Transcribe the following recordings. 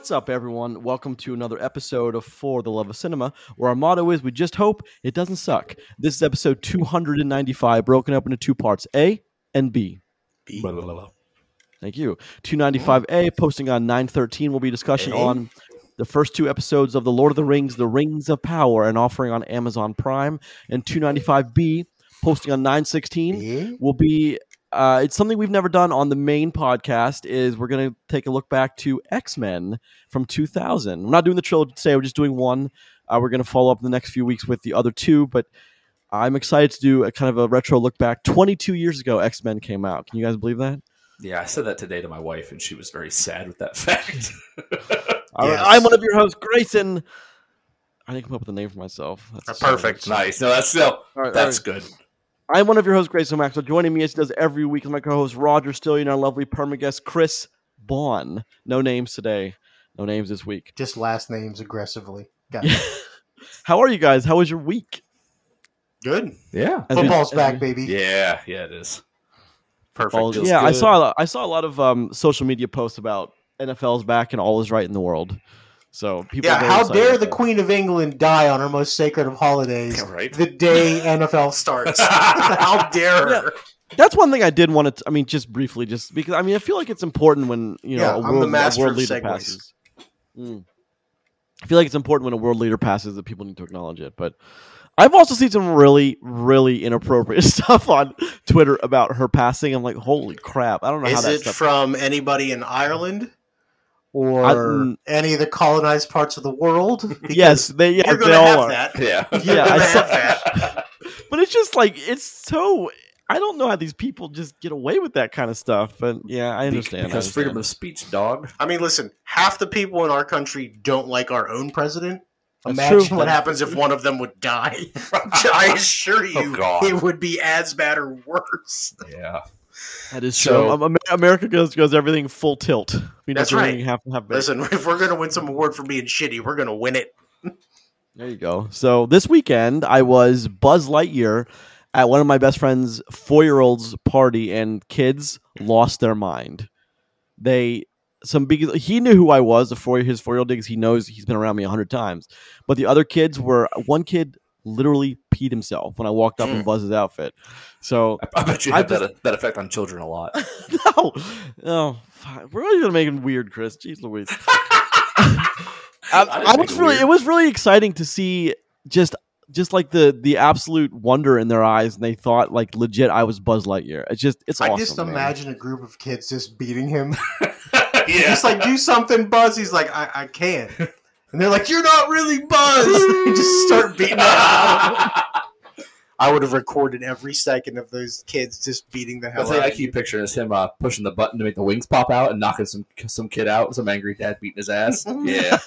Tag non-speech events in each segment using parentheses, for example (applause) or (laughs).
What's up, everyone? Welcome to another episode of For the Love of Cinema, where our motto is we just hope it doesn't suck. This is episode 295, broken up into two parts A and B. B. Blah, blah, blah, blah. Thank you. 295A, posting on 913, will be discussion A. on the first two episodes of The Lord of the Rings, The Rings of Power, and offering on Amazon Prime. And 295B, posting on 916, will be uh, it's something we've never done on the main podcast is we're going to take a look back to x-men from 2000 we're not doing the trilogy today we're just doing one uh, we're going to follow up in the next few weeks with the other two but i'm excited to do a kind of a retro look back 22 years ago x-men came out can you guys believe that Yeah, I said that today to my wife, and she was very sad with that (laughs) fact. All right, Yes. i'm one of your hosts grayson i didn't come up with a name for myself That's perfect. nice. No, that's still All right, that's all right. good. I'm one of your hosts grayson maxwell joining me as he does every week is my co-host roger stillion our lovely perma guest chris Bond. no names today no names this week Just last names aggressively. Got it. (laughs) How are you guys? How was your week? Good. Yeah. As Football's as back, we- baby. Yeah, yeah, it is. Perfect. All- Feels yeah, I saw a lot- I saw a lot of um, social media posts about NFL's back and all is right in the world. So people, Yeah, how dare the. Queen of England die on her most sacred of holidays (laughs) Yeah, right. the day NFL starts? (laughs) how dare her? That's one thing I did want to. I mean, just briefly, just because I mean, I feel like it's important when you know Yeah, a I'm the world, a world leader segues. passes. Mm. I feel like it's important when a world leader passes that people need to acknowledge it. But I've also seen some really, really inappropriate (laughs) stuff on Twitter about her passing. I'm like, holy crap! I don't know how Is that it stuff. from anybody in Ireland or I- any of the colonized parts of the world? (laughs) Yes, they yeah you're they going to all have are. that. Yeah. (laughs) Yeah, I saw- that. (laughs) but it's just like it's so I don't know how these people just get away with that kind of stuff. But yeah, I understand. I Because freedom of speech, dog. I mean, listen, half the people in our country don't like our own president. That's Imagine true. what happens if one of them would die. I assure oh, you, Oh, it would be as bad or worse. Yeah. That is So- true. America goes goes everything full tilt. We That's do right. everything half half. Listen, if we're going to win some award for being shitty, we're going to win it. There you go. So this weekend I was Buzz Lightyear at one of my best friend's four year old's party, and kids lost their mind. They some big. He knew who I was. The four his four year old because he knows he's been around me a hundred times. But the other kids were one kid literally peed himself when I walked up in Mm. Buzz's outfit. So I, I bet you I have just- that, that effect on children a lot. (laughs) no, no, fuck. we're really gonna make it weird, Chris. Jeez Louise. (laughs) (laughs) I, I I was it really weird. it was really exciting to see just just like the the absolute wonder in their eyes and they thought like legit I was Buzz Lightyear. It's just it's I awesome. just man. imagine a group of kids just beating him. yeah. Just like, do something, Buzz. He's like, I, I can't. And they're like, you're not really Buzz. (laughs) and just start beating the hell out of him. (laughs) I would have recorded every second of those kids just beating the The hell thing out I of you. keep picturing is him uh, pushing the button to make the wings pop out and knocking some some kid out, some angry dad beating his ass. (laughs) Yeah.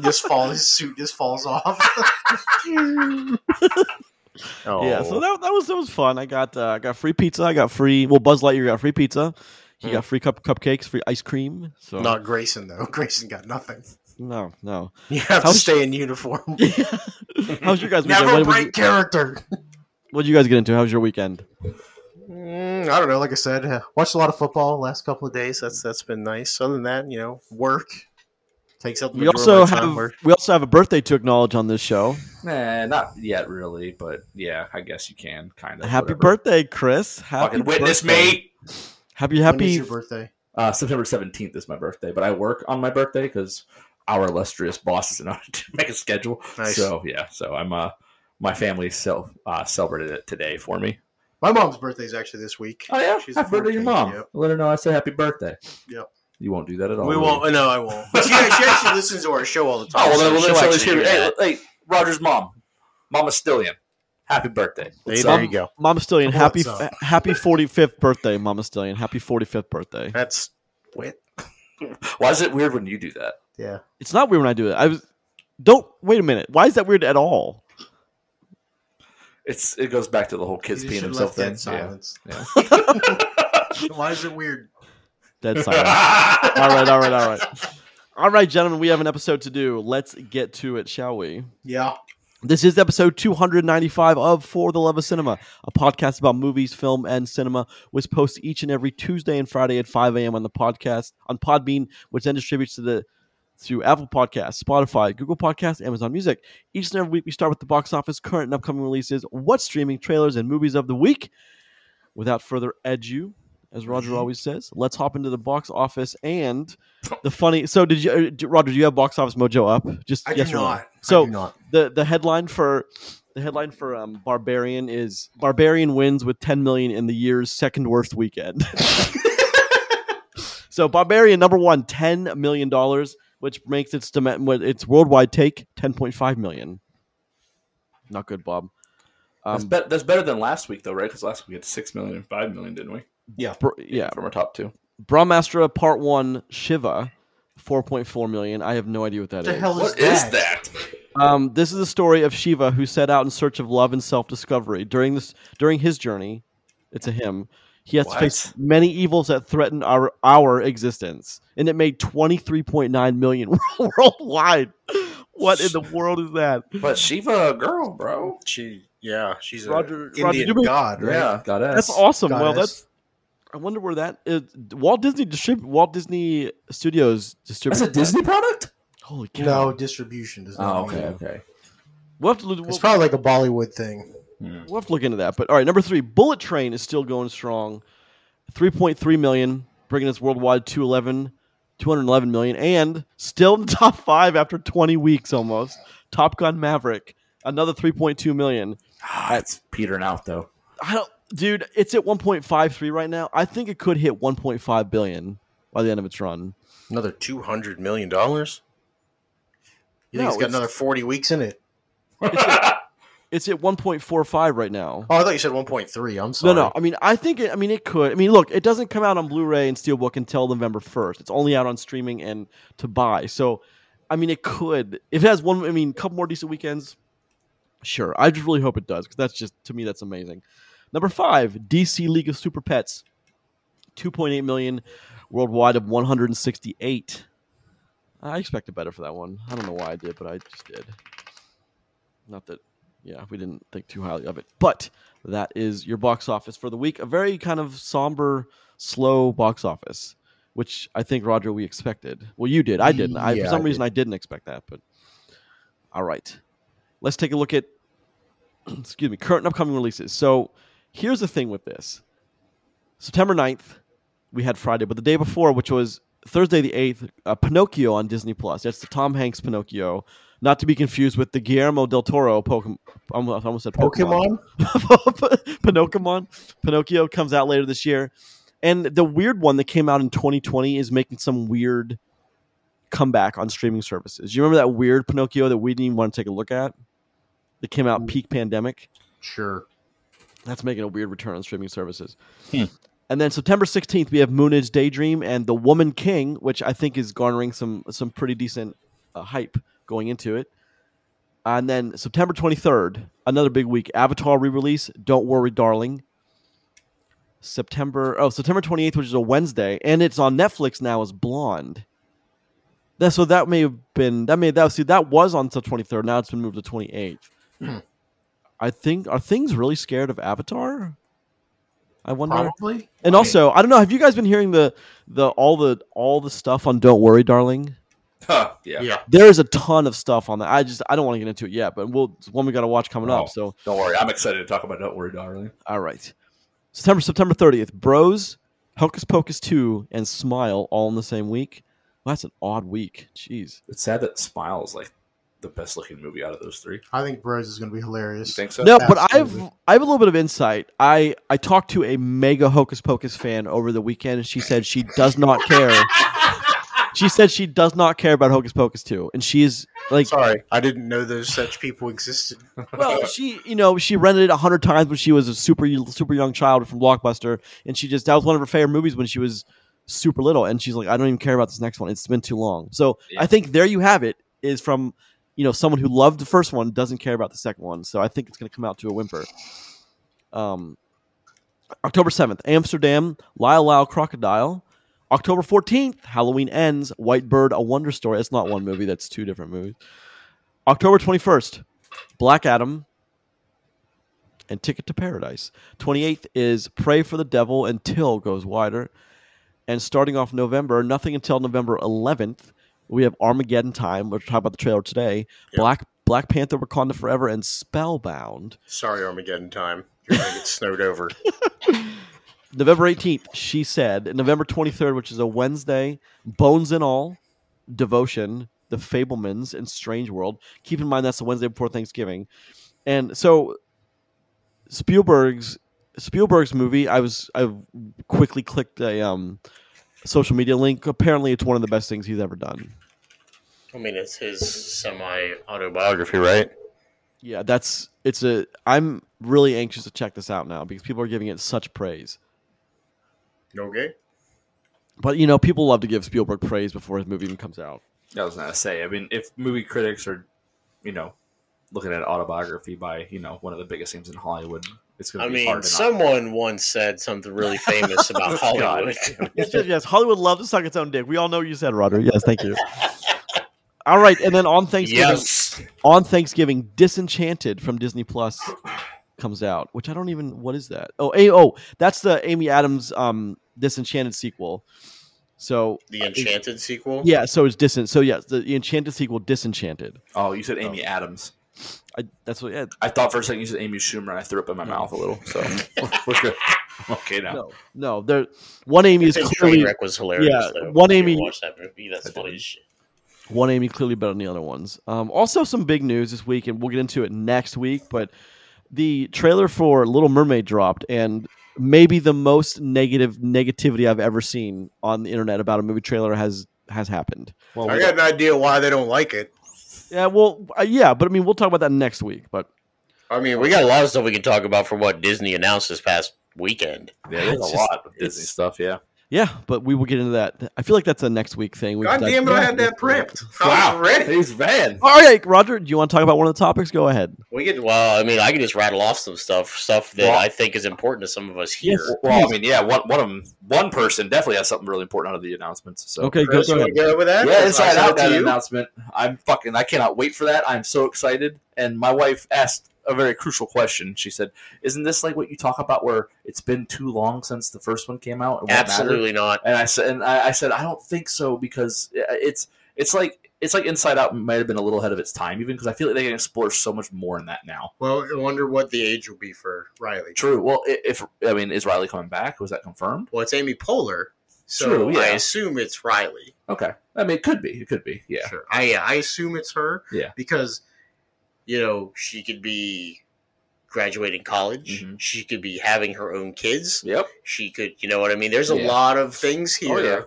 just fall his suit just falls off. oh. Yeah, so that, that was that was fun. I got uh, I got free pizza. I got free well Buzz Lightyear got free pizza. He Mm. got free cup cupcakes, free ice cream. So not Grayson though. Grayson got nothing. No, no. You have How's- to stay in uniform. (laughs) How's your guys' weekend? Never What, what, break character. what did you guys get into? How was your weekend? Mm, I don't know. Like I said, uh, watched a lot of football last couple of days. That's that's been nice. Other than that, you know, work takes up. The We also of my time. have Work. we also have a birthday to acknowledge on this show. Nah, not yet, really, but yeah, I guess you can kind of. Happy birthday, Chris! Happy Fucking witness birthday. me. Happy When is happy your birthday? Uh, September seventeenth is my birthday, but I work on my birthday because our illustrious boss is not to make a schedule. Nice. So yeah, so I'm uh, my family cel- uh, celebrated it today for me. My mom's birthday is actually this week. Oh yeah, She's happy birthday your mom. yep. Let her know I said happy birthday. Yep. You won't do that at all. we will won't. you? No, I won't. But she, she actually listens to our show all the (laughs) time. Oh well, then, well, so then she'll she'll actually hear. hear Hey, that. hey, Roger's mom, Mama Stillion, happy birthday. Hey, there you go. Mama Stillion. What's Happy up? (laughs) happy forty fifth birthday, Mama Stillion. Happy forty fifth birthday. That's wit. (laughs) Why is it weird when you do that? Yeah. It's not weird when I do it. I was don't wait a minute. Why is that weird at all? It's it goes back to the whole kids peeing should himself thing. dead Yeah. silence. Yeah. (laughs) (laughs) Why is it weird? Dead silence. (laughs) all right, all right, all right. All right, gentlemen, we have an episode to do. Let's get to it, shall we? Yeah. This is episode 295 of For the Love of Cinema, a podcast about movies, film, and cinema, was posted each and every Tuesday and Friday at 5 a.m. on the podcast on Podbean, which then distributes to the to Apple Podcasts, Spotify, Google Podcasts, Amazon Music. Each and every week, we start with the box office, current and upcoming releases, what streaming trailers and movies of the week. Without further ado, as Roger Mhm. always says, let's hop into the box office and the funny. So, did you, uh, Roger? Do you have box office mojo up? Just I yes do or no? not. So- not. the the headline for the headline for um, Barbarian is Barbarian wins with 10 million in the year's second worst weekend. (laughs) (laughs) so Barbarian number one, 10 million dollars, which makes its demand its worldwide take 10.5 million. Not good, Bob. That's, Um, bet that's better than last week, though, right? Because last week we had six million and five million, didn't we? Br- yeah, from our top two. Brahmastra Part One Shiva, 4.4 million. I have no idea what that is. What the hell is What is that? that? Um, this is the story of Shiva who set out in search of love and self-discovery. During this, during his journey, it's a him. He has to face many evils that threaten our our existence, and it made 23.9 million (laughs) worldwide. What in the world is that? But Shiva, a girl, bro. She, yeah, she's Roger- a Roger, Indian you mean- god, right? Yeah, got us. That's awesome. Well, that's. I wonder where that is. Walt Disney distrib- Walt Disney Studios distributes. That's a Disney product. Holy cow! No distribution does not. Oh, okay, that. okay. We'll have, to, we'll, It's probably like a Bollywood thing. We'll have to look into that. But all right, number three, Bullet Train is still going strong. 3.3 million, bringing us worldwide to 11, 211 million, and still in the (laughs) top five after 20 weeks almost. Top Gun Maverick, another 3.2 million. Ah, it's petering out though. I don't, dude, it's at 1.53 right now. I think it could hit 1.5 billion by the end of its run. Another two hundred million dollars. You think No, it's got it's- another forty weeks in it? It's at 1.45 right now. Oh, I thought you said one point three. I'm sorry. No, no. I mean, I think. It, I mean, it could. I mean, look, it doesn't come out on Blu-ray and Steelbook until November first. It's only out on streaming and to buy. So, I mean, it could. If it has one, I mean, a couple more decent weekends. Sure. I just really hope it does because that's just to me that's amazing. Number five, DC League of Super Pets, 2.8 million worldwide of 168. I expected better for that one. I don't know why I did, but I just did. Not that, yeah, we didn't think too highly of it. But that is your box office for the week. A very kind of somber, slow box office, which I think Roger we expected. Well, you did. I didn't. I, for some I reason, did. I didn't expect that. But all right, let's take a look at (clears throat) excuse me current and upcoming releases. So here's the thing with this: September 9th, we had Friday, but the day before, which was Thursday the 8th, uh, Pinocchio on Disney Plus. That's the Tom Hanks Pinocchio, not to be confused with the Guillermo del Toro Pokemon. I almost said Pokemon. Pokemon. (laughs) Pinocchio. Pinocchio comes out later this year. And the weird one that came out in 2020 is making some weird comeback on streaming services. You remember that weird Pinocchio that we didn't even want to take a look at? That came out peak pandemic? Sure. That's making a weird return on streaming services. Hmm. And then September 16th, we have Moon Moonage Daydream and The Woman King, which I think is garnering some some pretty decent uh, hype going into it. And then September 23rd, another big week, Avatar re-release, Don't Worry Darling. September oh, September 28th, which is a Wednesday, and it's on Netflix now as Blonde. That, so that may have been that may that see that was on the 23rd. Now it's been moved to 28th. Hmm. I think are things really scared of Avatar? I wonder. Probably. And also, I don't know. Have you guys been hearing the the all the all the stuff on Don't Worry, Darling? Huh, yeah. yeah. There is a ton of stuff on that. I just I don't want to get into it yet, but we'll it's one we got to watch coming Oh. up. So Don't worry, I'm excited to talk about It. Don't Worry, Darling. all right, September September thirtieth, Bros, Hocus Pocus two, and Smile all in the same week. Well, that's an odd week. Jeez. It's sad that Smile is like the best looking movie out of those three. I think Bros is going to be You hilarious. think so? No, but I've I have a little bit of insight. I I talked to a mega Hocus Pocus fan over the weekend, and she said she does not care. (laughs) she said she does not care about Hocus Pocus two, and she's like, Sorry, I didn't know those such people existed. well, she you know she rented it a hundred times when she was a super super young child from Blockbuster, and she just that was one of her favorite movies when she was super little, and she's like, I don't even care about this next one. It's been too long. So Yeah. I think there you have it. Is from you know someone who loved the first one doesn't care about the second one. So I think it's going to come out to a whimper. Um, October seventh, Amsterdam, Lyle Lyle Crocodile. October fourteenth, Halloween ends. White Bird, A Wonder Story. It's not one movie. That's two different movies. October twenty first, Black Adam, and Ticket to Paradise. 28th is Pray for the Devil until goes wider. And starting off November, nothing until November 11th, We have Armageddon Time. We're talking about the trailer today. Yep. Black Black Panther: Wakanda Forever and Spellbound. Sorry, Armageddon time. You're gonna get snowed over. (laughs) November 18th, she said. November 23rd, which is a Wednesday, Bones and All, Devotion, The Fabelmans, and Strange World. Keep in mind that's the Wednesday before Thanksgiving. And so Spielberg's Spielberg's movie, I was I quickly clicked a um social media link. Apparently it's one of the best things he's ever done. I mean, it's his semi autobiography, right? Yeah, that's it's a I'm really anxious to check this out now because people are giving it such praise. Okay. But you know, people love to give Spielberg praise before his movie even comes out. I was gonna say. I mean, if movie critics are, you know, looking at autobiography by you know one of the biggest names in Hollywood, it's gonna I be mean, hard to not. someone once said something really famous about (laughs) Hollywood. (laughs) yes, yes, yes. Hollywood loves to suck its own dick. We all know you said, Roger. Yes, thank you. All right, and then on Thanksgiving, yes. on Thanksgiving, Disenchanted from Disney Plus comes out. Which I don't even. What is that? Oh, a, oh, that's the Amy Adams um Disenchanted sequel. So The Enchanted sequel. yeah, so it's Disen. So yes, the, the Enchanted sequel, Disenchanted. oh, you said Amy Adams. I, that's what. Yeah, I thought for a second you said Amy Schumer, and I threw up in my mouth a little. So (laughs) (laughs) we're good. Okay, now. no, no. There, one Amy is clearly Trainwreck was hilarious. yeah, though. one Amy- watch that movie. That's I funny didn't. as shit. One Amy clearly better than the other ones. Um, also, some big news this week, and we'll get into it next week. But the trailer for Little Mermaid dropped, and maybe the most negative negativity I've ever seen on the internet about a movie trailer has has happened. Well, I got an idea why they don't like it. Yeah, well, uh, yeah, but I mean, we'll talk about that next week. But I mean, we got a lot of stuff we can talk about for what Disney announced this past weekend. yeah, there's a lot of Disney stuff. Yeah. Yeah, but we will get into that. I feel like that's a next week thing. We God can damn it, I had that prepped. I was ready. He's bad. All right, Roger, do you want to talk about one of the topics? Go ahead. We could. Well, I mean, I can just rattle off some stuff, stuff that Well- I think is important to some of us here. Yes. Well, I mean, yeah, one one of 'em- one person definitely has something really important out of the announcements. So Okay, go, Chris, go you ahead. go with that? Yeah, inside out it to that you. announcement. I'm fucking. I cannot wait for that. I'm so excited. And my wife asked a very crucial question. She said, "Isn't this like what you talk about, where it's been too long since the first one came out?" and what? Absolutely not. And I said, and I, I said, I don't think so because uh, it's it's like it's like Inside Out might have been a little ahead of its time, even because I feel like they can explore so much more in that now. Well, I wonder what the age will be for Riley. True. Well, if I mean, is Riley coming back? Was that confirmed? Well, it's Amy Poehler, so True, yeah. I assume it's Riley. Okay. I mean, it could be. It could be. Yeah. Sure. I yeah, I assume it's her. Yeah. Because, you know, she could be graduating college. Mhm. She could be having her own kids. Yep. She could, you know what I mean? There's a Yeah. lot of things here Oh, yeah.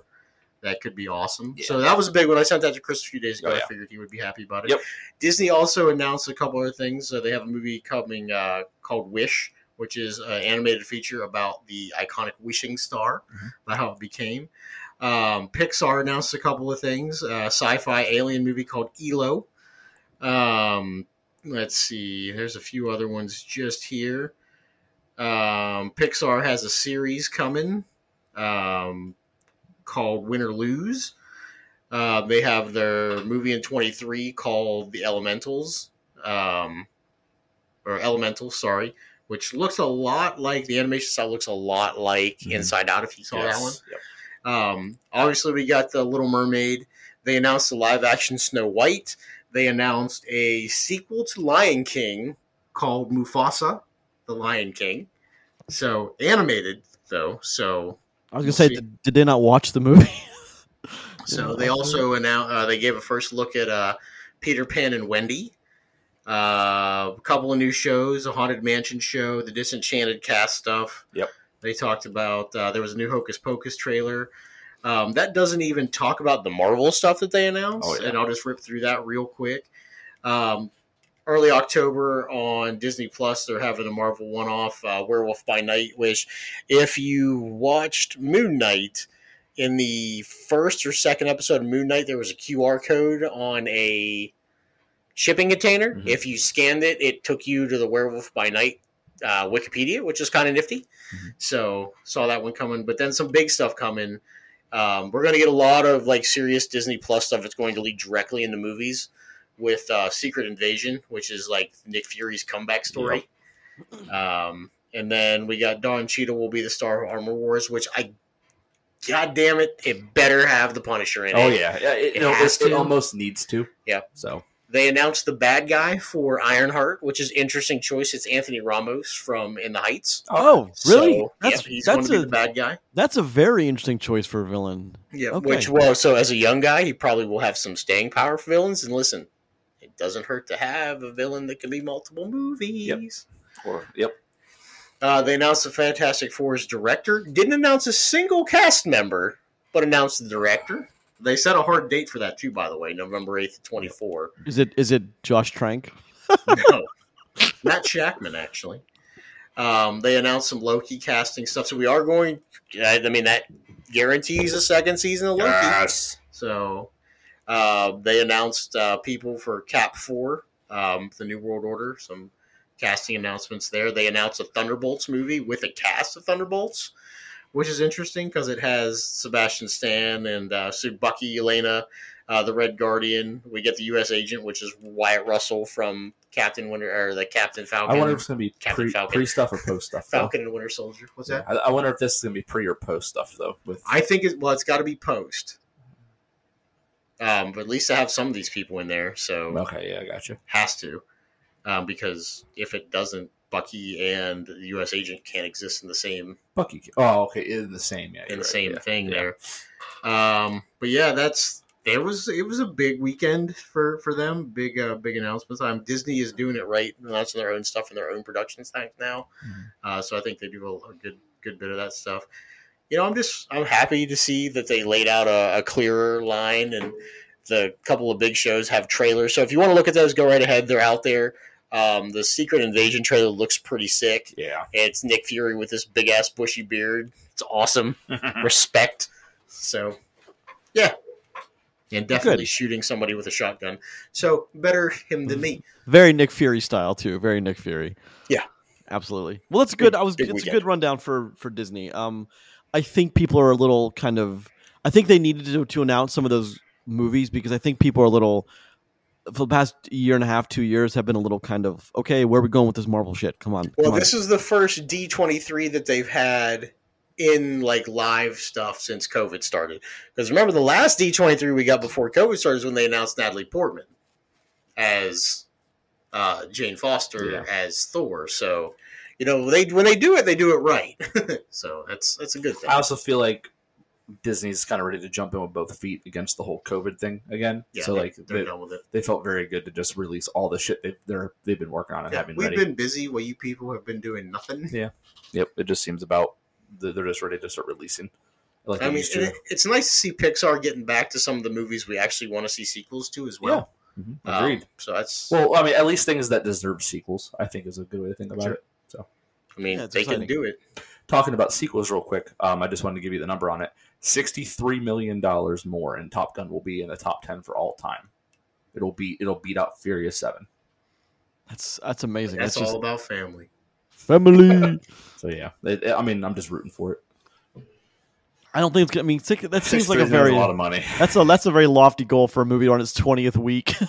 that could be awesome. Yeah. So that was a big one. I sent that to Chris a few days ago. Oh, I figured he would be happy about it. Yep. Disney also announced a couple other things. So they have a movie coming uh, called Wish, which is an animated feature about the iconic wishing star, Mhm. about how it became. Um, Pixar announced a couple of things. Uh, sci-fi alien movie called Elio. Um, let's see. There's a few other ones just here. Um, Pixar has a series coming um, called Win or Lose. Uh, they have their movie in 23 called The Elementals, um, or Elemental, sorry, which looks a lot like the animation style looks a lot like Mhm. Inside Out. If you saw that one, Yep. um, obviously, we got the Little Mermaid. They announced the live action Snow White. They announced a sequel to Lion King called Mufasa, the Lion King. So animated though. So I was gonna We'll say, did, did they not watch the movie? (laughs) so they also announced uh, they gave a first look at uh, Peter Pan and Wendy. Uh, a couple of new shows, a haunted mansion show, the Disenchanted cast stuff. Yep. They talked about uh, there was a new Hocus Pocus trailer. Um, that doesn't even talk about the Marvel stuff that they announced, Oh, yeah. and I'll just rip through that real quick. Um, early October on Disney Plus, they're having a Marvel one-off uh, Werewolf by Night. Which, if you watched Moon Knight in the first or second episode of Moon Knight, there was a QR code on a shipping container. Mhm. If you scanned it, it took you to the Werewolf by Night uh, Wikipedia, which is kind of nifty. Mhm. So saw that one coming, but then some big stuff coming. Um, we're going to get a lot of like serious Disney Plus stuff that's going to lead directly into movies with uh, Secret Invasion, which is like Nick Fury's comeback story. Um, and then we got Don Cheadle will be the star of Armor Wars, which I God damn it, it better have the Punisher in it. Oh yeah, yeah it, It has it, it almost needs to. Yeah. So They announced the bad guy for Ironheart, which is interesting choice. It's Anthony Ramos from In the Heights. Oh, really? So, that's yep, he's going that's to be a the bad guy. that's a very interesting choice for a villain. Yeah, Okay. which well, so as a young guy, he probably will have some staying power for villains. And listen, it doesn't hurt to have a villain that can be multiple movies. or yep. Uh, they announced the Fantastic Four's director. Didn't announce a single cast member, but announced the director. They set a hard date for that too, by the way, November eighth, twenty four. Is it is it Josh Trank? no, (laughs) Matt Shakman actually. Um, they announced some Loki casting stuff, so we are going. I I mean, that guarantees a second season of Loki. Yes. So uh, they announced uh, people for Cap Four, um, the New World Order. Some casting announcements there. They announced a Thunderbolts movie with a cast of Thunderbolts, which is interesting because it has Sebastian Stan and uh, Sue Bucky, Elena, uh, the Red Guardian. We get the U.S. agent, which is Wyatt Russell from Captain Winter or the Captain Falcon. I wonder if it's gonna be Captain pre, pre stuff or post stuff. Falcon and Winter Soldier. What's that? I, I wonder if this is gonna be pre or post stuff though. With I think it. Well, it's got to be post. Um, but at least I have some of these people in there, so okay, yeah, I got you. has to, um, because if it doesn't, Bucky and the U.S. agent can't exist in the same Bucky. Oh, okay, in the same. Yeah, in the right, same yeah, thing yeah. there. Um, but yeah, that's there was it was a big weekend for for them. Big uh, big announcements. Um, Disney is doing it right, announcing their own stuff in their own production stack now. Mhm. Uh, so I think they do a, a good good bit of that stuff. You know, I'm just I'm happy to see that they laid out a, a clearer line and the couple of big shows have trailers. So if you want to look at those, go right ahead. They're out there. Um, the Secret Invasion trailer looks pretty sick. Yeah. It's Nick Fury with this big ass bushy beard. It's awesome. (laughs) Respect. So, yeah. And definitely Good. shooting somebody with a shotgun. So, better him than me. Very Nick Fury style too. Very Nick Fury. Yeah. absolutely. Well, that's good. I was. it's a good rundown for for Disney. Um, I think people are a little kind of. I think they needed to to announce some of those movies because I think people are a little. For the past year and a half, two years, have been a little kind of okay. Where are we going with this Marvel shit? Come on. Well, come on. this is the first D23 that they've had in like live stuff since COVID started. Because remember, the last D23 we got before COVID started is when they announced Natalie Portman as uh, Jane Foster Yeah. as Thor. So, you know, they when they do it, they do it right. (laughs) so that's that's a good thing. I also feel like Disney's kind of ready to jump in with both feet against the whole COVID thing again. Yeah, so they- like they're they, done with it. they felt very good to just release all the shit they've they're, they've been working on and Yeah, having we've ready. been busy while you people have been doing nothing. Yeah, yep, it just seems about they're they're just ready to start releasing. Like I mean, used to. it, it's nice to see Pixar getting back to some of the movies we actually want to see sequels to as well. Mhm, Um, Agreed. so that's well, I mean, at least things that deserve sequels, I think, is a good way to think about Sure. it. So, I mean, Yeah, they exciting. can do it. Talking about sequels, real quick, um, I just wanted to give you the number on it. Sixty-three million dollars more, and Top Gun will be in the top ten for all time. It'll be it'll beat out Furious Seven. that's that's amazing. That's, That's, all just about family. family. (laughs) So yeah, it, I mean, I'm just rooting for it. I don't think it's. gonna- I mean, that seems like a very. a lot of money. (laughs) That's a that's a very lofty goal for a movie on its twentieth week. (laughs)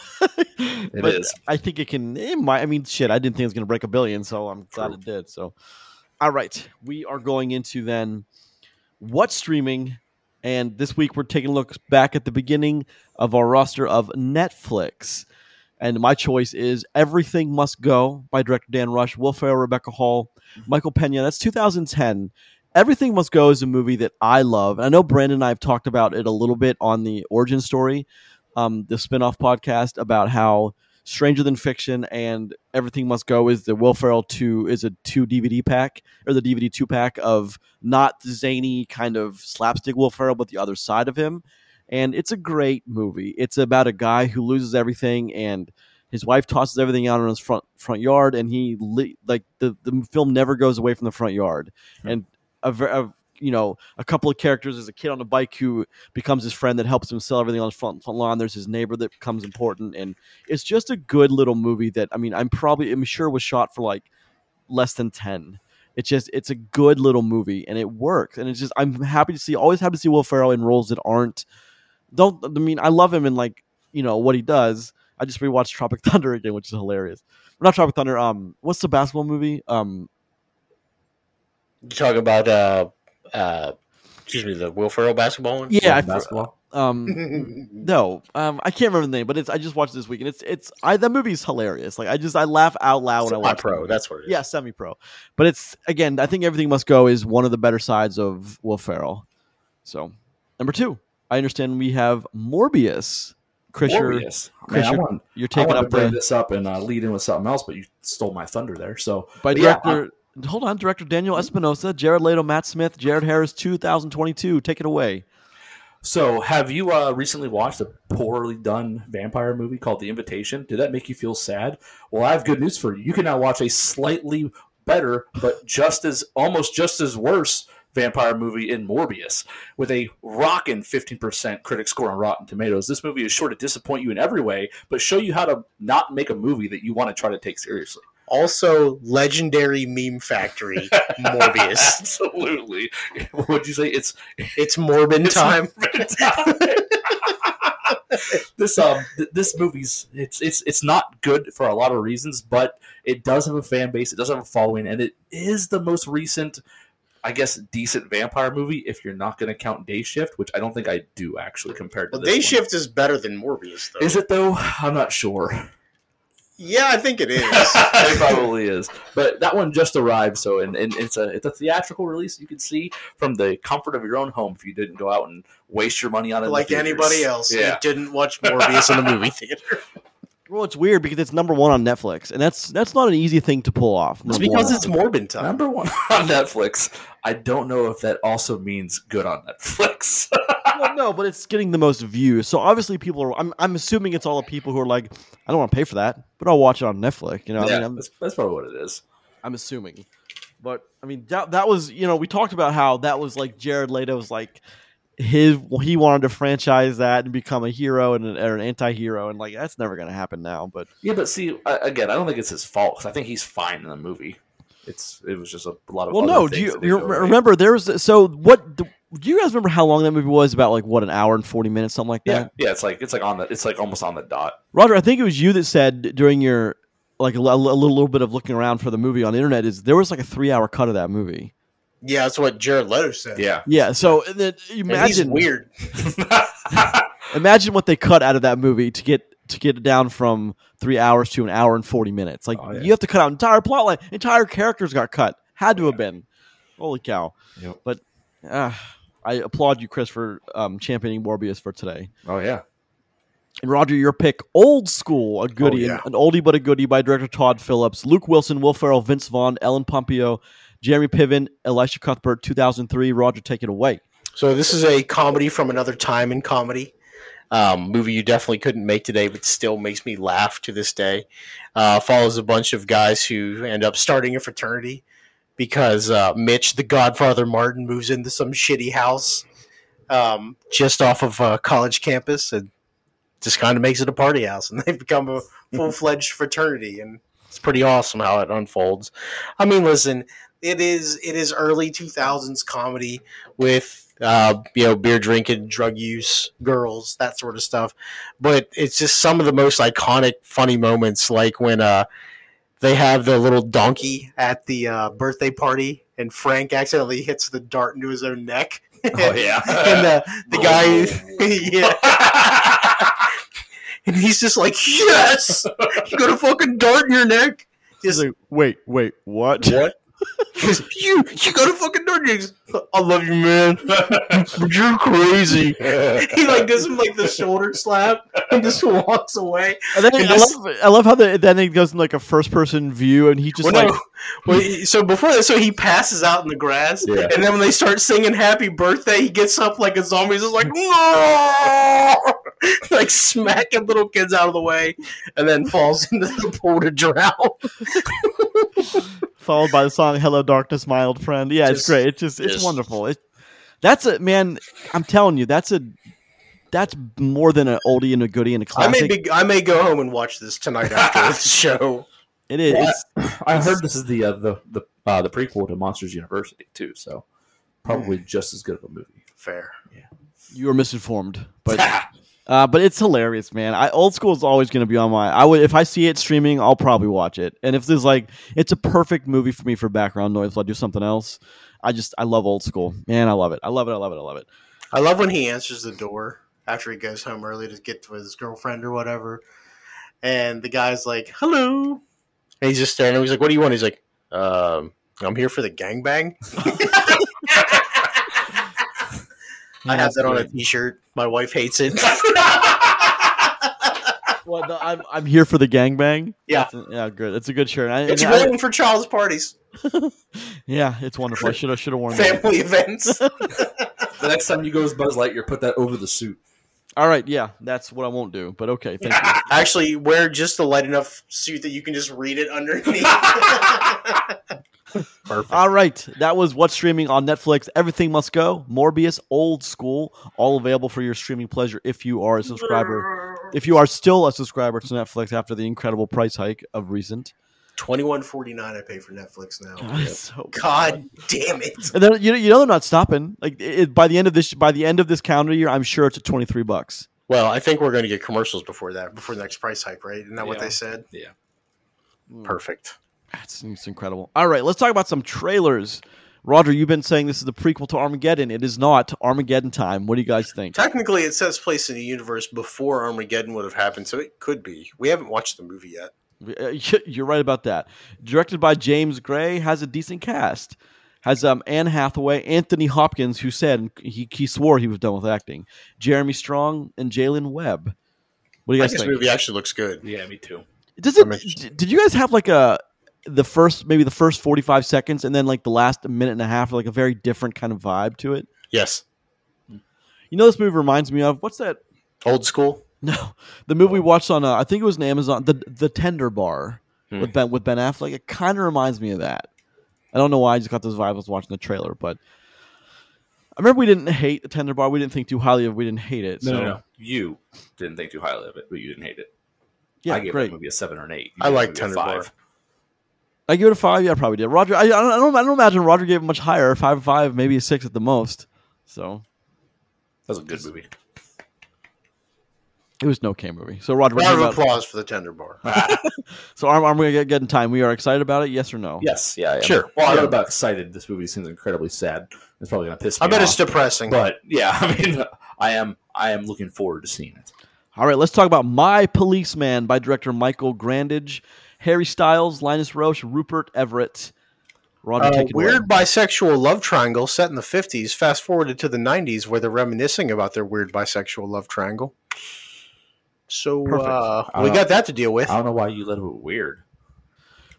It but is. I think it can. It might. I mean, shit. I didn't think it was going to break a billion, so I'm glad True. it did. So, all right, we are going into then what's streaming, and this week we're taking a look back at the beginning of our roster of Netflix, and my choice is Everything Must Go by director Dan Rush, Will Ferrell, Rebecca Hall, Michael Pena. That's 2010. Everything Must Go is a movie that I love. And I know Brandon and I have talked about it a little bit on the origin story, um, the spin-off podcast about how Stranger Than Fiction and Everything Must Go is the Will Ferrell two is a two DVD pack or the DVD two pack of not the zany kind of slapstick Will Ferrell, but the other side of him. And it's a great movie. It's about a guy who loses everything and his wife tosses everything out on his front front yard, and he like the the film never goes away from the front yard. Hmm. And a, a you know a couple of characters. There's a kid on a bike who becomes his friend that helps him sell everything on his front, front lawn. There's his neighbor that becomes important, and it's just a good little movie that I mean I'm probably I'm sure was shot for like less than ten. It's just it's a good little movie and it works and it's just I'm happy to see always happy to see Will Ferrell in roles that aren't don't I mean I love him in like you know what he does. I just rewatched Tropic (laughs) Thunder again, which is hilarious. Not Tropic Thunder. Um, what's the basketball movie? Um, You talk about uh, uh, Excuse me, the Will Ferrell basketball one. Yeah, I, basketball. um, (laughs) no, um, I can't remember the name, but it's I just watched this week, and it's it's I that movie's hilarious. Like I just I laugh out loud when I watch. pro. That's what it is. Yeah, semi pro. But it's again, I think everything must go is one of the better sides of Will Ferrell. So number two, I understand we have Morbius. Chris, you're, Morbius. Chris, Man, you're, want, you're taking up to bring the this up and uh, lead in with something else, but you stole my thunder there. So by but yeah, director. Hold on, director Daniel Espinosa, Jared Leto, Matt Smith, Jared Harris, 2022. Take it away. So, have you uh, recently watched a poorly done vampire movie called The Invitation? Did that make you feel sad? Well, I have good news for you. You can now watch a slightly better, but just as almost just as worse vampire movie in Morbius with a rockin' 15% critic score on Rotten Tomatoes. This movie is sure to disappoint you in every way, but show you how to not make a movie that you want to try to take seriously. Also, legendary meme factory Morbius. (laughs) Absolutely. Would you say it's It's Morbin It's time. this um th- this movie's it's it's it's not good for a lot of reasons, but it does have a fan base. It does have a following, and it is the most recent, I guess, decent vampire movie. If you're not going to count Day Shift, which I don't think I do actually, compared to Well, Day one. Shift is better than Morbius, though. Is it though? I'm not sure. Yeah, I think it is. (laughs) it probably is. But that one just arrived, so and, and it's a it's a theatrical release. You can see from the comfort of your own home if you didn't go out and waste your money on it. in the like anybody else, Yeah. who didn't watch (laughs) Morbius in the movie theater. Well, it's weird because it's number one on Netflix, and that's that's not an easy thing to pull off. It's because one. it's Morbin time. Number one (laughs) on Netflix. I don't know if that also means good on Netflix. Well, no, but it's getting the most views. So obviously, people are. I'm, I'm assuming it's all the people who are like, I don't want to pay for that, but I'll watch it on Netflix. You know, I yeah, mean, I'm, that's, that's probably what it is. I'm assuming. But I mean, that that was you know we talked about how that was like Jared Leto's like his he wanted to franchise that and become a hero and an, or an anti-hero and like that's never gonna happen now. But Yeah, but see, I, again, I don't think it's his fault 'cause I think he's fine in the movie. It's it was just a lot of well, no, do you, you didn't go right. remember there was so what? The, do you guys remember how long that movie was? About like what an hour and forty minutes, something like that. Yeah, yeah, it's like it's like on the it's like almost on the dot. Roger, I think it was you that said during your like a, a little, little bit of looking around for the movie on the internet is there was like a three hour cut of that movie. Yeah, that's what Jared Leto said. Yeah, Yeah, so and then And he's imagine weird. (laughs) imagine what they cut out of that movie to get to get it down from three hours to an hour and forty minutes. Like Oh, yeah. you have to cut out entire plot line, entire characters got cut. Had to have been. Holy cow! Yep. But uh, I applaud you, Chris, for um, championing Morbius for today. oh yeah. And Roger, your pick, Old School, a goodie, Oh, yeah. an oldie but a goodie by director Todd Phillips, Luke Wilson, Will Ferrell, Vince Vaughn, Ellen Pompeo, Jeremy Piven, Elisha Cuthbert, 2003. Roger, take it away. So this is a comedy from another time in comedy. Um, movie you definitely couldn't make today, but still makes me laugh to this day. Uh, follows a bunch of guys who end up starting a fraternity because uh, Mitch, the Godfather Martin, moves into some shitty house um, just off of a college campus and just kind of makes it a party house, and (laughs) they become a full fledged fraternity, and it's pretty awesome how it unfolds. I mean, listen, it is it is early two thousands comedy with uh, you know beer drinking, drug use, girls, that sort of stuff. But it's just some of the most iconic, funny moments, like when uh, they have the little donkey at the uh, birthday party, and Frank accidentally hits the dart into his own neck. Oh yeah. (laughs) and uh, the guy, (laughs) yeah, and he's just like, "Yes, (laughs) you got a fucking dart in your neck." He's like, wait, wait, what? what? He (laughs) you you got a fucking dart. in. I love you, man. You're crazy. (laughs) He like gives him like the shoulder slap and just walks away. And then And I, this- love, I love how the, then it goes in like a first person view, and he just Well, like no. Well, so before that, so he passes out in the grass, Yeah. and then when they start singing "Happy Birthday," he gets up like a zombie, he's just like, no! (laughs) like smacking little kids out of the way, and then falls into the pool to drown. Followed by the song "Hello Darkness, My Old Friend." Yeah, it's great. It's just it's just- wonderful. It, that's a man. I'm telling you, that's a that's more than an oldie and a goodie and a I may classic. be, I may go home and watch this tonight after the (laughs) show. it is. Yeah. It's, I heard this is the uh, the the uh, the prequel to Monsters University too, so probably just as good of a movie. Fair. Yeah. you were misinformed, but (laughs) Uh, but it's hilarious, man. I old school is always going to be on my. I would if I see it streaming, I'll probably watch it. And if there's like, it's a perfect movie for me for background noise. If I do something else, I just I love old school, man. I love it. I love it. I love it. I love it. I love when he answers the door after he goes home early to get to his girlfriend or whatever, and the guy's like, "Hello," and he's just staring. at him. He's like, "What do you want?" He's like, um, "I'm here for the gangbang." (laughs) (laughs) I have that on a T-shirt. My wife hates it. (laughs) Well, no, I'm I'm here for the gangbang. Yeah. That's yeah, good. It's a good shirt. I, it's and for child's parties, (laughs) yeah, it's wonderful. I should have should have worn that. family events. (laughs) The next time you go as Buzz Lightyear, put that over the suit. All right, yeah, that's what I won't do. But okay, thank you. Actually, wear just a light enough suit that you can just read it underneath. (laughs) Perfect. All right, that was what's streaming on Netflix. Everything must go. Morbius, old school, all available for your streaming pleasure if you are a subscriber. If you are still a subscriber to Netflix after the incredible price hike of recent. Twenty one forty nine. I pay for Netflix now. (laughs) God, so good. God damn it! And then you know, you know they're not stopping. Like it, by the end of this by the end of this calendar year, I'm sure it's at 23 bucks. Well, I think we're going to get commercials before that, before the next price hike, right? Isn't that what they said? Yeah. Hmm. Perfect. That's it's incredible. All right, let's talk about some trailers. Roger, you've been saying this is the prequel to Armageddon. It is not Armageddon time. What do you guys think? Technically, it says place in the universe before Armageddon would have happened, so it could be. We haven't watched the movie yet. Uh, (laughs) You're right about that. Directed by James Gray, has a decent cast. Has um, Anne Hathaway, Anthony Hopkins, who said he, he swore he was done with acting, Jeremy Strong, and Jaylin Webb. What do you guys guess the think? This movie actually looks good. Yeah, me too. Does it? Did you guys have like a the first maybe the first forty five seconds and then like the last minute and a half like a very different kind of vibe to it? Yes. You know, this movie reminds me of what's that? Old school. No, (laughs) the movie we watched on uh, I think it was an Amazon, the the Tender Bar Hmm. with Ben with Ben Affleck. It kind of reminds me of that. I don't know why I just got this vibe. I was watching the trailer, but I remember we didn't hate the Tender Bar. We didn't think too highly of. it. We didn't hate it. No, so no, no. You didn't think too highly of it, but you didn't hate it. yeah, I gave great. that movie a seven or an eight. You I like that movie a Tender. Bar. I give it a five. Yeah, I probably did. Roger, I, I don't, I don't, I don't imagine Roger gave it much higher. Five, five, maybe a six at the most. So That was a good movie. it was no K movie. So Roger, what do you Round of applause for the tender bar. (laughs) so are, are we gonna get, get in time? We are excited about it. Yes or no? Yes, yeah, yeah. Sure. Well, I'm not about excited. This movie seems incredibly sad. It's probably going to piss me I bet off. it's depressing. But yeah, (laughs) I mean, I am, I am looking forward to seeing it. All right, let's talk about My Policeman by director Michael Grandage, Harry Styles, Linus Roache, Rupert Everett. Roger, Uh, take it weird away. bisexual love triangle set in the 50s, fast forwarded to the 90s, where they're reminiscing about their weird bisexual love triangle. So uh, we got that to deal with. I don't know why you let it weird.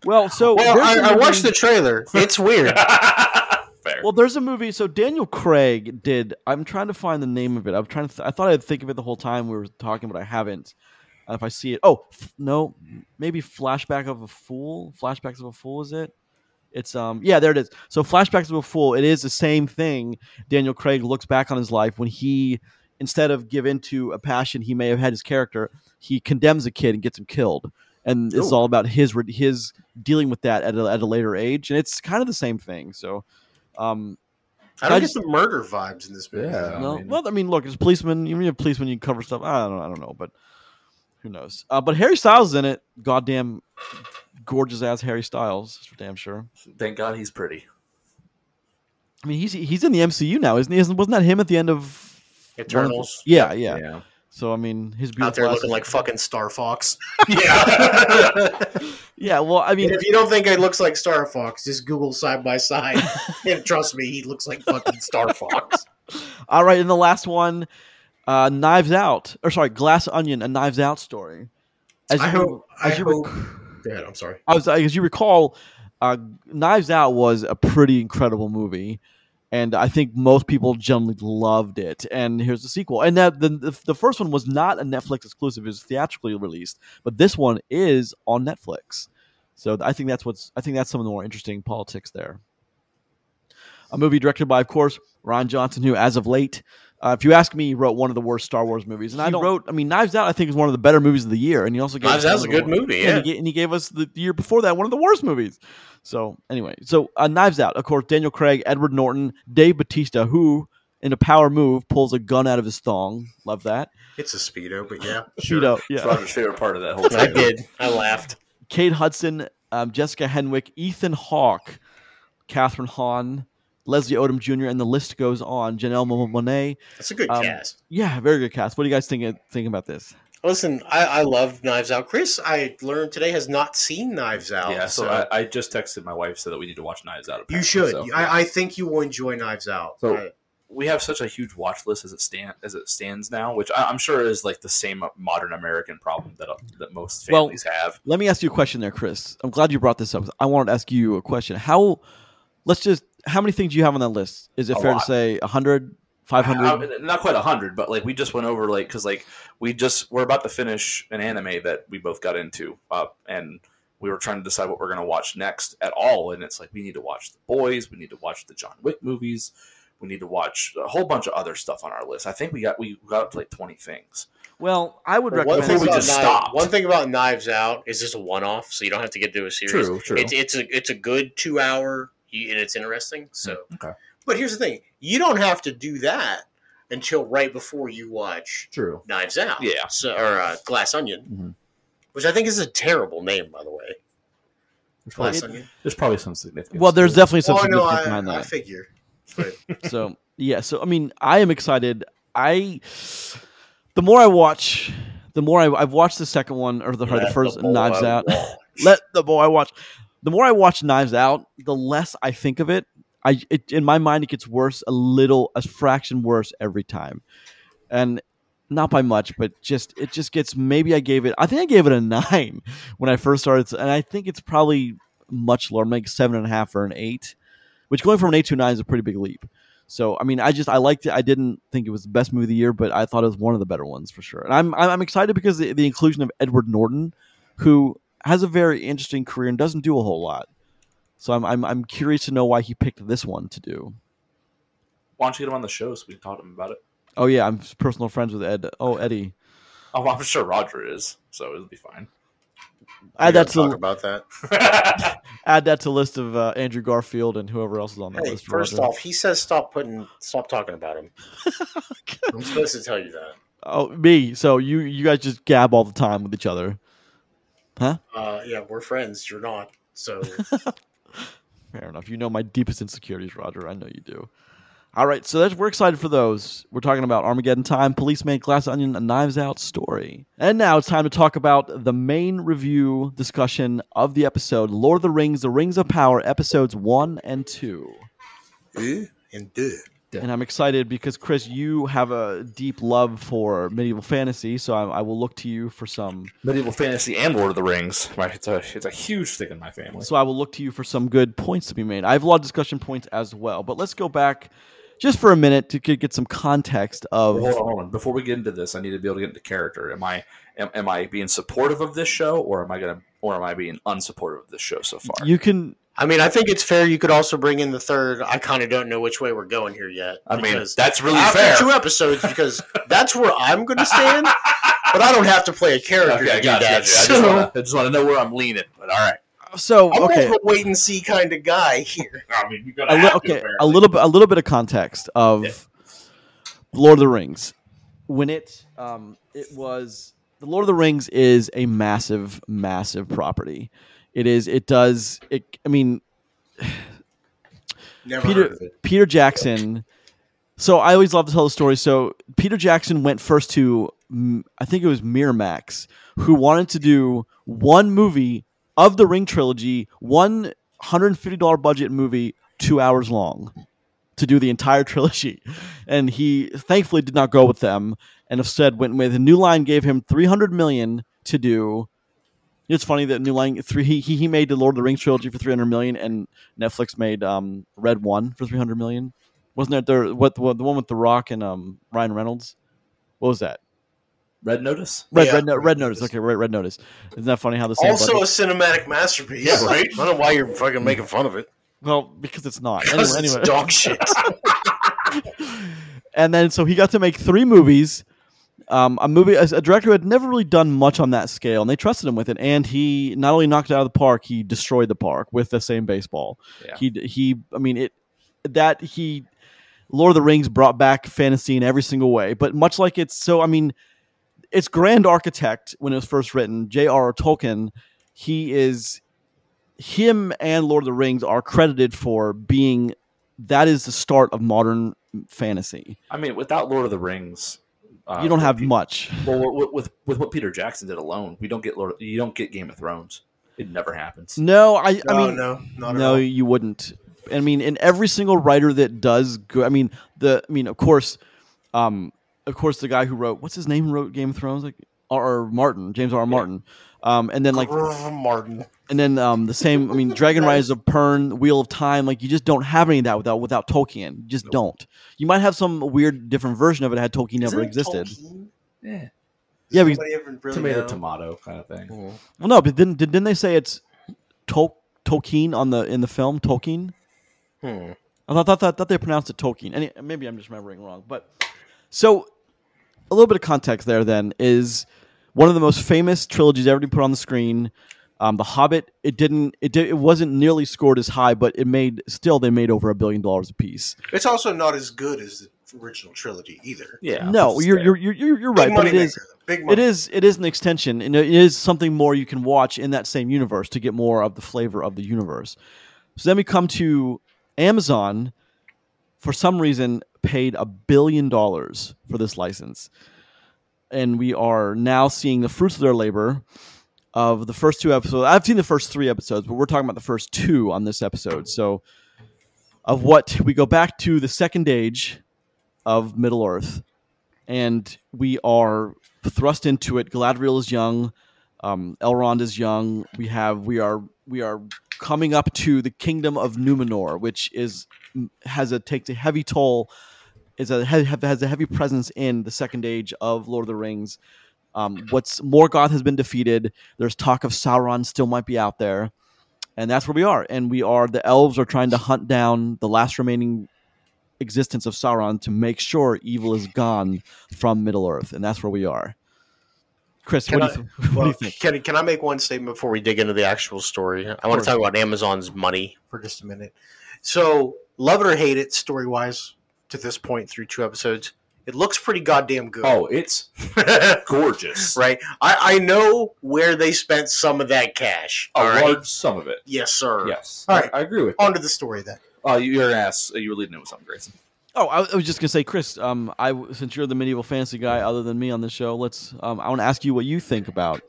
Well, so Well, there's a I, I movie- watched the trailer. It's weird. Fair. (laughs) (laughs) Well, there's a movie. So Daniel Craig did. I'm trying to find the name of it. I'm trying to. Th- I thought I'd think of it the whole time we were talking, but I haven't. Uh, if I see it, oh f- no, maybe flashback of a fool. Flashbacks of a fool is it? It's um yeah there it is. So flashbacks of a fool. It is the same thing. Daniel Craig looks back on his life when he instead of give into a passion he may have had his character, he condemns a kid and gets him killed. And it's Ooh. all about his his dealing with that at a, at a later age, and it's kind of the same thing. So, um, I don't I get just- the murder vibes in this movie. Yeah. though. I mean- well, I mean, look, it's a policeman, you mean a policeman, you cover stuff. I don't, I don't know, but who knows? Uh, but Harry Styles is in it. Goddamn, gorgeous ass Harry Styles, for damn sure. Thank God he's pretty. I mean, he's he's in the MCU now, isn't he? Isn't, wasn't that him at the end of Eternals. Yeah, yeah. So I mean, his beautiful Out there looking like fucking Star Fox. (laughs) Yeah. (laughs) Yeah, well, I mean, if you don't think it looks like Star Fox, just Google side by side. (laughs) and trust me, he looks like fucking Star Fox. all right. And the last one, uh, Knives Out, or sorry, Glass Onion, a Knives Out story. As I you- hope. I as you hope. rec- Go ahead. I'm sorry. I was as you recall, uh, Knives Out was a pretty incredible movie, and I think most people generally loved it. And here's the sequel, and that the the, the first one was not a Netflix exclusive; it was theatrically released, but this one is on Netflix. So I think that's what's I think that's some of the more interesting politics there. A movie directed by, of course, Rian Johnson, who, as of late, uh, if you ask me, he wrote one of the worst Star Wars movies. And I wrote, I mean, Knives Out, I think is one of the better movies of the year, and he also gave Knives us Out's a good wor- movie, and he, ga- and he gave us the year before that one of the worst movies. So anyway, so uh, Knives Out, of course, Daniel Craig, Edward Norton, Dave Batista, who in a power move, pulls a gun out of his thong. Love that. It's a speedo, but yeah, (laughs) Speedo, It's yeah. Roger's favorite part of that whole (laughs) I did. I laughed. Kate Hudson, um, Jessica Henwick, Ethan Hawke, Kathryn Hahn, Leslie Odom Jr., and the list goes on. Janelle Mo- Monáe. That's a good Um, cast. Yeah, very good cast. What do you guys think think about this? Listen, I, I love Knives Out. Chris, I learned today has not seen Knives Out. Yeah, so I, I just texted my wife so that we need to watch Knives Out. you should. so- I, I think you will enjoy Knives Out. So- I- we have such a huge watch list as it stand as it stands now, which I, I'm sure is like the same modern American problem that that most Well, families have. Let me ask you a question there, Chris. I'm glad you brought this up. I wanted to ask you a question. How, let's just, how many things do you have on that list? Is it A fair lot. to say 100, 500? Uh, not quite hundred, but like we just went over like because like we just we're about to finish an anime that we both got into, uh, and we were trying to decide what we're going to watch next at all, and it's like we need to watch the boys, we need to watch the John Wick movies, we need to watch a whole bunch of other stuff on our list. I think we got we got up to like twenty things. well, I would Well, one recommend. thing we just Knives- stopped. One thing about Knives Out is just a one-off, so you don't have to get to a series. True, true. It's it's a it's a good two-hour, and it's interesting. So, Okay. but here's the thing: you don't have to do that until right before you watch True. Knives Out. Yeah. So, or uh, Glass Onion, Mhm. which I think is a terrible name, by the way. There's Glass probably, Onion. there's probably some significance. well, there's definitely some Oh, I know. significance I, behind I that. figure. But (laughs) (laughs) so yeah so i mean i am excited i the more i watch the more I, i've watched the second one or the, or the first boy knives out let the boy watch the more i watch knives out the less i think of it i it, in my mind it gets worse a little a fraction worse every time and not by much but just it just gets maybe i gave it i think i gave it a (laughs) nine when i first started and i think it's probably much lower like seven and a half or an eight which going from an eight to a nine is a pretty big leap so I mean, I just I liked it. I didn't think it was the best movie of the year, but I thought it was one of the better ones for sure. And I'm I'm excited because the, the inclusion of Edward Norton, who has a very interesting career and doesn't do a whole lot. So I'm I'm I'm curious to know why he picked this one to do. Why don't you get him on the show so we can talk to him about it? Oh yeah, I'm personal friends with Ed. Oh Eddie, Oh, I'm sure Roger is, so it'll be fine. add that gotta talk to about that. (laughs) add that to list of uh, Andrew Garfield and whoever else is on that Hey, list. first Roger. off, he says stop putting, stop talking about him. (laughs) I'm supposed to tell you that. oh me. So you you guys just gab all the time with each other. Uh, yeah, we're friends. You're not. So (laughs) Fair enough. You know my deepest insecurities, Roger. I know you do. All right, so that's, we're excited for those. We're talking about Armageddon Time, Policeman, Glass Onion, a Knives Out story. And now it's time to talk about the main review discussion of the episode Lord of the Rings, The Rings of Power, episodes one and two. and duh. And I'm excited because, Chris, you have a deep love for medieval fantasy, so I, I will look to you for some. Medieval fantasy and Lord of the Rings. Right, It's a it's a huge thing in my family. So I will look to you for some good points to be made. I have a lot of discussion points as well, but let's go back just for a minute to get get some context of. Hold on, hold on. Before we get into this, I need to be able to get into character. Am I am, am I being supportive of this show, or am I gonna, or am I being unsupportive of this show so far? You can I mean, I think it's fair. You could also bring in the third. I kind of don't know which way we're going here yet. I mean, that's really after fair. two episodes, because that's where I'm going to stand. (laughs) But I don't have to play a character Okay, I to do got you. I that. just So wanna- I just want to know where I'm leaning. But all right. so I'm okay. more of a wait and see kind of guy here. (laughs) I mean, you A li- okay, a little bit, a little bit of context of Yeah. Lord of the Rings. When it, um, it was the Lord of the Rings is a massive, massive property. It is. It does. It. I mean, (sighs) Never Peter- heard of it. Peter Jackson. So I always love to tell the story. So Peter Jackson went first to, I think it was Miramax, who wanted to do one movie of the Ring trilogy, one hundred and fifty dollar budget movie, two hours long, to do the entire (laughs) trilogy, and he thankfully did not go with them, and instead went with New Line gave him three hundred million to do. It's funny that New Line three he he he made the Lord of the Rings trilogy for three hundred million, and Netflix made um Red One for three hundred million. Wasn't it the what, what the one with the Rock and um Ryan Reynolds? What was that? Red Notice. Red Yeah, Red, no, Red Red Notice. Notice. Okay, Red Red Notice. Isn't that funny how the same Also budget- a cinematic masterpiece. Yeah, right? I don't know why you're fucking making fun of it. well because it's not anyway. It's anyway. dog shit. (laughs) and then so he got to make three movies. Um, a movie, a, a director who had never really done much on that scale, and they trusted him with it. And he not only knocked it out of the park, he destroyed the park with the same baseball. Yeah. He he, I mean it that he Lord of the Rings brought back fantasy in every single way, but much like it's so, I mean, its grand architect when it was first written, J.R.R. Tolkien, he is him and Lord of the Rings are credited for being that is the start of modern fantasy. I mean, without Lord of the Rings, uh, you don't have Pe- much. Well, with, with with what Peter Jackson did alone, we don't get Lord. You don't get Game of Thrones. It never happens. No, I, I No, mean, no, not no, at all. you wouldn't. I mean, in every single writer that does go, I mean, the, I mean, of course, um, of course, the guy who wrote, what's his name, wrote Game of Thrones, like R. R. Martin, James R. R. Martin, um, and then like, Martin. And then um, the same. I mean, Dragonriders of Pern, Wheel of Time, like you just don't have any of that without without Tolkien. You just Nope. don't. You might have some weird different version of it had Tolkien never Isn't it existed. Tolkien? Yeah, Does Yeah, because- ever really tomato know? tomato kind of thing. Mhm. Well, no, but didn't didn't they say it's Tol- Tolkien on the in the film Tolkien? Hmm. I thought, thought, thought, thought they pronounced it Tolkien. Any, maybe I'm just remembering wrong. But so a little bit of context there then is one of the most famous trilogies ever to be put on the screen. Um, the Hobbit. It didn't. It did. It wasn't nearly scored as high, but it made still they made over a billion dollars a piece. It's also not as good as the original trilogy either. Yeah. no, you're, you're you're you're you're Big right, but it money is maker, though. Big money. it is it is an extension, and it is something more you can watch in that same universe to get more of the flavor of the universe. So then we come to Amazon. For some reason, paid a billion dollars for this license, and we are now seeing the fruits of their labor. Of the first two episodes, I've seen the first three episodes, but we're talking about the first two on this episode. So, of what we go back to the second age of Middle Earth, and we are thrust into it. Galadriel is young, um, Elrond is young. We have we are we are coming up to the kingdom of Numenor, which is has a takes a heavy toll. Is a has has a heavy presence in the second age of Lord of the Rings. Um, what's Morgoth has been defeated. There's talk of Sauron still might be out there, and that's where we are. And we are the elves are trying to hunt down the last remaining existence of Sauron to make sure evil is gone from Middle Earth, and that's where we are. Chris, Can (laughs) what, do you, what do you think? Can, can I make one statement before we dig into the actual story? I want to talk about Amazon's money for just a minute. So, love it or hate it, story wise, to this point through two episodes, it looks pretty goddamn good. Oh, it's (laughs) gorgeous. right. I, I know where they spent some of that cash. A all right. large some of it. Yes, sir. Yes. All right. I, I agree with. On to the story then. Oh, you- you're an ass. You were leading it with something, Grayson. Oh, I, I was just gonna say, Chris. Um, I since you're the medieval fantasy guy, other than me on the show, let's. Um, I want to ask you what you think about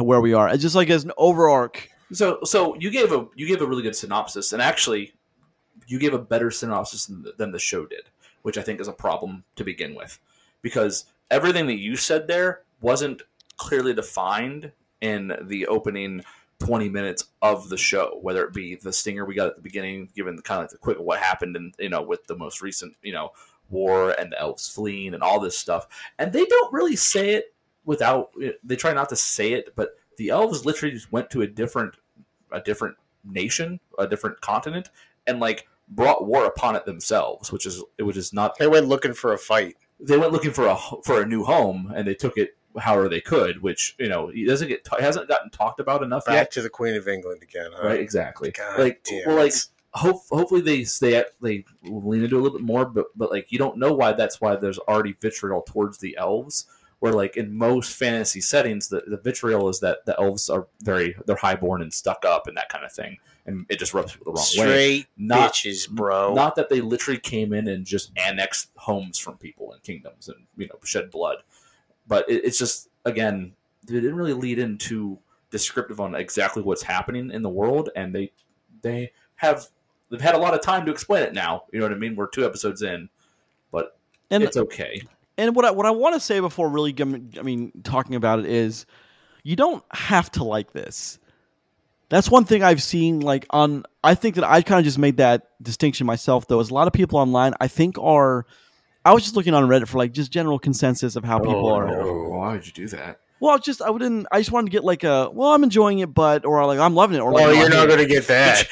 where we are. It's just like as an overarch. So, so you gave a you gave a really good synopsis, and actually, you gave a better synopsis than the, than the show did, which I think is a problem to begin with, because everything that you said there wasn't clearly defined in the opening twenty minutes of the show. Whether it be the stinger we got at the beginning, given the kind of like the quick what happened, and you know, with the most recent you know war and the elves fleeing and all this stuff, and they don't really say it without eh, they try not to say it, but the elves literally just went to a different a different nation, a different continent, and like brought war upon it themselves, which is which is not. They went looking for a fight. They went looking for a for a new home, and they took it however they could, which you know it doesn't get it hasn't gotten talked about enough Back yet. to the Queen of England again. Huh? Right, exactly. God like, damn well, like hope, hopefully they stay they lean into a little bit more, but but like you don't know why that's why there's already vitriol towards the elves. Where like in most fantasy settings, the, the vitriol is that the elves are very they're highborn and stuck up and that kind of thing, and it just rubs people the wrong way. Straight Not- bitches, bro. Not that they literally came in and just annexed homes from people and kingdoms and you know shed blood, but it, it's just again they didn't really lead into descriptive on exactly what's happening in the world, and they they have they've had a lot of time to explain it now. You know what I mean? We're two episodes in, but And it's okay. and what I, what I want to say before really, gim- I mean, talking about it is, you don't have to like this. That's one thing I've seen. Like on, I think that I kind of just made that distinction myself. Though, is a lot of people online, I think are. I was just looking on Reddit for like just general consensus of how people Oh, are. no. Why would you do that? Well, it's just I wouldn't. I just wanted to get like a. Well, I'm enjoying it, but or like I'm loving it, or like well, "No, you're not going to get that.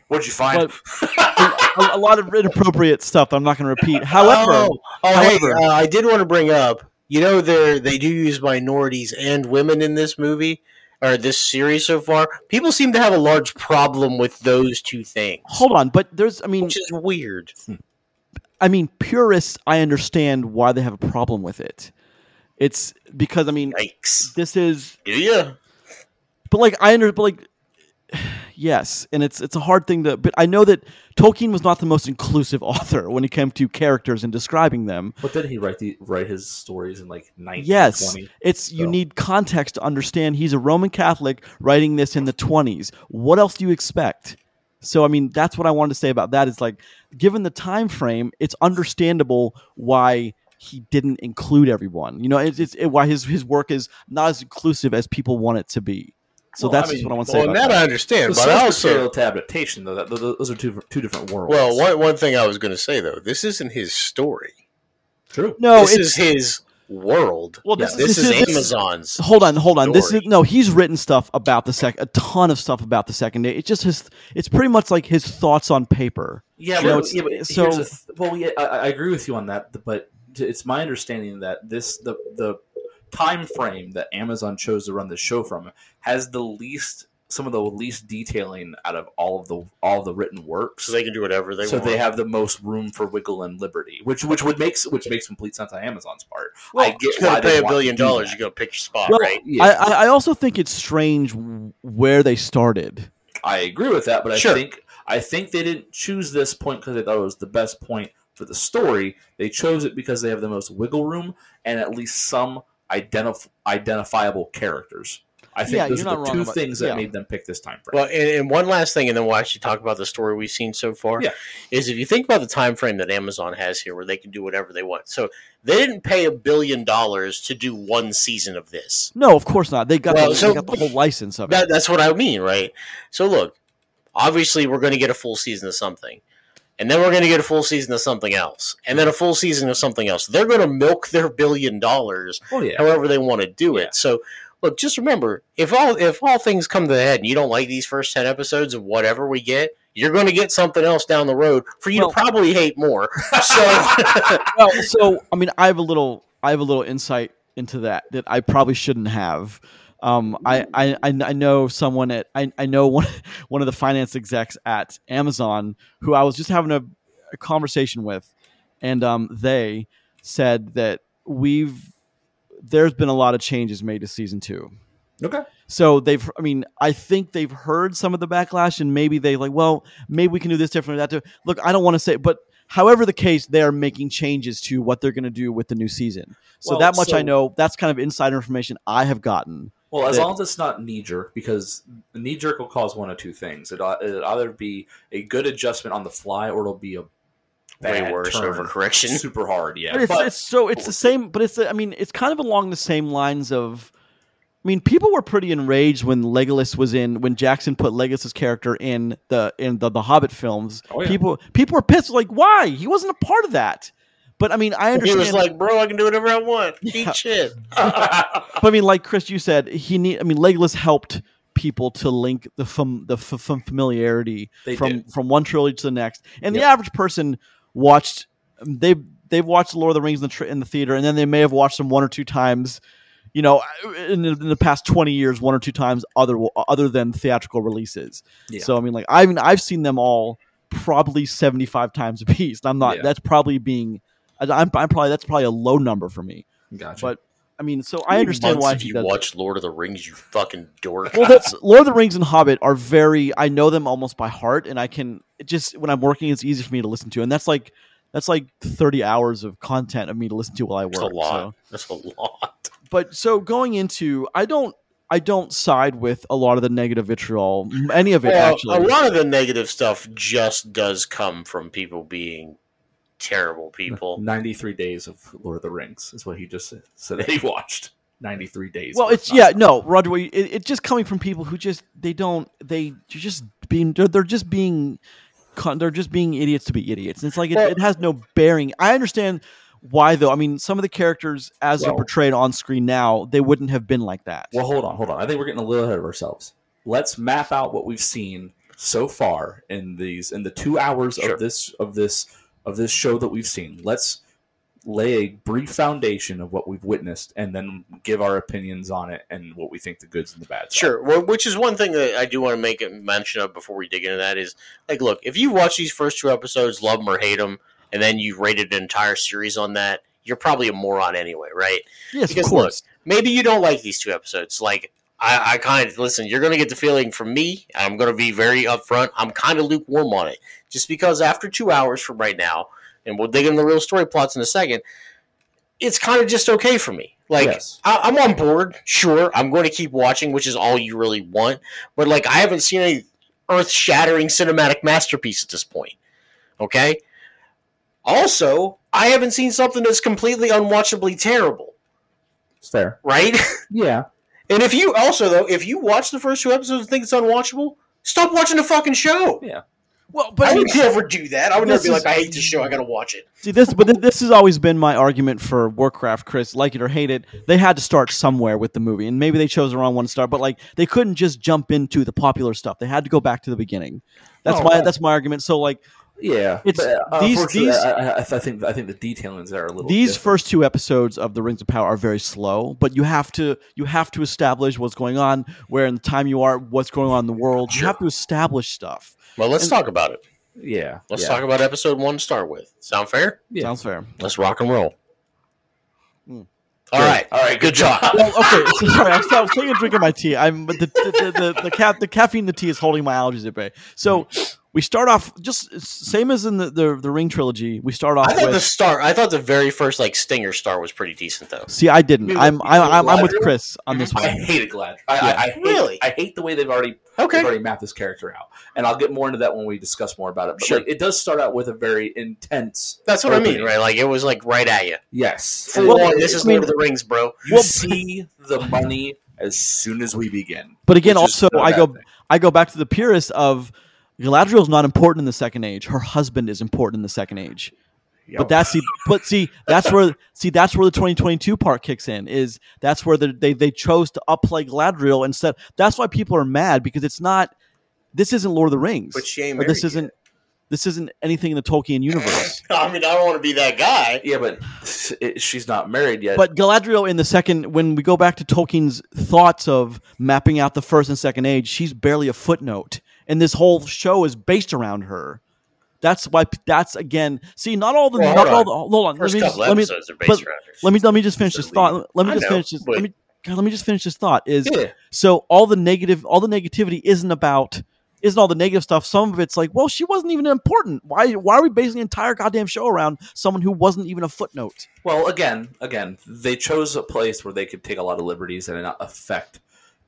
(laughs) What'd you find? a, a lot of inappropriate stuff that I'm not going to repeat. However, oh, oh, however- hey, uh, I did want to bring up. You know, they they do use minorities and women in this movie or this series so far. People seem to have a large problem with those two things, hold on, but there's. I mean, which is weird. Hmm. I mean, purists, I understand why they have a problem with it. It's because I mean, Yikes! this is, Yeah, but like I under, but like, yes, and it's it's a hard thing to. But I know that Tolkien was not the most inclusive (laughs) author when it came to characters and describing them. But did he write the write his stories in like 1920? Yes, it's you need context to understand. He's a Roman Catholic writing this in the twenties. What else do you expect? So I mean, that's what I wanted to say about that. Is like, given the time frame, it's understandable why he didn't include everyone. You know, it's, it's it, why his his work is not as inclusive as people want it to be. So Well, that's just mean, what I want to say well, and about that that. I understand, The but source I also material to adaptation, though, that, those are two two different worlds. well, one one thing I was going to say though, this isn't his story. true. no, this it's is his world. well, yeah, this, This is, is this Amazon's. Hold on, hold on. This is no. He's written stuff about the second, a ton of stuff about the second day. It's just his. It's pretty much like his thoughts on paper. Yeah, You know, but, yeah, but so- th- well, yeah, I, I agree with you on that. But it's my understanding that this the the time frame that Amazon chose to run the show from has the least some of the least detailing out of all of the all of the written works. So they can do whatever they so want. So they have the most room for wiggle and liberty, which which would makes which makes complete sense on Amazon's part. Well, I get You're why gonna they pay a billion do dollars. that. You're gonna pick your spot, Well, right? Yeah. I, I I also think it's strange where they started. I agree with that, but I Sure. think I think they didn't choose this point because they thought it was the best point for the story. They chose it because they have the most wiggle room and at least some identif- identifiable characters. I think Yeah, those you're the two about- things that yeah. made them pick this time frame. Well, and, and one last thing, and then we'll actually talk about the story we've seen so far. Yeah. Is if you think about the time frame that Amazon has here, where they can do whatever they want. So they didn't pay a billion dollars to do one season of this. No, of course not. They got Well, the, so- they got the whole license of it. That, that's what I mean, right? So look, obviously we're going to get a full season of something. And then we're going to get a full season of something else. And then a full season of something else. They're going to milk their billion dollars oh yeah, however they want to do Yeah. it. So look, just remember, if all if all things come to the head and you don't like these first ten episodes of whatever we get, you're going to get something else down the road for you Well- to probably hate more. (laughs) So (laughs) well, so I mean, I have a little, I have a little insight into that that I probably shouldn't have. Um, I, I, I know someone at, I, I know one, (laughs) one of the finance execs at Amazon who I was just having a, a conversation with, and um, they said that we've, there's been a lot of changes made to season two. okay. So they've, I mean, I think they've heard some of the backlash, and maybe they like, well, maybe we can do this differently, that. too. Look, I don't want to say, but however the case, they are making changes to what they're going to do with the new season. So Well, that much I know. That's kind of insider information I have gotten. Well, as that- long as it's not knee jerk, because knee jerk will cause one of two things. It uh, it'll either be a good adjustment on the fly, or it'll be a way worse turn, overcorrection. (laughs) super hard. Yeah, But it's, but it's so it's the same, but it's I mean it's kind of along the same lines of. I mean, people were pretty enraged when Legolas was in when Jackson put Legolas's character in the in the, the Hobbit films. Oh, yeah. People people were pissed, like why he wasn't a part of that. But I mean, I understand. he was like, "Bro, I can do whatever I want. (laughs) Yeah. Eat shit." (laughs) But I mean, like Chris, you said he need. I mean, Legolas helped people to link the fam, the f- f- familiarity They from did. from one trilogy to the next. And the average person watched they they've watched Lord of the Rings in the, tr- in the theater, and then they may have watched them one or two times. You know, in the, in the past twenty years, one or two times other other than theatrical releases. Yeah. So I mean, like I mean, I've seen them all probably seventy five times a piece. I'm not. Yeah. That's probably being. I- I'm, I'm probably that's probably a low number for me. gotcha. But I mean, so I understand why If you watch Lord of the Rings, you fucking dork. Well, that's (laughs) Lord of the Rings and Hobbit are very. I know them almost by heart, and I can it just when I'm working, it's easy for me to listen to, and that's like that's like 30 hours of content of me to listen to while I work. That's a lot. so. That's a lot. But so going into, I don't, I don't side with a lot of the negative vitriol, any of it Well, actually. a lot of the negative stuff just does come from people being terrible people. 93 days of Lord of the Rings is what he just said, said that he (laughs) watched. 93 days. well, it's yeah, no, Roger. It, it's just coming from people who just they don't they you're just being they're, they're just being they're just being idiots to be idiots. And it's like it, Well- it has no bearing. I understand why though. I mean, some of the characters as they're portrayed on screen now, they wouldn't have been like that. Well, hold on, hold on. I think we're getting a little ahead of ourselves. Let's map out what we've seen so far in these in the two hours Sure. of this of this of this show that we've seen. Let's lay a brief foundation of what we've witnessed, and then give our opinions on it and what we think the goods and the bads. are. Sure. Well, which is one thing that I do want to make a mention of before we dig into that is like, look, if you watch these first two episodes, love them or hate them, and then you rated an entire series on that, you're probably a moron anyway, right? Yes, Because of course. Maybe you don't like these two episodes. Like I, I kind of listen. You're going to get the feeling from me. I'm going to be very upfront. I'm kind of lukewarm on it, just because after two hours from right now, and we'll dig into the real story plots in a second. It's kind of just okay for me. Like Yes. I, I'm on board. Sure, I'm going to keep watching, which is all you really want. But like, I haven't seen any earth-shattering cinematic masterpiece at this point. Okay. Also, I haven't seen something that's completely unwatchably terrible. It's fair. Right. (laughs) Yeah. And if you also though, if you watch the first two episodes and think it's unwatchable, stop watching the fucking show. Yeah. Well, but I would never do that. I would never be is- like, I hate this show. I gotta watch it. see this, but this has always been my argument for Warcraft. Chris, like it or hate it, they had to start somewhere with the movie, and maybe they chose the wrong one to start. But like, they couldn't just jump into the popular stuff. They had to go back to the beginning. That's Oh, my right. that's my argument. So like, Yeah. It's- but, uh, these- these- I, I, I think I think the detailings there are a little. these different. first two episodes of the Rings of Power are very slow, but you have to you have to establish what's going on, where in the time you are, what's going on in the world. You have to establish stuff. Well, let's And- talk about it. Yeah. Let's yeah. talk about episode one to start with. Sound fair? Yeah. Sounds fair. Let's rock and roll. Mm. All right. All right. Good job. (laughs) well, okay. So sorry, I was, I was taking a drink of my tea. I'm but the the the, the, the, ca- the caffeine in the tea is holding my allergies at bay. So we start off just same as in the the, the Ring trilogy. We start off I thought with. the start. I thought the very first like Stinger star was pretty decent though. See, I didn't. I'm with- I'm I'm, I'm with Chris on this one. I one. hated Glad. I, Yeah. I, I hate, Really? I hate the way they've already Okay. they've already mapped this character out, and I'll get more into that when we discuss more about it. But Sure. like, it does start out with a very intense. That's what I mean, right? Like it was like right at you. Yes. Full Well, on, this is I Lord of the Rings, bro. You Well- see the money as soon as we begin. But again, also not a I bad go thing. I go back to the purist of Galadriel's not important in the second age. Her husband is important in the second age. Yo. But that's the but see that's where see that's where the 2022 part kicks in is that's where the, they they chose to upplay Galadriel instead. That's why people are mad because it's not this isn't Lord of the Rings. But she ain't this isn't this isn't anything in the Tolkien universe. (laughs) I mean, I don't want to be that guy. yeah, but it, she's not married yet. but Galadriel in the second when we go back to Tolkien's thoughts of mapping out the first and second age, she's barely a footnote. And this whole show is based around her. That's why that's again see not all the Well, not hold all the hold on First let me, couple let me episodes are based but around her. let me let me just finish this thought. Let me I just know, finish this. but- Let me God, let me just finish this thought. Is yeah, so all the negative, all the negativity isn't about isn't all the negative stuff. Some of it's like, well, she wasn't even important. Why why are we basing the entire goddamn show around someone who wasn't even a footnote? Well, again, again, they chose a place where they could take a lot of liberties and not affect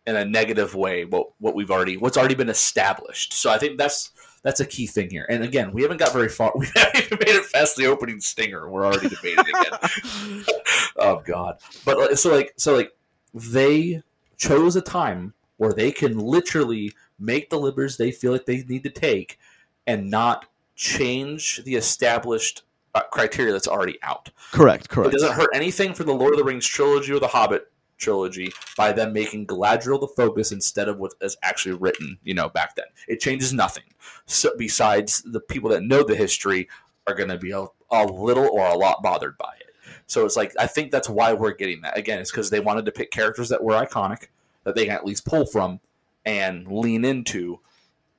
in a negative way what what we've already what's already been established. So I think that's that's a key thing here. And again, we haven't got very far. (laughs) We haven't even made it past the opening stinger. We're already debating again. (laughs) oh God! But so like so like they chose a time where they can literally make the libers they feel like they need to take and not change the established uh, criteria that's already out. Correct, It correct. doesn't hurt anything for the Lord of the Rings trilogy or the Hobbit trilogy by them making Galadriel the focus instead of what is actually written, you know, back then. It changes nothing. So besides the people that know the history are going to be a, a little or a lot bothered by it. So it's like I think that's why we're getting that. Again, it's because they wanted to pick characters that were iconic that they can at least pull from and lean into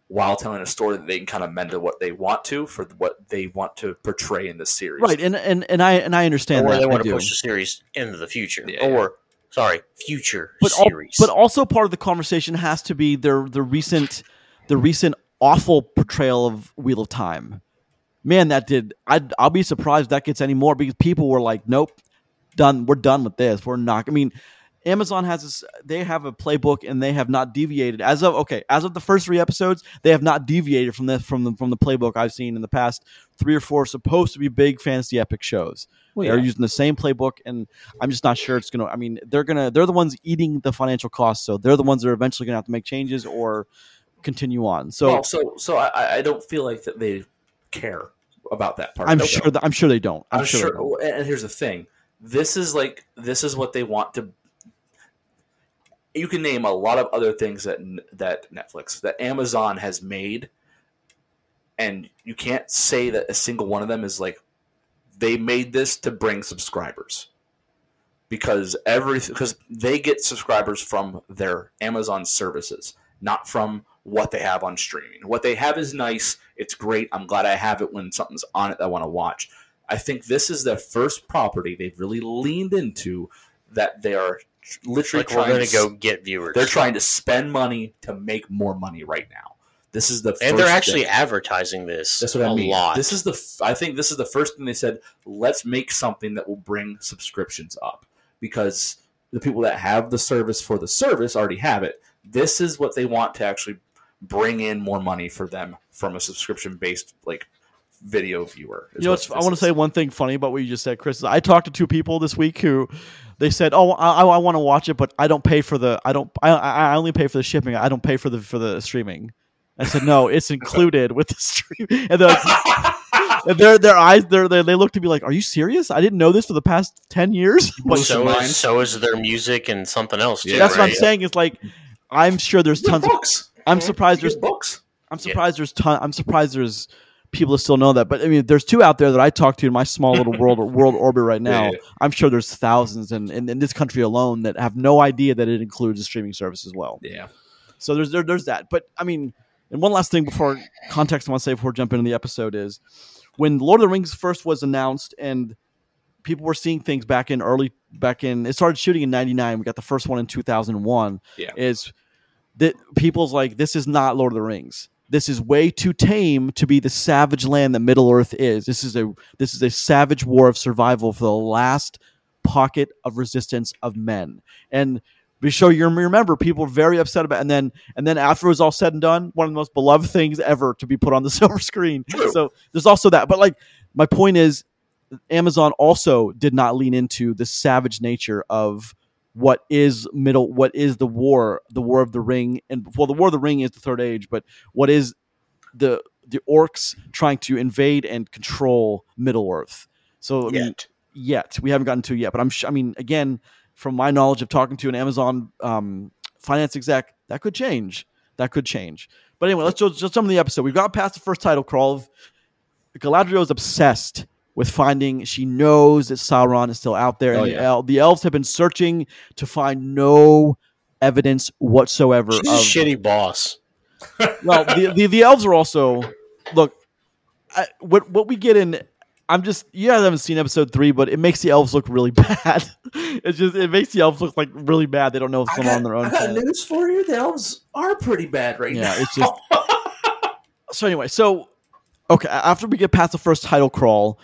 while telling a story that they can kind of mend to what they want to for what they want to portray in this series. Right, and, and and I and I understand or that. they I want to do. push the series into the future, Yeah, or sorry, future but al- series. but also part of the conversation has to be their the recent the recent awful portrayal of Wheel of Time. Man, that did. I'd, I'll be surprised if that gets any more because people were like, "Nope, done. We're done with this. We're not." I mean, Amazon has this. They have a playbook and they have not deviated as of okay as of the first three episodes. They have not deviated from this from the from the playbook I've seen in the past three or four supposed to be big fantasy epic shows. Well, They're yeah. using the same playbook, and I'm just not sure it's gonna. I mean, they're gonna. They're the ones eating the financial costs, so they're the ones that are eventually gonna have to make changes or continue on. So well, so so I, I don't feel like that they care about that part. I'm of it. sure. That, I'm sure they don't. I'm, I'm sure. sure. don't. and and here's the thing: this is like this is what they want to. You can name a lot of other things that that Netflix, that Amazon has made, and you can't say that a single one of them is like they made this to bring subscribers because every because they get subscribers from their Amazon services, not from what they have on streaming. What they have is nice. It's great. I'm glad I have it when something's on it that I want to watch. I think this is the first property they've really leaned into that they are literally Like trying to go get viewers. they're trying to spend money to make more money right now. This is the and first they're actually thing. advertising this. That's what I a mean. lot. This is the f- I think this is the first thing they said. Let's make something that will bring subscriptions up because the people that have the service for the service already have it. This is what they want to actually bring in more money for them from a subscription based like video viewer. You know, I want to say one thing funny about what you just said, Chris. is I talked to two people this week who they said, "Oh, I, I want to watch it, but I don't pay for the. I don't. I, I only pay for the shipping. I don't pay for the for the streaming." I said, "No, it's (laughs) included with the stream." And they're like, (laughs) and their their eyes, they're, they they look to be like, "Are you serious? I didn't know this for the past ten years." Blue (laughs) Like, so is, so is their music and something else too. Yeah, that's what I'm saying. Is like, I'm sure there's You get tons. Of, books. I'm Mhm. surprised there's get books. I'm surprised there's ton. I'm surprised there's people that still know that. But I mean, there's two out there that I talk to in my small little world world orbit right now. Yeah, yeah. I'm sure there's thousands in, in, in this country alone that have no idea that it includes a streaming service as well. Yeah. So there's there, there's that. But I mean, and one last thing before context I want to say before jumping into the episode is when Lord of the Rings first was announced and people were seeing things back in early back in it started shooting in 99 we got the first one in 2001 Yeah. is that people's like this is not lord of the rings. This is way too tame to be the savage land that middle earth is. This is a this is a savage war of survival for the last pocket of resistance of men. And we show you remember people were very upset about it. and then and then after it was all said and done one of the most beloved things ever to be put on the (laughs) silver screen so there's also that but like my point is amazon also did not lean into the savage nature of what is middle what is the war the war of the ring and well the war of the ring is the third age but what is the the orcs trying to invade and control middle earth so I mean, Yet. yet we haven't gotten to it yet but i'm sh- i mean again from my knowledge of talking to an amazon um, finance exec that could change that could change but anyway let's just, just jump into the episode we've got past the first title crawl galadriel is obsessed with finding she knows that sauron is still out there and Oh, the, el- the elves have been searching to find no evidence whatsoever She's of a shitty boss. well, the, the the elves are also look. I, what what we get in, I'm just you guys haven't seen episode three, but it makes the elves look really (laughs) bad. it's just it makes the elves look like really bad. They don't know what's going on in their own. I got planet. news for you. The elves are pretty bad right Yeah, now. it's just- (laughs) So anyway, so okay, after we get past the first title crawl,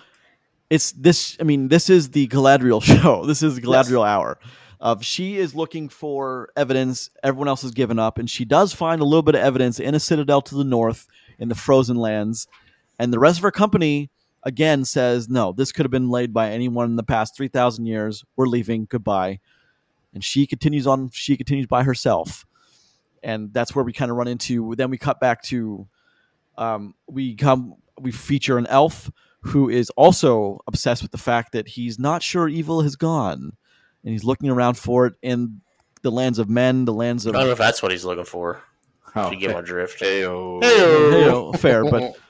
it's this. I mean, this is the Galadriel (laughs) show. This is Galadriel hour. Of she is looking for evidence. Everyone else has given up, and she does find a little bit of evidence in a citadel to the north in the frozen lands. And the rest of her company again says, "No, this could have been laid by anyone in the past three thousand years. We're leaving. Goodbye." And she continues on. She continues by herself, and that's where we kind of run into. Then we cut back to um, we come we feature an elf who is also obsessed with the fact that he's not sure evil has gone and he's looking around for it in the lands of men the lands of. I don't know if that's what he's looking for. Oh, If you get my drift. Heyo. you know, fair but (laughs)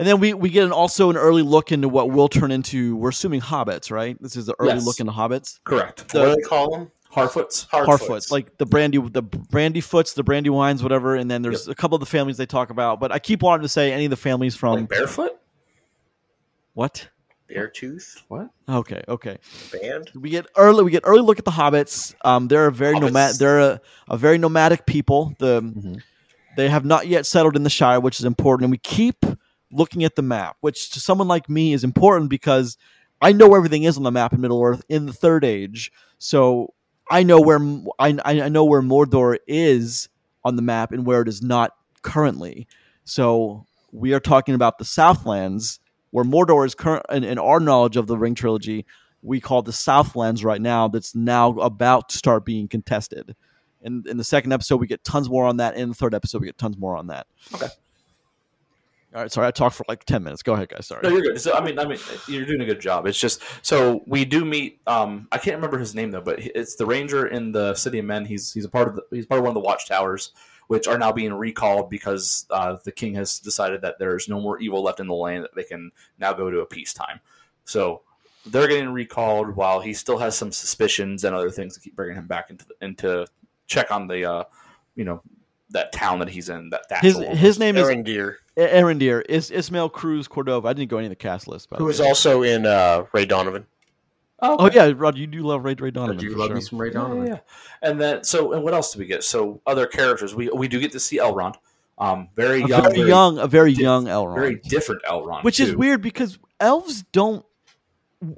and then we, we get an, also an early look into what will turn into we're assuming hobbits right this is the early Yes. look into hobbits Correct. what do they call them? Harfoots. Harfoots, like the brandy, the brandy foots, the brandy wines, whatever. And then there's a couple of the families they talk about, but I keep wanting to say any of the families from Like barefoot. what? Beartooth What? Okay, okay. band. We get early. We get early look at the hobbits. Um, they're a very Hobbits. nomad. They're a, a very nomadic people. The Mhm. they have not yet settled in the Shire, which is important. And we keep looking at the map, which to someone like me is important because I know everything is on the map in Middle Earth in the Third Age. So I know where I I know where Mordor is on the map and where it is not currently. So we are talking about the Southlands, where Mordor is current in, in our knowledge of the Ring trilogy. We call the Southlands right now. That's now about to start being contested. In in the second episode, we get tons more on that. In the third episode, we get tons more on that. Okay. All right. Sorry, I talked for like ten minutes. Go ahead, guys. Sorry. No, you're good. So I mean, I mean, you're doing a good job. It's just so we do meet. Um, I can't remember his name though, but it's the ranger in the city of men. He's he's a part of the, he's part of one of the watchtowers, which are now being recalled because uh, the king has decided that there's no more evil left in the land. That they can now go to a peacetime. So they're getting recalled while he still has some suspicions and other things that keep bringing him back into the, into check on the uh, you know that town that he's in. That His his name is Arondir, Aaron Deere. Is Ismael Cruz Córdova. I didn't go any of the cast list. By the who was also in uh, Ray Donovan. Oh yeah, Rod, you do love Ray Ray Donovan. Do you love sure. me some Ray Donovan? yeah, yeah. And then so and what else do we get? So other characters we we do get to see Elrond, um, very A young, very young, a very di- young Elrond. very different Elrond, which is weird because elves don't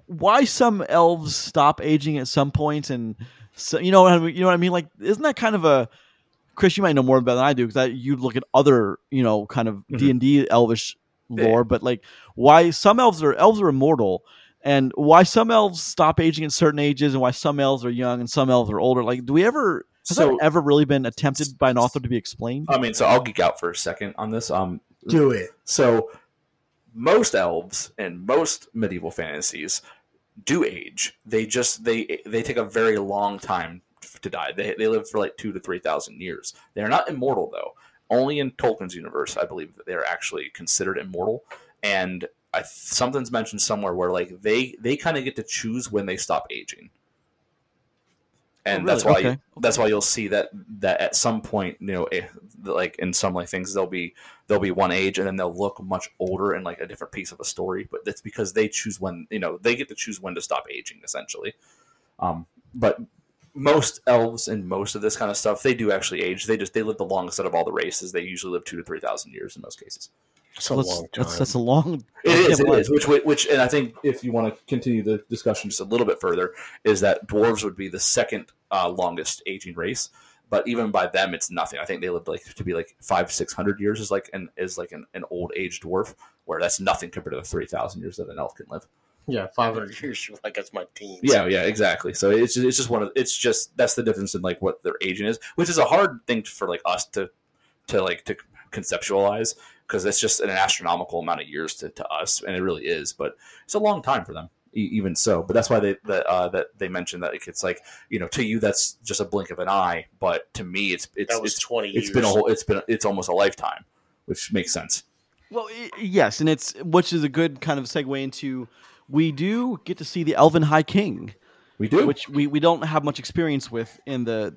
why some elves stop aging at some points and so, you know what I mean, you know what I mean like isn't that kind of a Chris you might know more about than I do because you look at other you know kind of Mhm. D and D elvish Yeah. lore but like why some elves are elves are immortal and why some elves stop aging at certain ages and why some elves are young and some elves are older like do we ever has So- that ever really been attempted by an author to be explained I mean, so I'll geek out for a second on this. Um, Do it. So most elves and most medieval fantasies do age. They just they they take a very long time to die. They they live for like two to three thousand years. They're not immortal though. Only in Tolkien's universe, I believe that they're actually considered immortal. And I something's mentioned somewhere where like they they kind of get to choose when they stop aging. And Oh, that's why Okay. that's why you'll see that that at some point you know eh, like in some like things they'll be they'll be one age and then they'll look much older in like a different piece of a story but that's because they choose when you know they get to choose when to stop aging essentially um, but most elves and most of this kind of stuff they do actually age. They just they live the longest out of all the races. They usually live two to three thousand years in most cases. It's a that's, long time. that's, that's a long it I is it believe- is which which and i think if you want to continue the discussion just a little bit further is that dwarves would be the second uh, longest aging race but even by them it's nothing. I think they lived like to be like five six hundred years is like an is like an, an old age dwarf where that's nothing compared to the 3000 years that an elf can live Yeah, 500 (laughs) Years, you're like that's my team. yeah yeah exactly so it's just, it's just one of it's just that's the difference in like what their aging is which is a hard thing for like us to to like to conceptualize because it's just an astronomical amount of years to, to us and it really is but it's a long time for them e- even so but that's why they that uh, that they mentioned that like, it's like you know to you that's just a blink of an eye but to me it's it's that was it's, twenty years. it's been a whole it's been it's almost a lifetime which makes sense Well, yes, and it's which is a good kind of segue into we do get to see the Elven High King, we do which we, we don't have much experience with in the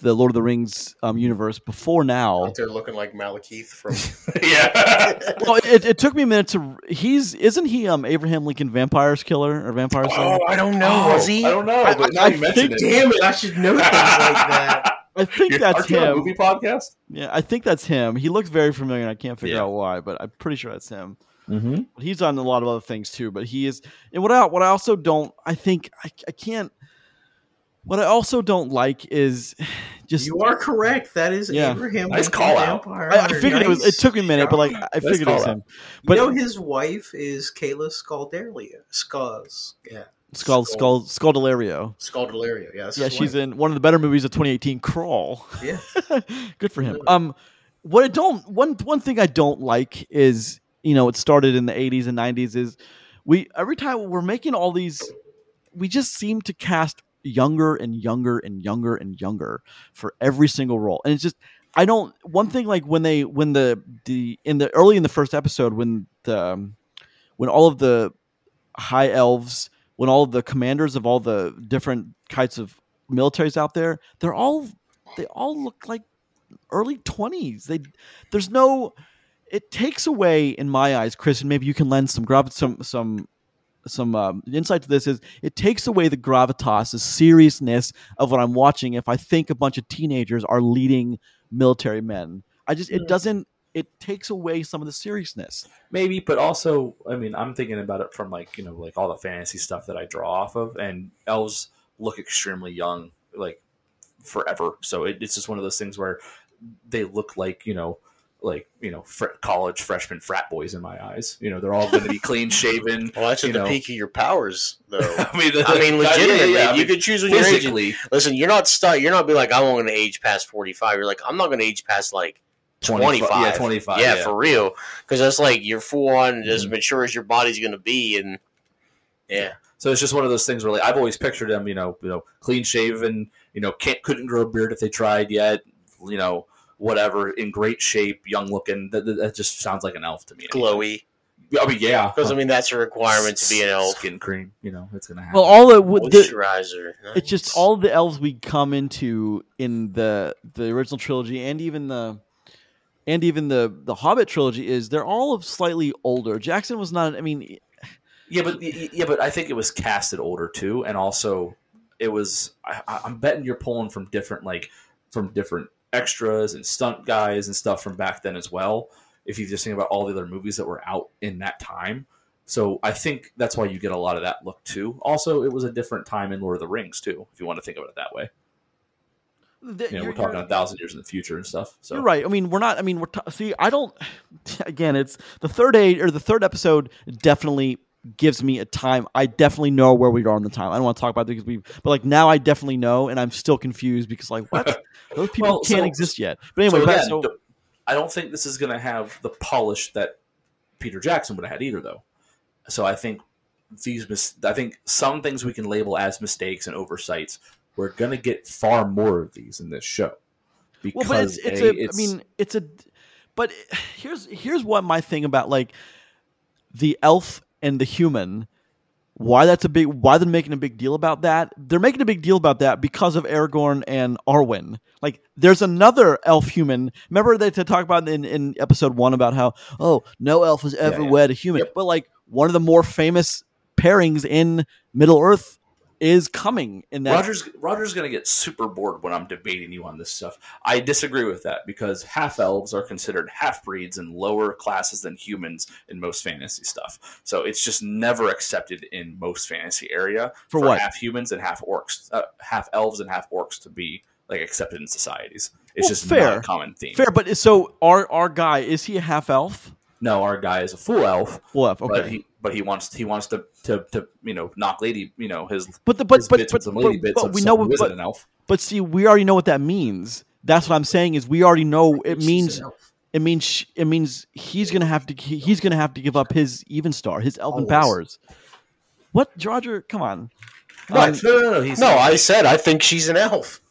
the Lord of the Rings um, universe before now. out there looking like Malekith from. (laughs) yeah Well, it, it took me a minute to. He's isn't he um Abraham Lincoln Vampire's killer or vampire slayer? oh, I don't know. was he? i don't know I- but now I you think- it Damn it! I should know things like that. (laughs) I think You're- that's aren't you on a him. movie podcast Yeah, I think that's him. He looks very familiar, and I can't figure Yeah. out why, but I'm pretty sure that's him. Mm-hmm. He's on a lot of other things too, but he is. And what I what I also don't, I think I, I can't. What I also don't like is (sighs) just You are correct. That is Yeah. Abraham Nice call out. I, I Hunter. figured it was. It took me a minute, but like job. I figured it was call him. But you know his wife is Kayla Scalderia. Scuzz. Yeah. Skull Skull Sculdelario. Scaldelaria. Yeah. that's Yeah, his she's in one of the better movies of 2018, Crawl. Yeah. (laughs) Good for him. Um, what I don't one one thing I don't like is you know it started in the 80s and 90s is we every time we're making all these we just seem to cast younger and younger and younger and younger for every single role. And it's just I don't one thing like when they when the the in the early in the first episode when the um, when all of the high elves when all of the commanders of all the different kinds of militaries out there they're all they all look like early 20s they there's no it takes away in my eyes chris and maybe you can lend some grav some some some um, insight to this is it takes away the gravitas the seriousness of what i'm watching if i think a bunch of teenagers are leading military men. I just it doesn't it takes away some of the seriousness. Maybe but also i mean i'm thinking about it from like you know like all the fantasy stuff that i draw off of and elves look extremely young like forever. So it, it's just one of those things where they look like you know like you know fr- college freshman frat boys in my eyes you know they're all going to be clean shaven (laughs) Well, that's You at the know. peak of your powers, though. (laughs) i mean (laughs) I mean, legitimately, I you mean, could choose when you're aging. Listen, you're not stuck. You're not be like, I'm going to age past 45. You're like, I'm not going to age past like 25. yeah 25 yeah, yeah, for real. Because that's like you're full on as Mhm. mature as your body's going to be, and yeah, So it's just one of those things where like I've always pictured them, you know, you know, clean shaven, you know, can't couldn't grow a beard if they tried yet, you know, whatever, in great shape, young looking. That, that, that just sounds like an elf to me. glowy. I mean, yeah, Because I mean that's a requirement to be an elf. Skin cream, you know, it's gonna happen. Well, all the, w- the Moisturizer. it's just all the elves we come into in the the original trilogy and even the and even the the Hobbit trilogy is they're all slightly older. Jackson was not. I mean, Yeah, but yeah, but I think it was casted older too, and also it was. I, I- I'm betting you're pulling from different like from different extras and stunt guys and stuff from back then as well. If you just think about all the other movies that were out in that time, so I think that's why you get a lot of that look too. Also, it was a different time in Lord of the Rings too, if you want to think of it that way. the- You know, we're talking a thousand years in the future and stuff. So You're right. I mean, we're not. I mean, we're t- see. I don't. (sighs) Again, it's the third age or the third episode definitely gives me a time. I definitely know where we are on the time. I don't want to talk about it because we. But like now, I definitely know, and I'm still confused because like what (laughs) those people Well, can't so- exist yet. But anyway, so again, so- I don't think this is going to have the polish that Peter Jackson would have had either, though. So I think these, mis- I think some things we can label as mistakes and oversights. We're going to get far more of these in this show because well, but it's, it's A, a. it's- I mean, it's a. But here's here's what my thing about like the elf and the human. Why that's a big? Why they're making a big deal about that? They're making a big deal about that because of Aragorn and Arwen. Like, there's another elf human. Remember they to talk about in, in episode one about how oh no elf has ever yeah. wed a human. But like one of the more famous pairings in Middle Earth is coming in that. Roger's Roger's going to get super bored when I'm debating you on this stuff. I disagree with that because half elves are considered half breeds and lower classes than humans in most fantasy stuff. So it's just never accepted in most fantasy area For what? half humans and half orcs, uh, half elves and half orcs to be like accepted in societies. It's Well, just fair. not a common theme. Fair, but so our our guy is he a half elf? No, our guy is a full elf, Full elf. Okay. but he but he wants he wants to, to to you know knock lady you know his But the but his but bits but, with some but, bits but of we know someone who isn't but, an elf. but see we already know what that means. That's what I'm saying is we already know it means it means it means he's gonna have to he's gonna have to give up his even star his elven Always. powers. What Roger? Come on. What? Um, no, no, no. He's No, I said I think she's an elf.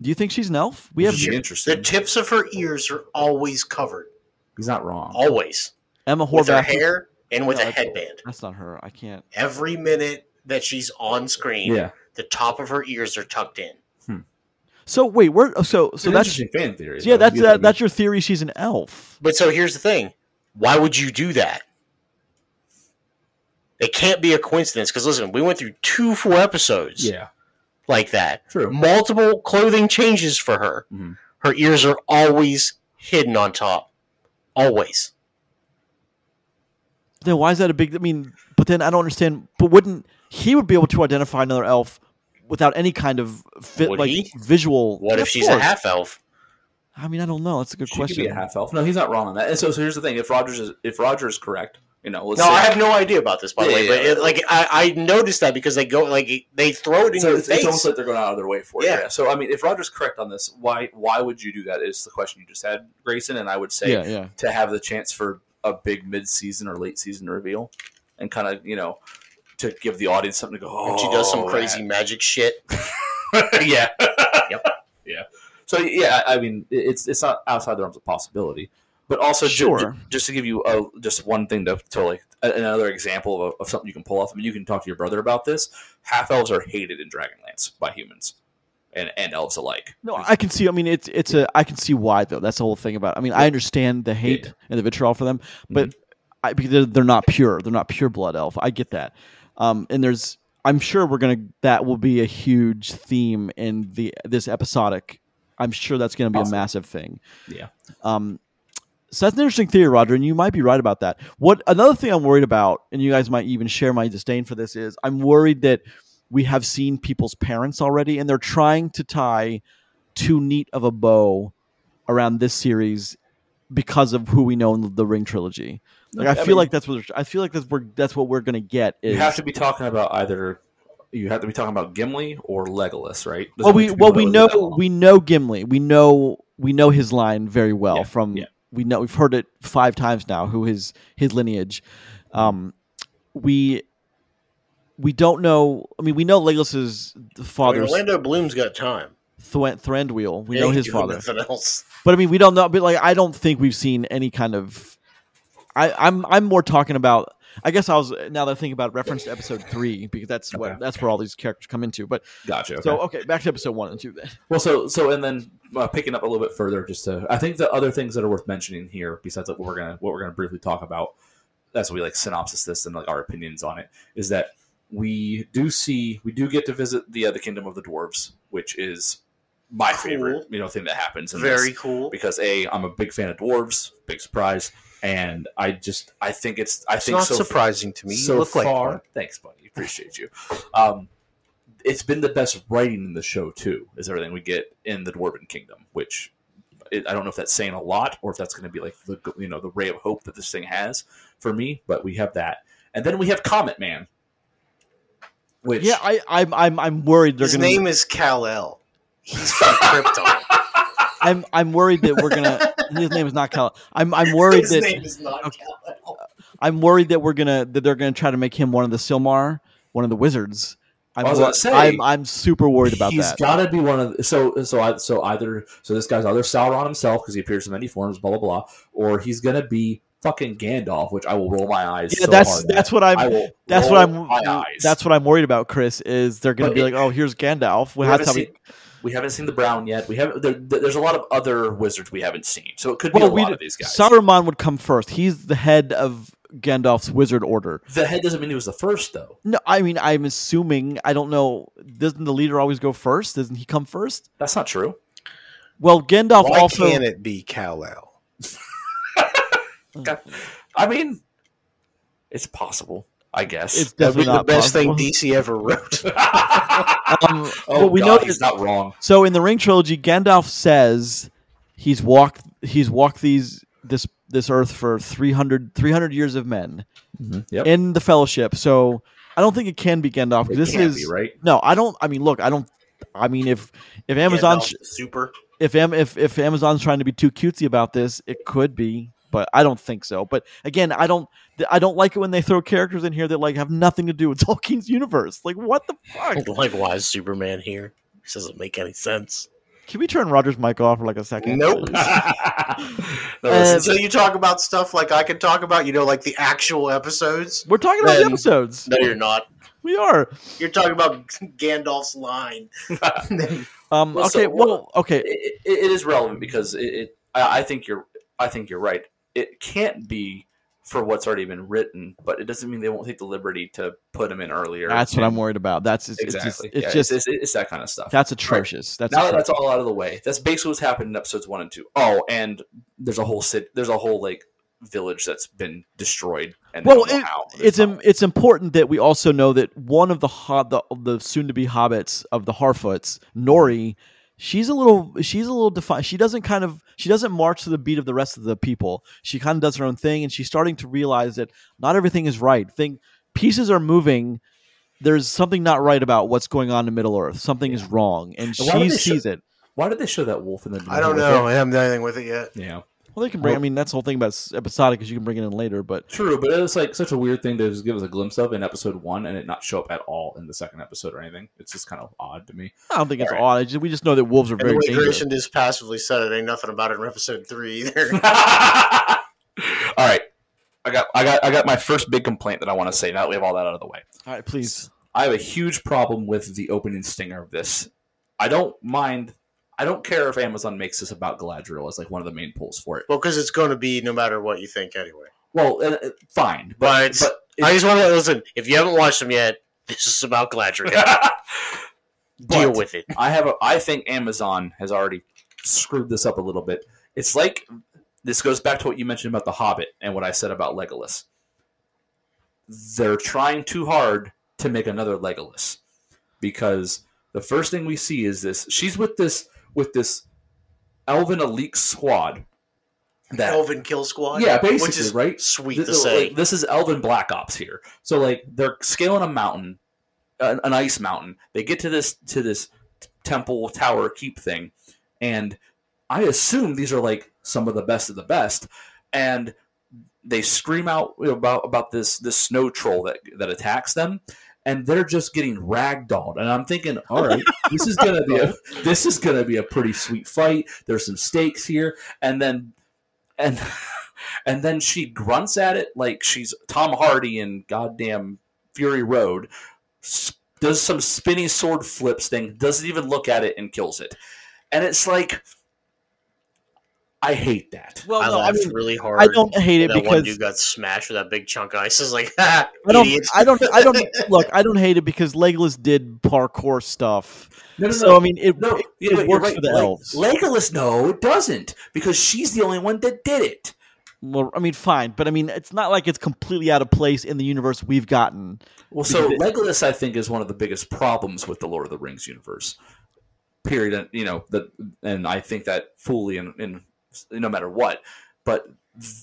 do you think she's an elf? We have Which is The tips of her ears are always covered. He's not wrong. Always. Emma With her hair and with No, a headband. That's not her. I can't. Every minute that she's on screen, Yeah, the top of her ears are tucked in. So wait, where? So it's so an that's interesting fan theory. so yeah. though. That's You uh, have to that's your theory. She's an elf. But so here's the thing. Why would you do that? It can't be a coincidence because listen, we went through two full episodes yeah, like that. true. Multiple clothing changes for her. Mhm. Her ears are always hidden on top. Always. Then why is that a big? I mean, but then I don't understand. But wouldn't he would be able to identify another elf without any kind of fit, Would like he? visual? What Yeah, if of she's a half elf? I mean, I don't know. That's a good She could question. be a half elf. No, he's not wrong on that. And so, so here's the thing: if Rogers is if Rogers is correct, you know, let's No, say, I have no idea about this, by the Yeah, way. yeah, But yeah. it, like, I, I noticed that because they go like they throw it in So your it's, face. it's almost like they're going out of their way for it. Yeah. Yeah. So I mean, if Rogers correct on this, why why would you do that? Is the question you just had, Grayson? And I would say yeah, yeah. to have the chance for a big mid season or late season reveal, and kind of you know to give the audience something to go. Oh, and she does some that- crazy magic shit. (laughs) yeah. Yep. (laughs) Yeah. So yeah, I I mean, it's it's not outside the realms of possibility, but also Sure. ju- just to give you a, just one thing to, to like a- another example of, of something you can pull off. I mean, you can talk to your brother about this. Half elves are hated in Dragonlance by humans and and elves alike. No, I can see. I mean, it's it's a. I can see why though. That's the whole thing about. I mean, I understand the hate Yeah. and the vitriol for them, but Mm-hmm. I, because they're, they're not pure. They're not pure blood elf. I get that. Um, and there's. I'm sure we're gonna. That will be a huge theme in the this episodic. I'm sure that's gonna be Awesome. a massive thing. Yeah. Um, so that's an interesting theory, Roger, and you might be right about that. What another thing I'm worried about, and you guys might even share my disdain for this, is I'm worried that we have seen people's parents already, and they're trying to tie too neat of a bow around this series because of who we know in the, Ring trilogy. Like I, feel mean, like that's what I feel like that's where that's what we're gonna get. Is you have to be talking about either you have to be talking about Gimli or Legolas, right? Doesn't well we have to be well we know we know Gimli. We know we know his line very well Yeah, from yeah. We know we've heard it five times now. Who his his lineage. Um, we we don't know. I mean, we know Legolas's I mean, father's Orlando Bloom's got time. Thwen- Thranduil. We He know his father, Nothing else. but I mean, we don't know. But like, I don't think we've seen any kind of I, I'm I'm more talking about. I guess I was now that I think about it, reference to episode three because that's what that's where all these characters come into. But Gotcha. Okay. so okay, back to episode one and two then. Well, so so and then uh, picking up a little bit further, just to I think the other things that are worth mentioning here, besides what we're gonna what we're gonna briefly talk about, as we like synopsis this and like our opinions on it, is that we do see we do get to visit the uh, the kingdom of the dwarves, which is my Cool. favorite you know thing that happens. In Very this, cool. because a I'm a big fan of dwarves, big surprise, and I just I think it's I It's think not so surprising to me. so you look like far, one. thanks, buddy. Appreciate you. Um, it's been the best writing in the show too. Is everything we get in the Dwarven Kingdom, which it, I don't know if that's saying a lot or if that's going to be like the you know the ray of hope that this thing has for me. But we have that, and then we have Comet Man, which Yeah, I I'm I'm I'm worried they're His gonna. name is Kal El. He's from (laughs) Krypton. I'm I'm worried that we're gonna. his name is not Cal. I'm I'm worried His that name is not Okay. Kal I'm worried that we're gonna that they're gonna try to make him one of the Silmar, one of the wizards. I'm I was wor- say, I'm I'm super worried about He's that. He's got to be one of the, so so I, so either so this guy's either Sauron himself because he appears in many forms, blah blah blah, or he's gonna be fucking Gandalf, which I will roll my eyes. yeah, so that's hard at. that's what I'm. That's what I'm. That's what I'm worried about, Chris. Is they're gonna But be it- like, oh, here's Gandalf. we Well, how we. Seen, we haven't seen the Brown yet. We haven't. There, there's a lot of other wizards we haven't seen, so it could be Well, a we lot of these guys. Saruman would come first. He's the head of Gandalf's wizard order. the head doesn't mean he was the first, though. No, I mean, I'm assuming. I don't know. Doesn't the leader always go first? Doesn't he come first? That's not true. Well, Gandalf Why also. can't it be Kal El? (laughs) I mean, it's possible. I guess. It's That'd be definitely the best possible. thing DC ever wrote. (laughs) Um, oh, but we God, know he's not wrong. So in the Ring trilogy, Gandalf says he's walked he's walked these this this earth for 300, 300 years of men Yep. in the Fellowship. So I don't think it can be Gandalf. It This can't is be, right. no. I don't. I mean, look. I don't. I mean, if if Amazon Gandalf super. if Am, if if Amazon's trying to be too cutesy about this, it could be, but I don't think so. But again, I don't I don't like it when they throw characters in here that like have nothing to do with (laughs) Tolkien's universe. Like what the fuck? (laughs) Like, why is Superman here? This doesn't make any sense. Can we turn Roger's mic off for like a second? Nope. no, listen, Until you talk about stuff like I can talk about, you know, like the actual episodes. We're talking about the episodes. No, you're not. We are. You're talking about (laughs) Gandalf's line. Um. Well, so- okay. well. Okay. it, it, it is relevant because it, it I, I think you're I think you're right. It can't be for what's already been written, but it doesn't mean they won't take the liberty to put him in earlier. That's what I'm worried about. That's it's, Exactly. It's Yeah, just, it's it's, just it's, it's that kind of stuff. that's atrocious. That's now that atrocious. that's all out of the way, that's basically what's happened in episodes one and two. Oh, and there's a whole city, there's a whole like village that's been destroyed. And Well, it- it's im- it's important that we also know that one of the hob the, the soon to be hobbits of the Harfoots, Nori, she's a little she's a little defi- She doesn't kind of she doesn't march to the beat of the rest of the people. She kind of does her own thing, and she's starting to realize that not everything is right. Thing pieces are moving. There's something not right about what's going on in Middle Earth. Something is wrong, and And why would she they show- sees it. why did they show that wolf in the? I don't know. I haven't done anything with it yet. Yeah, Well, they can bring. I mean, that's the whole thing about episodic is you can bring it in later, but true, but it's like such a weird thing to just give us a glimpse of in episode one and it not show up at all in the second episode or anything. It's just kind of odd to me. I don't think it's All right. odd. I just, we just know that wolves are And the very way dangerous. Grayson just passively said it, ain't nothing about it in episode three either. (laughs) (laughs) all right, I got, I got, I got my first big complaint that I want to say. Now that we have all that out of the way, All right, please. I have a huge problem with the opening stinger of this. I don't mind. I don't care if Amazon makes this about Galadriel as like one of the main pulls for it. well, because it's going to be no matter what you think anyway. Well, uh, uh, fine, But, but, but I just want to listen. If you haven't watched them yet, this is about Galadriel. (laughs) Deal with it. I have a I think Amazon has already screwed this up a little bit. It's like this goes back to what you mentioned about the Hobbit and what I said about Legolas. They're trying too hard to make another Legolas because the first thing we see is this she's with this with this elven elite squad that Elven Kill Squad. Yeah, basically, which is right? Sweet this, to say. like, this is Elven Black Ops here. So like they're scaling a mountain, an, an ice mountain. They get to this to this temple tower keep thing, and I assume these are like some of the best of the best, and they scream out about about this this snow troll that that attacks them. And they're just getting ragdolled, and I'm thinking, all (laughs) right, this is gonna be a (laughs) this is gonna be a pretty sweet fight. There's some stakes here, and then and (laughs) and then she grunts at it like she's Tom Hardy in goddamn Fury Road. Does some spinny sword flips thing, doesn't even look at it and kills it, and it's like, I hate that. Well, I no, I laughed mean, really hard. I don't hate it that one because dude got smashed with that big chunk of ice. (laughs) Is like, ha, (laughs) I don't, idiots. I don't, I don't (laughs) look. I don't hate it because Legolas did parkour stuff. No, no, So no. I mean, it, No, it, it but works right. for the Like, elves. Legolas, no, it doesn't, because she's the only one that did it. well, I mean, fine, but I mean, it's not like it's completely out of place in the universe we've gotten. Well, so Because Legolas, I think, is one of the biggest problems with the Lord of the Rings universe. Period. And you know that, and I think that fully in, in no matter what. But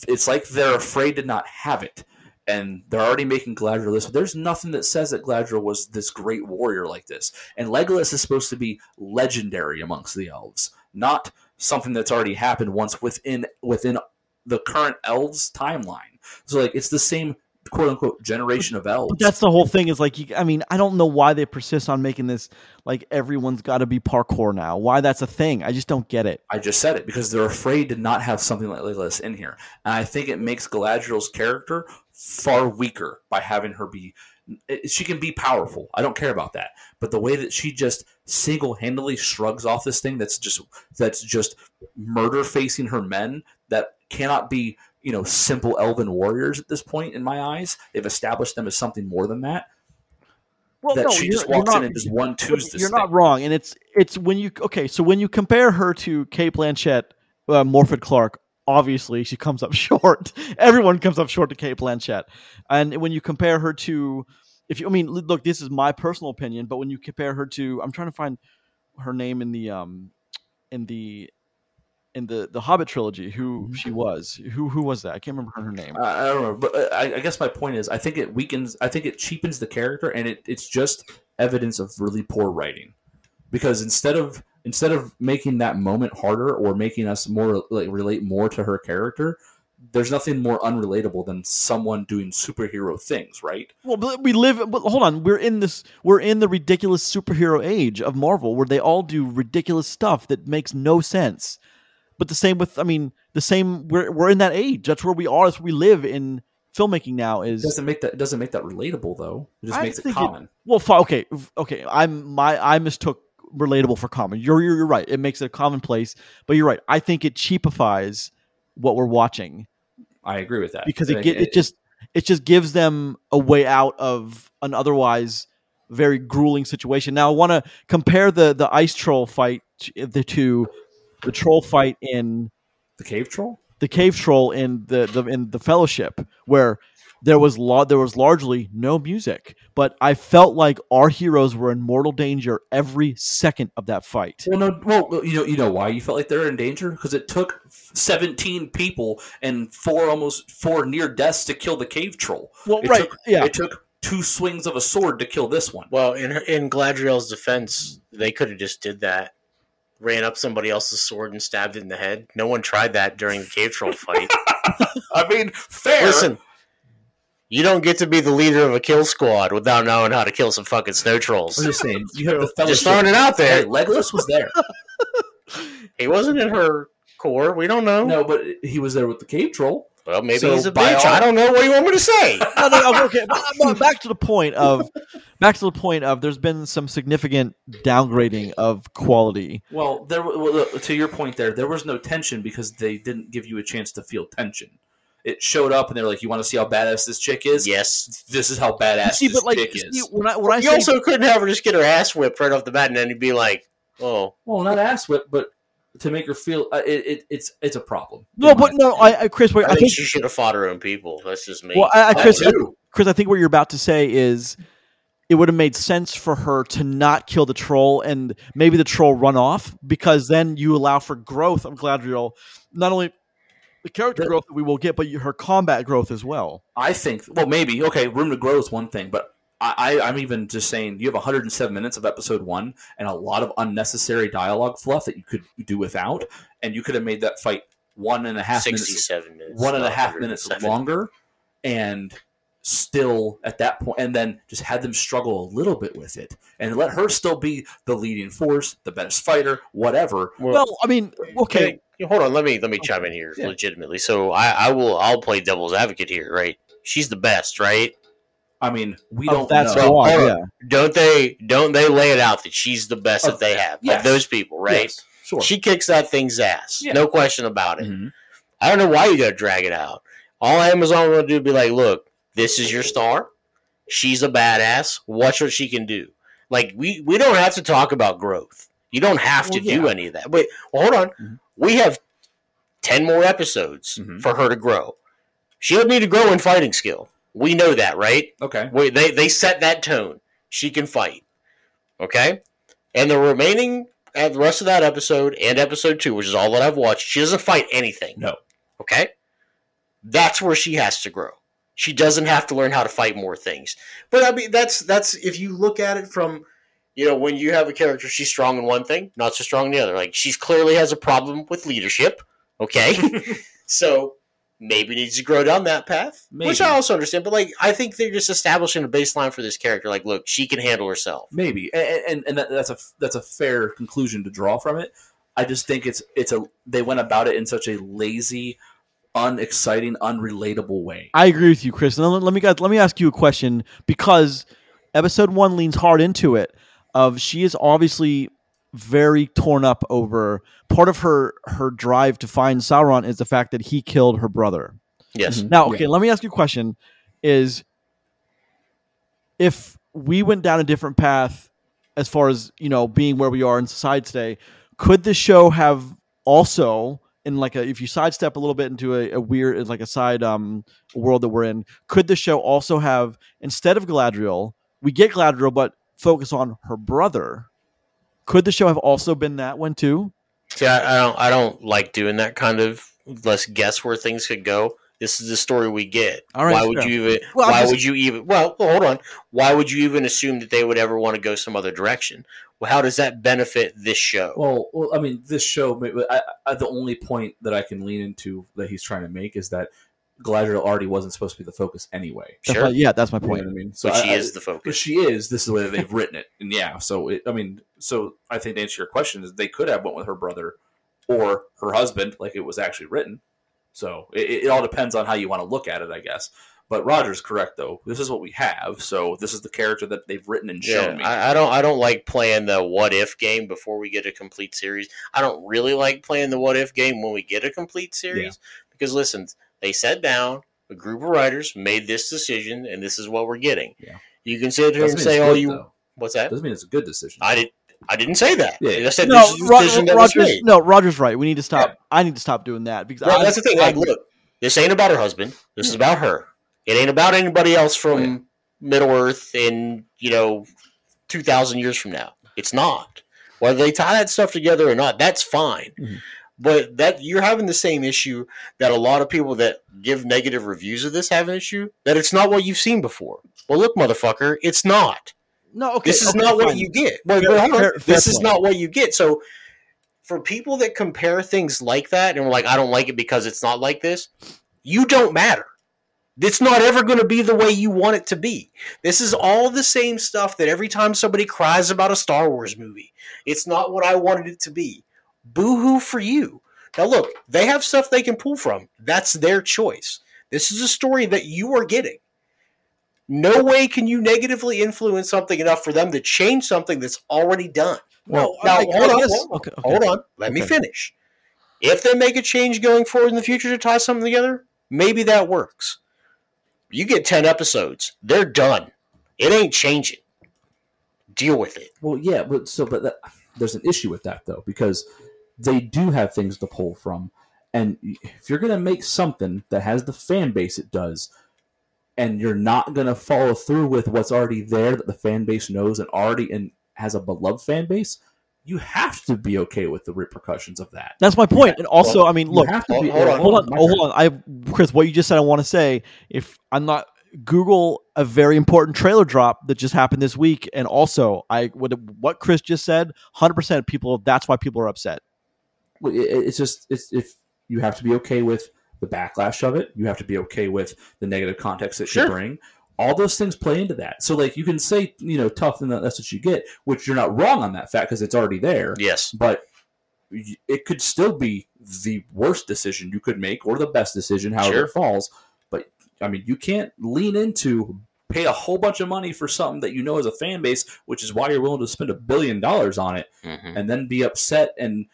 it's like they're afraid to not have it, and they're already making Galadriel this. There's nothing that says that Galadriel was this great warrior like this. And Legolas is supposed to be legendary amongst the elves, not something that's already happened once within within the current elves timeline. So like it's the same quote unquote generation of elves. But that's the whole thing. Is like, you, I mean, I don't know why they persist on making this like everyone's got to be parkour now. Why that's a thing? I just don't get it. I just said it because they're afraid to not have something like Legolas in here, and I think it makes Galadriel's character far weaker by having her be. She can be powerful. I don't care about that, but the way that she just single-handedly shrugs off this thing that's just that's just murder facing her men that cannot be you know simple elven warriors at this point in my eyes. They've established them as something more than that. Well, that no, she just walks not- in and just one twos this You're thing. not wrong, and it's it's when you okay. So when you compare her to Cate Blanchett, uh, Morfydd Clark, obviously she comes up (laughs) short. Everyone comes up short to Cate Blanchett, and when you compare her to, if you, I mean, look, this is my personal opinion, but when you compare her to, I'm trying to find her name in the um, in the in the the Hobbit trilogy, who Mm-hmm. she was, who who was that? I can't remember her, her name. I I don't know, but uh, I, I guess my point is, I think it weakens. I think it cheapens the character, and it, it's just evidence of really poor writing. Because instead of instead of making that moment harder or making us more like relate more to her character, there's nothing more unrelatable than someone doing superhero things, right? Well, but we live. But hold on, we're in this. We're in the ridiculous superhero age of Marvel, where they all do ridiculous stuff that makes no sense. But the same with, I mean, the same. We're we're in that age. That's where we are. That's where we live in filmmaking now. It Is doesn't make that it doesn't make that relatable though. It just I makes it think it- common. well, okay, okay. I'm my I mistook relatable for common. You're, you're you're right. It makes it commonplace. But you're right. I think it cheapifies what we're watching I agree with that because it think it just it just gives them a way out of an otherwise very grueling situation. Now I want to compare the the ice troll fight the to the troll fight in the cave troll. the cave troll in the, the in the fellowship where there was law there was largely no music but i felt like our heroes were in mortal danger every second of that fight Well, no, well, you know, you know why you felt like they're in danger because it took seventeen people and four almost four near deaths to kill the cave troll. well It right took- yeah It took two swings of a sword to kill this one. Well, in in Gladriel's defense, they could have just did that, ran up somebody else's sword and stabbed it in the head. No one tried that during the cave troll fight. (laughs) I mean, fair. Listen, you don't get to be the leader of a kill squad without knowing how to kill some fucking snow trolls. I'm just saying, you have the Just throwing it out Hey, there. Legolas was there. (laughs) He wasn't in her core. We don't know. no, but he was there with the cave troll. Well, maybe So he's a bitch. all- I don't know. What do you want me to say? (laughs) no, no, no, okay but- but back to the point of back to the point of there's been some significant downgrading of quality Well, there. Well, to your point, there, there was no tension because they didn't give you a chance to feel tension. It showed up, and they're like, "You want to see how badass this chick is? yes. This is how badass see this but like chick see, is." when i when i You say also couldn't have her just get her ass whipped right off the bat, and then you'd be like, "Oh, Well, not ass whip, but to make her feel uh, it, it, it's it's a problem. no but no i, I chris wait, I, I think, think she should have fought her own people." That's just me. well I, I That chris too. Chris, I think what you're about to say is it would have made sense for her to not kill the troll and maybe the troll run off because then you allow for growth of Gladriel, not only the character growth that we will get, but her combat growth as well. I think. Well, maybe okay. Room to grow is one thing, but I, I I'm even just saying you have 107 minutes of episode one and a lot of unnecessary dialogue fluff that you could do without, and you could have made that fight one and a half minutes sixty-seven minutes, one and a not half minutes longer and still at that point and then just had them struggle a little bit with it and let her still be the leading force the best fighter whatever Well, Well, I mean, okay, you know, hold on, let me let me chime in here Yeah. legitimately. So I, I will I'll play devil's advocate here, right? She's the best, right? I mean, we Of don't that know. squad, Hold on. yeah. Don't they don't they lay it out that she's the best Of- that they have yes. of those people, right? Yes, sure. She kicks that thing's ass, Yeah. no question about it. Mhm. I don't know why you got to drag it out. All Amazon will do is be like, look, this is your star. She's a badass. Watch what she can do. Like we we don't have to talk about growth. You don't have to Well, do any of that. Wait, well, hold on. Mhm. We have ten more episodes Mhm. for her to grow. She doesn't need to grow in fighting skill. We know that, right? Okay. Wait, they they set that tone. She can fight. Okay? And the remaining uh, the rest of that episode and episode two, which is all that I've watched, she doesn't fight anything. No. Okay? That's where she has to grow. She doesn't have to learn how to fight more things. But I mean that's that's if you look at it from you know, when you have a character she's strong in one thing, not so strong in the other. Like she's clearly has a problem with leadership. Okay? (laughs) so maybe needs to grow down that path. Which I also understand. But like I think they're just establishing a baseline for this character. Like, look, she can handle herself. Maybe, and and, and that, that's a that's a fair conclusion to draw from it. I just think it's it's a they went about it in such a lazy, unexciting, unrelatable way. I agree with you, Chris. And let, let me guys, let me ask you a question because episode one leans hard into it. Of she is obviously very torn up over part of her her drive to find Sauron is the fact that he killed her brother. Yes. Mhm. Now, okay, let me ask you a question: Is if we went down a different path as far as you know being where we are in society today, could this show have also in like a if you sidestep a little bit into a, a weird like a side um world that we're in, could the show also have instead of Galadriel, we get Galadriel, but focus on her brother? Could the show have also been that one too? See, I, I don't. I don't like doing that kind of. Let's guess where things could go. This is the story we get. All right, why would fair. you even? Well, why just- would you even? Well, well, hold on. Why would you even assume that they would ever want to go some other direction? Well, how does that benefit this show? Well, well, I mean, this show. I, I, the only point that I can lean into that he's trying to make is that Galadriel already wasn't supposed to be the focus anyway. That's sure, my- yeah, that's my You know point. what I mean? So but she I- is the focus. But she is. This is the way they've written it, and yeah. So it, I mean, so I think to answer your question is they could have went with her brother or her husband, like it was actually written. So it, it all depends on how you want to look at it, I guess. But Roger's correct though. This is what we have. So this is the character that they've written and shown Yeah, me. I, I don't. I don't like playing the what if game before we get a complete series. I don't really like playing the what if game when we get a complete series because listen, they sat down, a group of writers made this decision, and this is what we're getting. Yeah. You can sit here and say all good, you. though. What's that? Doesn't mean it's a good decision. I did. I didn't say that. Yeah. I said No, this is the Ro- decision that was Roger's made. no, Roger's right. We need to stop. Yeah. I need to stop doing that because Well, I, that's the thing. I- Like, look, this ain't about her husband. This is about her. It ain't about anybody else from Oh, yeah. Middle Earth in you know two thousand years from now. It's not. Whether they tie that stuff together or not, that's fine. Mhm. But that you're having the same issue that a lot of people that give negative reviews of this have an issue that it's not what you've seen before. Well, look, motherfucker, it's not. no, okay, This is okay, not what you get. Wait, Fair- wait, hold on. fair- fair this is point. not what you get. So, for people that compare things like that and we're like, I don't like it because it's not like this, you don't matter. It's not ever going to be the way you want it to be. This is all the same stuff that every time somebody cries about a Star Wars movie, it's not what I wanted it to be. Boo hoo for you. Now, look, they have stuff they can pull from. That's their choice. This is a story that you are getting. No way can you negatively influence something enough for them to change something that's already done. Well, now, I- hold, on, guess- hold on, okay, okay. hold on. Let me finish. If they make a change going forward in the future to tie something together, maybe that works. You get 10 episodes, they're done. It ain't changing. Deal with it. Well, yeah, but so but that, there's an issue with that though because they do have things to pull from, and if you're gonna make something that has the fan base it does, and you're not gonna follow through with what's already there that the fan base knows and already and has a beloved fan base, you have to be okay with the repercussions of that. That's my point. And also, I mean, look, hold- be- hold on, hold on, my oh, hold on. I, Chris, what you just said, I want to say. If I'm not Google a very important trailer drop that just happened this week, and also I what what Chris just said, hundred percent of people. That's why people are upset. It's just it's if you have to be okay with the backlash of it, you have to be okay with the negative context that Sure. should bring. All those things play into that. So, like, you can say, you know, tough, and that's what you get, which you're not wrong on that fact because it's already there. Yes. But it could still be the worst decision you could make or the best decision, however Sure. it falls. But I mean, you can't lean into pay a whole bunch of money for something that you know is a fan base, which is why you're willing to spend a billion dollars on it, Mhm. and then be upset and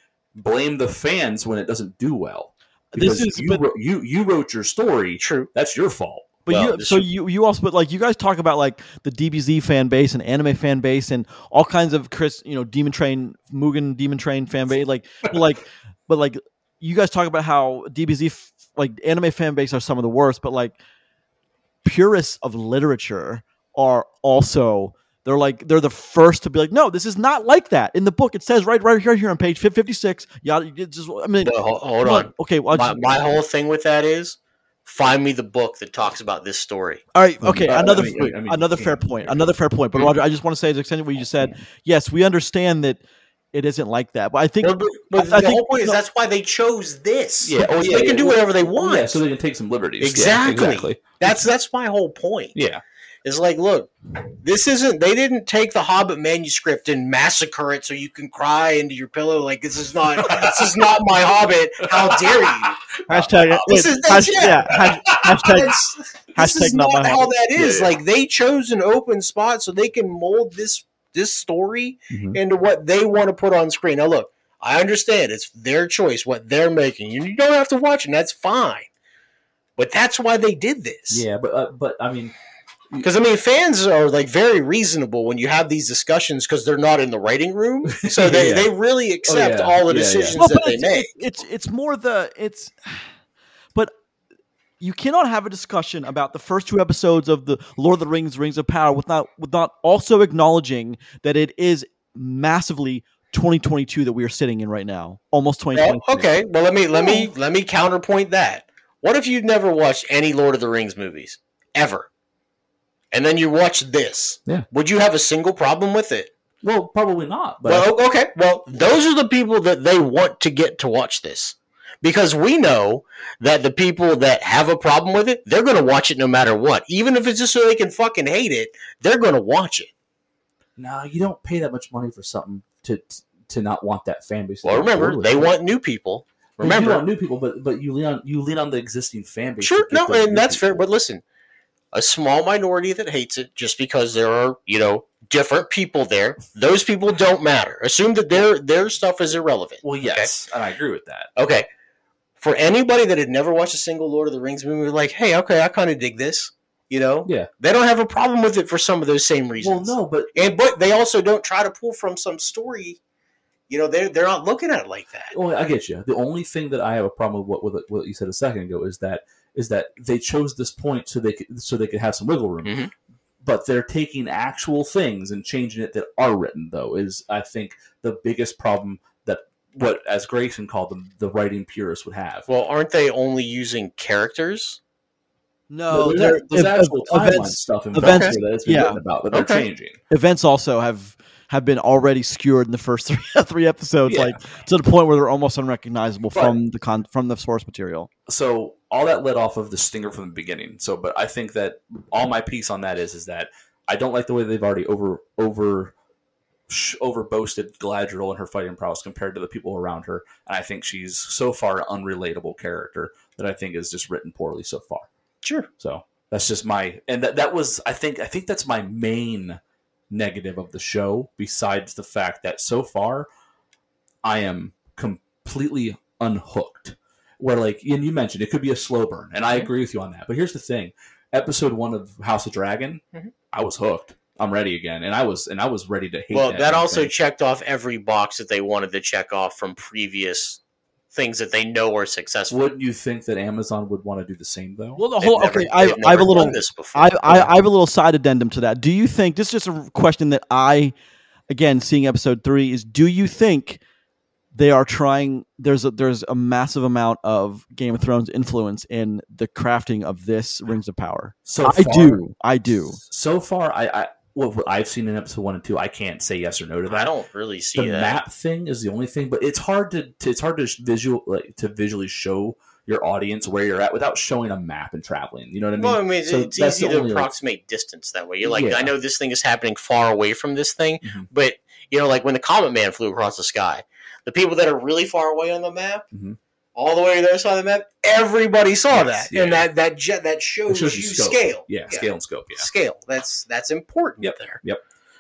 blame the fans when it doesn't do well. This is- you, but- wrote, you you wrote your story. True. That's your fault. But Well, you, so should- you you also but like you guys talk about like the DBZ fan base and anime fan base and all kinds of Chris you know Demon Train Mugen Demon Train fan base like (laughs) like but like you guys talk about how DBZ f- like anime fan base are some of the worst but like purists of literature are also they're like they're the first to be like no this is not like that in the book it says right right here here on page 56 yeah it just I mean No, ho- hold come on. okay well, My, just- my whole thing with that is find me the book that talks about this story. all right okay I another mean- I mean, another fair point another fair point but Roger I just want to say as extended what you just said yes, we understand that it isn't like that. But I think No, but, but I the think- whole point is no. that's why they chose this. Yeah, oh, yeah, they can yeah, do whatever they want. yeah, so they can take some liberties. Yeah, Exactly. exactly. that's that's my whole point. Yeah. It's like, look, this isn't. They didn't take the Hobbit manuscript and massacre it so you can cry into your pillow. Like this is not. this is not my Hobbit. How dare you? hashtag This wait, is- that's hash- yeah, hash- hashtag this hashtag is not not my how Hobbit. that is. Yeah, yeah. Like they chose an open spot so they can mold this this story Mhm. into what they want to put on screen. Now, look, I understand it's their choice what they're making. You don't have to watch it. and That's fine. But that's why they did this. Yeah, but uh, but I mean, Because I mean, fans are like very reasonable when you have these discussions because they're not in the writing room, (laughs) so they, Yeah. they really oh, accept yeah. all the Yeah, yeah. decisions Well, that they it's, make. it's it's more the it's (sighs) but you cannot have a discussion about the first two episodes of the Lord of the Rings Rings of Power without without also acknowledging that it is massively 2022 that we are sitting in right now. Almost Well, 2022. okay, well let me let me let me counterpoint that. What if you'd never watched any Lord of the Rings movies ever, and then you watch this? Yeah. Would you have a single problem with it? well, probably not. But well, okay. Well, those are the people that they want to get to watch this. Because we know that the people that have a problem with it, they're going to watch it no matter what. Even if it's just so they can fucking hate it, they're going to watch it. no, you don't pay that much money for something to to not want that fan base. Well, remember, they it. want new people. Well, you Remember, want new people, but but you lean on you lean on the existing fan base. Sure, no, and that's fair. But listen, a small minority that hates it just because there are, you know, different people there. Those people don't matter. Assume that their their stuff is irrelevant. Well, yes, and I agree with that. Okay. For anybody that had never watched a single Lord of the Rings movie, like, hey, okay, I kind of dig this. You know, Yeah. they don't have a problem with it for some of those same reasons. Well, no, but and but they also don't try to pull from some story. You know, they're they're not looking at it like that. well, I get you. The only thing that I have a problem with what with what you said a second ago is that is that they chose this point so they could so they could have some wiggle room. Mhm. But they're taking actual things and changing it that are written. Though is I think the biggest problem that what as Grayson called them the writing purists would have. Well, aren't they only using characters? No, there's, there- there's ev- actual timeline events stuff in events- Valkyrie that has been yeah. written about that they're changing. events also have have been already skewered in the first (laughs) three three episodes, Yeah. like to the point where they're almost unrecognizable Right. from the con from the source material. so all that led off of the stinger from the beginning. So, but I think that all my piece on that is is that I don't like the way they've already over over over boasted Galadriel and her fighting prowess compared to the people around her, and I think she's so far an unrelatable character that I think is just written poorly so far. Sure. So that's just my and that that was I think I think that's my main negative of the show. Besides the fact that so far I am completely unhooked. Where like and you mentioned it could be a slow burn, and I Mhm. agree with you on that. But here's the thing: episode one of House of Dragon, Mhm. I was hooked. I'm ready again, and I was and I was ready to hate. Well, that damn also thing. checked off every box that they wanted to check off from previous things that they know are successful. Wouldn't you think that Amazon would want to do the same though? Well, the whole never- okay, I, they've I have a little this before. I, I, I have a little side addendum to that. Do you think this is just a question that I, again, seeing episode three is? Do you think they are trying? There's a, there's a massive amount of Game of Thrones influence in the crafting of this Rings of Power. so I far- do, I do. So far, I, I what, what I've seen in episode one and two, I can't say yes or no to that. I don't really see the that. map thing is the only thing, but it's hard to, to it's hard to visual like to visually show your audience where you're at without showing a map and traveling. You know what I mean? well, I mean, So it's that's easy to only, like- approximate distance that way. You're like, Yeah. I know this thing is happening far away from this thing, Mhm. but you know, like when the Comet Man flew across the sky, the people that are really far away on the map, Mhm. all the way to the other side of the map, everybody saw Yes, that, yeah. and that that jet that shows, shows you you scope. scale, Yeah, scale and scope. Yeah. scale. That's that's important Yep, there. yep.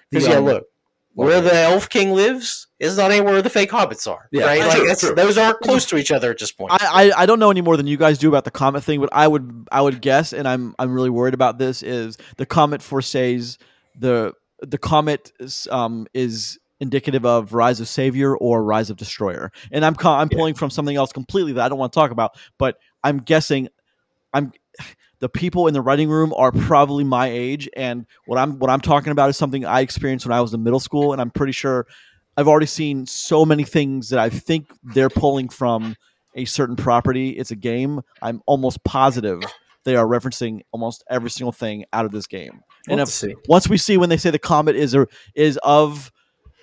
Because yeah, um, look, where the Elf King lives is not anywhere the fake hobbits are. Yeah, right? true, Like true. those aren't close to each other at this point. I, I I don't know any more than you guys do about the comet thing, but I would I would guess, and I'm I'm really worried about this. Is the comet foresays the the comet is, um is indicative of rise of savior or rise of destroyer, and I'm I'm Yeah. pulling from something else completely that I don't want to talk about, but I'm guessing I'm (sighs) the people in the writing room are probably my age, and what I'm what I'm talking about is something I experienced when I was in middle school, and I'm pretty sure I've already seen so many things that I think they're pulling from a certain property. It's a game. I'm almost positive they are referencing almost every single thing out of this game. And if, once we see when they say the comet is a, is of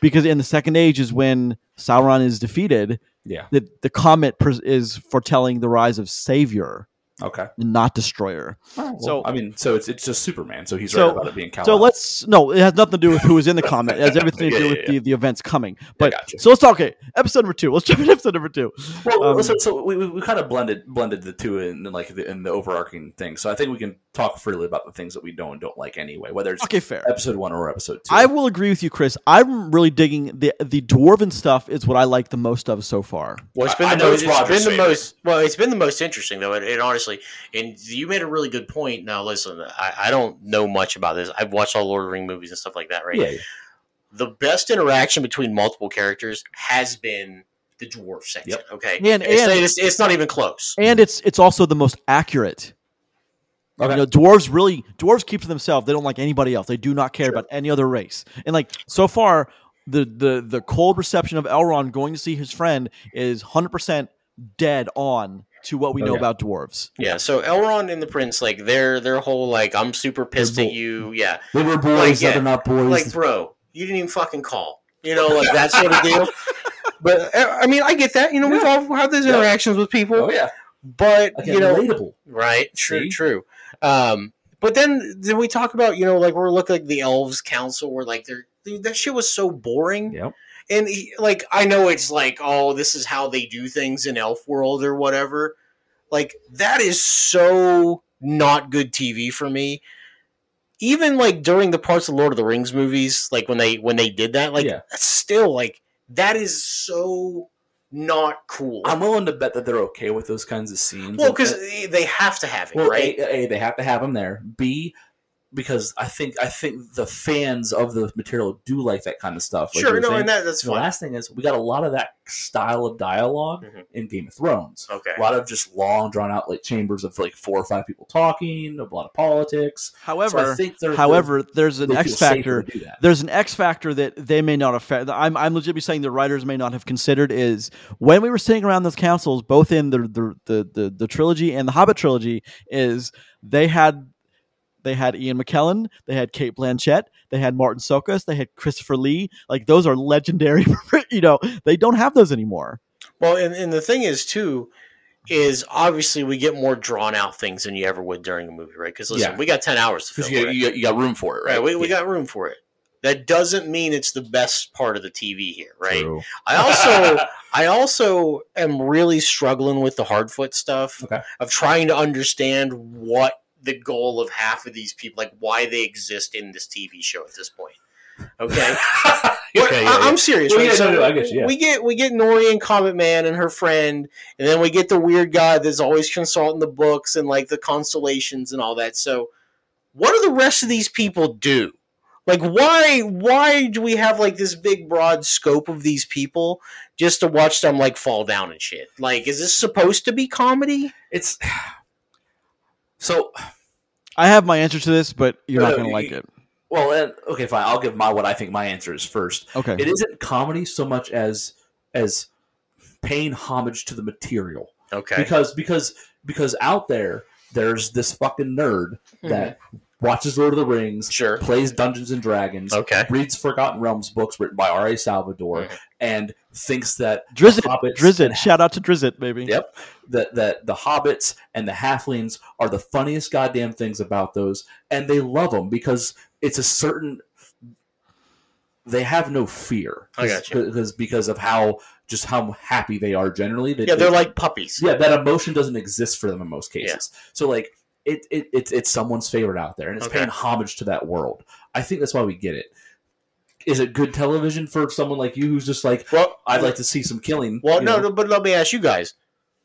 because in the second age is when Sauron is defeated. Yeah. The the comet pres- is foretelling the rise of Savior, Okay. not Destroyer. Well, So- I mean, so it's it's just Superman. So he's So- right about it being Kal. So let's no, it has nothing to do with who is in the (laughs) comet. It has everything to do yeah, with yeah. the, the events coming. But gotcha. so let's talk. Okay, episode number two. Let's jump into episode number two. Well, Um, so, so we, we, we kind of blended blended the two in, like the, in the overarching thing. So I think we can talk freely about the things that we don't don't like anyway, whether it's Okay, fair. episode one or episode two. I will agree with you, Chris. I'm really digging the the dwarven stuff. Is what I like the most of so far. Well, it's I- been I the know most. it's It's Roger's been the most. Well, it's been the most interesting though, and, and honestly, and you made a really good point. Now, listen, I, I don't know much about this. I've watched all Lord of the Ring movies and stuff like that, right? yeah, yeah. The best interaction between multiple characters has been the dwarf section. Yep. Okay, And- it's, and- it's, it's not even close. And it's it's also the most accurate. Okay. You know, dwarves really dwarves keep to themselves. They don't like anybody else. They do not care Sure. about any other race. And like so far, the the the cold reception of Elrond going to see his friend is hundred percent dead on to what we know yeah. about dwarves. Yeah. So Elrond and the Prince, like their their whole like, I'm super pissed at you. Yeah. they were boys, Like, yeah. they're not boys. Like, bro, you didn't even fucking call. You know, like that sort of deal. (laughs) But uh, I mean, I get that. You know, we've all had those Yeah. interactions with people. oh yeah, But you know, relatable. Right. True. See? True. Um, but then then we talk about you know like we're looking like the elves council where like they're that shit was so boring. Yep. And he, like I know it's like oh this is how they do things in elf world or whatever. Like that is so not good TV for me. Even like during the parts of Lord of the Rings movies, like when they when they did that, like Yeah. that's still like that is so not cool. I'm willing to bet that they're okay with those kinds of scenes. well, because they have to have it, Well, right? a, a, they have to have them there. B, because I think I think the fans of the material do like that kind of stuff. Like sure, no, saying. and that, that's the fine. last thing is we got a lot of that style of dialog Mhm. in Game of Thrones. Okay. A lot of just long, drawn out like chambers of like four or five people talking, a lot of politics. So I However, think they're, however, there's an X factor. to do that. There's an X factor that they may not affect. I'm I'm legitimately saying the writers may not have considered is when we were sitting around those councils, both in the the the the, the trilogy and the Hobbit trilogy, is they had they had Ian McKellen, they had Cate Blanchett, they had Marton Csokas, they had Christopher Lee. Like those are legendary. (laughs) you know, they don't have those anymore. Well, and, and the thing is too, is obviously we get more drawn out things than you ever would during a movie, right? Because listen, Yeah. we got ten hours to film. you, right? you, got- you got room for it, right? Right, we, we Yeah. got room for it. That doesn't mean it's the best part of the TV here, right? True. I also I also am really struggling with the hardfoot stuff Okay. of trying to understand what the goal of half of these people like why they exist in this TV show at this point. Okay. (laughs) Okay, yeah, I, am serious. Well, right? yeah, so no, no, I get you, yeah. We get we get Nori and Comet Man and her friend, and then we get the weird guy that's always consulting the books and like the constellations and all that. So, what do the rest of these people do? Like, why why do we have like this big broad scope of these people just to watch them like fall down and shit? Like, is this supposed to be comedy? It's (sighs) so I have my answer to this, but you're No, not going to like it. well. And, okay, fine. I'll give my what I think my answer is first. Okay. It isn't comedy so much as as paying homage to the material Okay, because because because out there there's this fucking nerd hmm. that watches Lord of the Rings, sure. plays Dungeons and Dragons, Okay, reads Forgotten Realms books written by R.A. Salvatore, Mhm. and thinks that Drizzt, Hobbits Drizzt. Shout out to Drizzt, baby. Yep. That that the hobbits and the halflings are the funniest goddamn things about those, and they love them because it's a certain. They have no fear. I got you. because because of how just how happy they are generally. That Yeah, they're they- like puppies. yeah, that emotion doesn't exist for them in most cases. So like it, it it's it's someone's favorite out there, and it's Okay. paying homage to that world. I think that's why we get it. Is it good television for someone like you who's just like Well, I'd like to see some killing? Well, no, know? no, but let me ask you guys.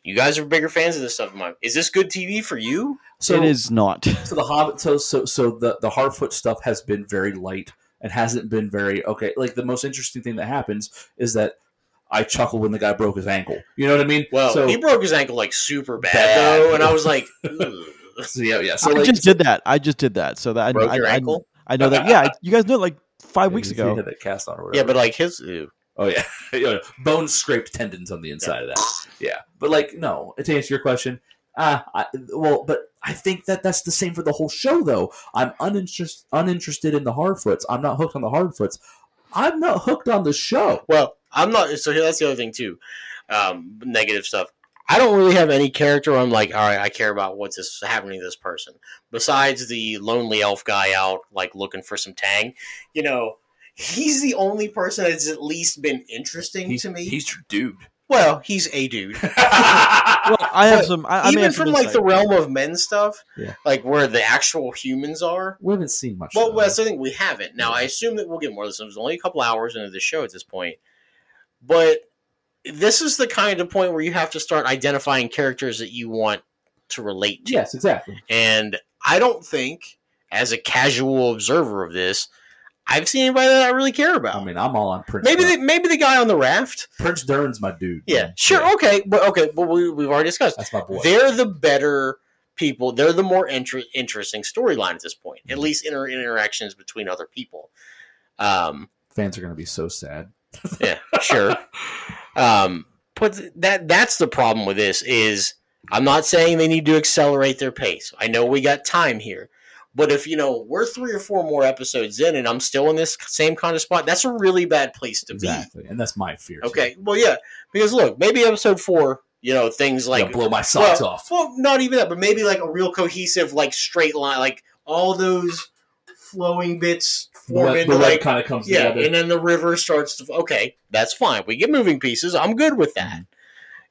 You guys are bigger fans of this stuff than mine. Is this good TV for you? So it is not. (laughs) So the Hobbit, so so so the the Hardfoot stuff has been very light and hasn't been very okay. Like the most interesting thing that happens is that I chuckle when the guy broke his ankle. You know what I mean? Well, so, he broke his ankle like super bad, Bad. though, and I was like, "Ugh." (laughs) (laughs) so yeah, yeah. So I like, just did that. I just did that. So that I, broke I, your I, ankle. I know that. Yeah, you guys know it like five weeks ago. had that cast on. Yeah, but like his. ew. oh yeah, (laughs) yeah, bone scraped tendons on the inside of that. Yeah, but like no. To answer your question, uh, I, well, but I think that that's the same for the whole show. Though I'm uninterested uninterested in the Hardfoots. I'm not hooked on the Hardfoots. I'm not hooked on the show. Well, I'm not. So that's the other thing too. Um, negative stuff. I don't really have any character. Where I'm like, all right, I care about what's this happening to this person. Besides the lonely elf guy out, like looking for some tang. You know, he's the only person that's at least been interesting He's, to me. he's your dude. well, he's a dude. (laughs) Well, I have But some. I, I may Even from like insight. the realm of men stuff, Yeah. like where the actual humans are. we haven't seen much. Well, though. that's the thing. We haven't. Now, I assume that we'll get more of this. It was only a couple hours into the show at this point. But this is the kind of point where you have to start identifying characters that you want to relate to. yes, exactly. And I don't think, as a casual observer of this, I've seen anybody that I really care about. I mean, I'm all on Prince. maybe the, maybe the guy on the raft. Prince Durin's my dude. Yeah, man. sure, Yeah, okay, but okay, but we, we've already discussed. that's my boy. They're the better people. They're the more inter- interesting storyline at this point. At least inter- interactions between other people. Um, Fans are gonna be so sad. yeah, sure. (laughs) Um, but that that's the problem with this is I'm not saying they need to accelerate their pace. I know we got time here. But if you know we're three or four more episodes in and I'm still in this same kind of spot, that's a really bad place to be. Exactly, and that's my fear. be. Okay. Well, yeah, because look, maybe episode four, you know, things like like blow my socks well, off. Well, not even that, but maybe like a real cohesive, like straight line, like all those flowing bits form The into red like kind of comes yeah, together. and then the river starts to. Okay, that's fine. We get moving pieces. I'm good with that. Mm-hmm.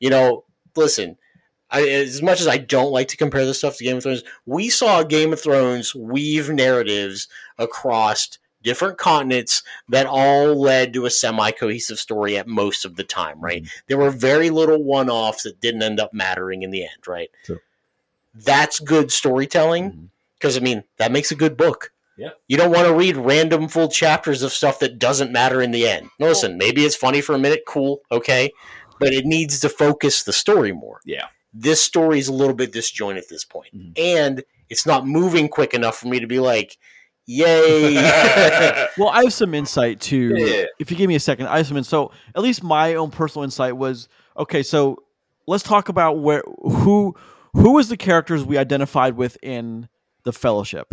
You know, listen. I, as much as I don't like to compare this stuff to Game of Thrones, we saw Game of Thrones weave narratives across different continents that all led to a semi-cohesive story at most of the time. Right? Mm-hmm. There were very little one-offs that didn't end up mattering in the end. Right? True. That's good storytelling mm-hmm. because I mean that makes a good book. Yeah. You don't want to read random full chapters of stuff that doesn't matter in the end. No, listen, maybe it's funny for a minute, cool, okay, but it needs to focus the story more. Yeah. This story is a little bit disjointed at this point, Mhm. and it's not moving quick enough for me to be like, "Yay!" (laughs) Well, I have some insight too. Yeah. If you give me a second, I have some. insight. So, at least my own personal insight was okay. So, let's talk about where who who was the characters we identified with in the Fellowship.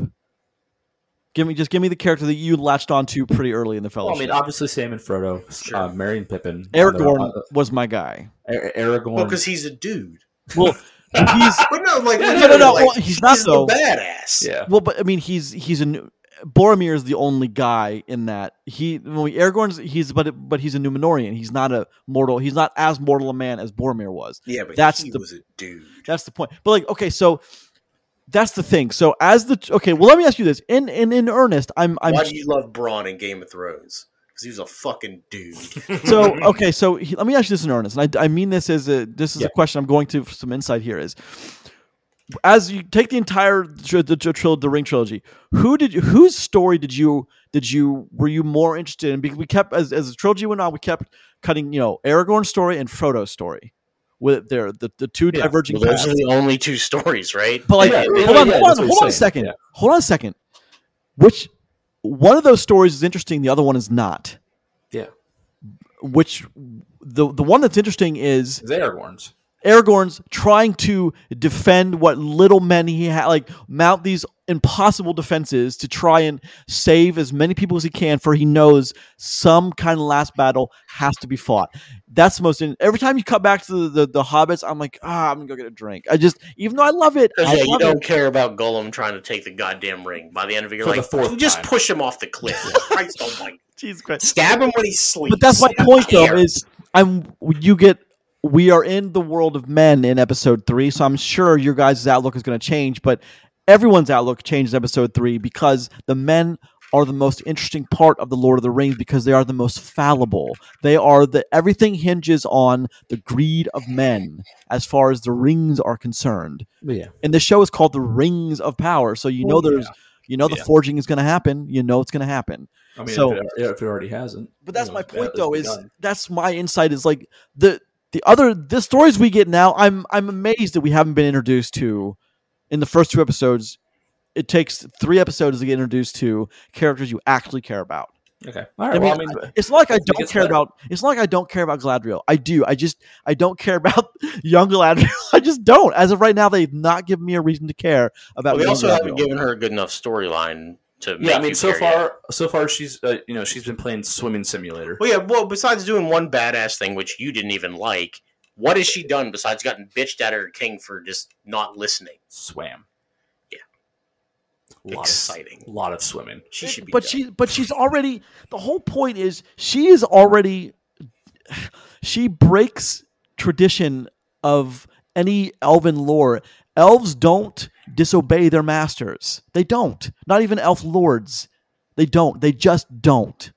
Give me just give me the character that you latched onto pretty early in the Well, I mean, obviously Sam and Frodo, Sure. uh, Merry and Pippin, Aragorn on the- was my guy. on the- A- Aragorn. well, because he's a dude. Well, (laughs) he's But no, like No, no, literally, no, like, well, he's not, the though. badass. yeah, well, but I mean, he's he's a new- Boromir is the only guy in that he when we, Aragorn's he's but but he's a Numenorean. He's not a mortal. He's not as mortal a man as Boromir was. yeah, but That's he the- was a dude. That's the point. But like, okay, so that's the thing. So as the okay, well, let me ask you this. In in in earnest, I'm I'm Why do you love Bronn in Game of Thrones? Because he was a fucking dude. so okay. So he, let me ask you this in earnest, and I, I mean this as a this is Yeah. a question I'm going to for some insight here. Is as you take the entire the, the, tril- the Ring trilogy, who did you, whose story did you did you were you more interested in? Because we kept as as the trilogy went on, we kept cutting you know Aragorn's story and Frodo's story with their the, the two Yeah. diverging Well, those paths. are the only two stories, right? But like, Yeah, hold on, yeah, hold on, hold on a second. Hold on a second. Which one of those stories is interesting? The other one is not. Yeah. Which the the one that's interesting is it's Aragorn's. Aragorn's trying to defend what little men he had, like mount these impossible defenses to try and save as many people as he can. For he knows some kind of last battle has to be fought. That's the most. In, every time you cut back to the, the the hobbits, I'm like, ah, I'm gonna go get a drink. I just, even though I love it, Because I yeah, you don't it. care about Gollum trying to take the goddamn ring. By the end of it, you're For the like, fourth just time. push him off the cliff. (laughs) Christ almighty. Jesus Christ. Stab him when he sleeps. But that's my I don't point, though. Is I'm you get we are in the world of men in episode three, so I'm sure your guys' outlook is going to change, but everyone's outlook changes episode three because the men are the most interesting part of the Lord of the Rings because they are the most fallible. They are the everything hinges on the greed of men as far as the rings are concerned. yeah. And the show is called the Rings of Power, so you know Well, there's you know the Yeah. forging is going to happen. You know it's going to happen. I mean, So- if, it, if it already hasn't. But that's you my point, it's though. Is begun. that's my insight? Is like the the other the stories we get now. I'm I'm amazed that we haven't been introduced to in the first two episodes. It takes three episodes to get introduced to characters you actually care about. okay. All right. I well, mean, I mean, It's like I don't care better. about. It's not like I don't care about Galadriel. I do. I just I don't care (laughs) about young Galadriel. (laughs) I just don't. As of right now, they've not given me a reason to care about. But we young also haven't given her a good enough storyline to. Make yeah. I mean, you so care yet. far, so far, she's uh, you know she's been playing swimming simulator. Well, yeah. Well, besides doing one badass thing which you didn't even like, what has she done besides gotten bitched at her king for just not listening? Swam. Yeah. A lot Exciting. A lot of swimming. She should be. but done. she but she's already the whole point is she is already she breaks tradition of any elven lore elves don't disobey their masters they don't not even elf lords they don't they just don't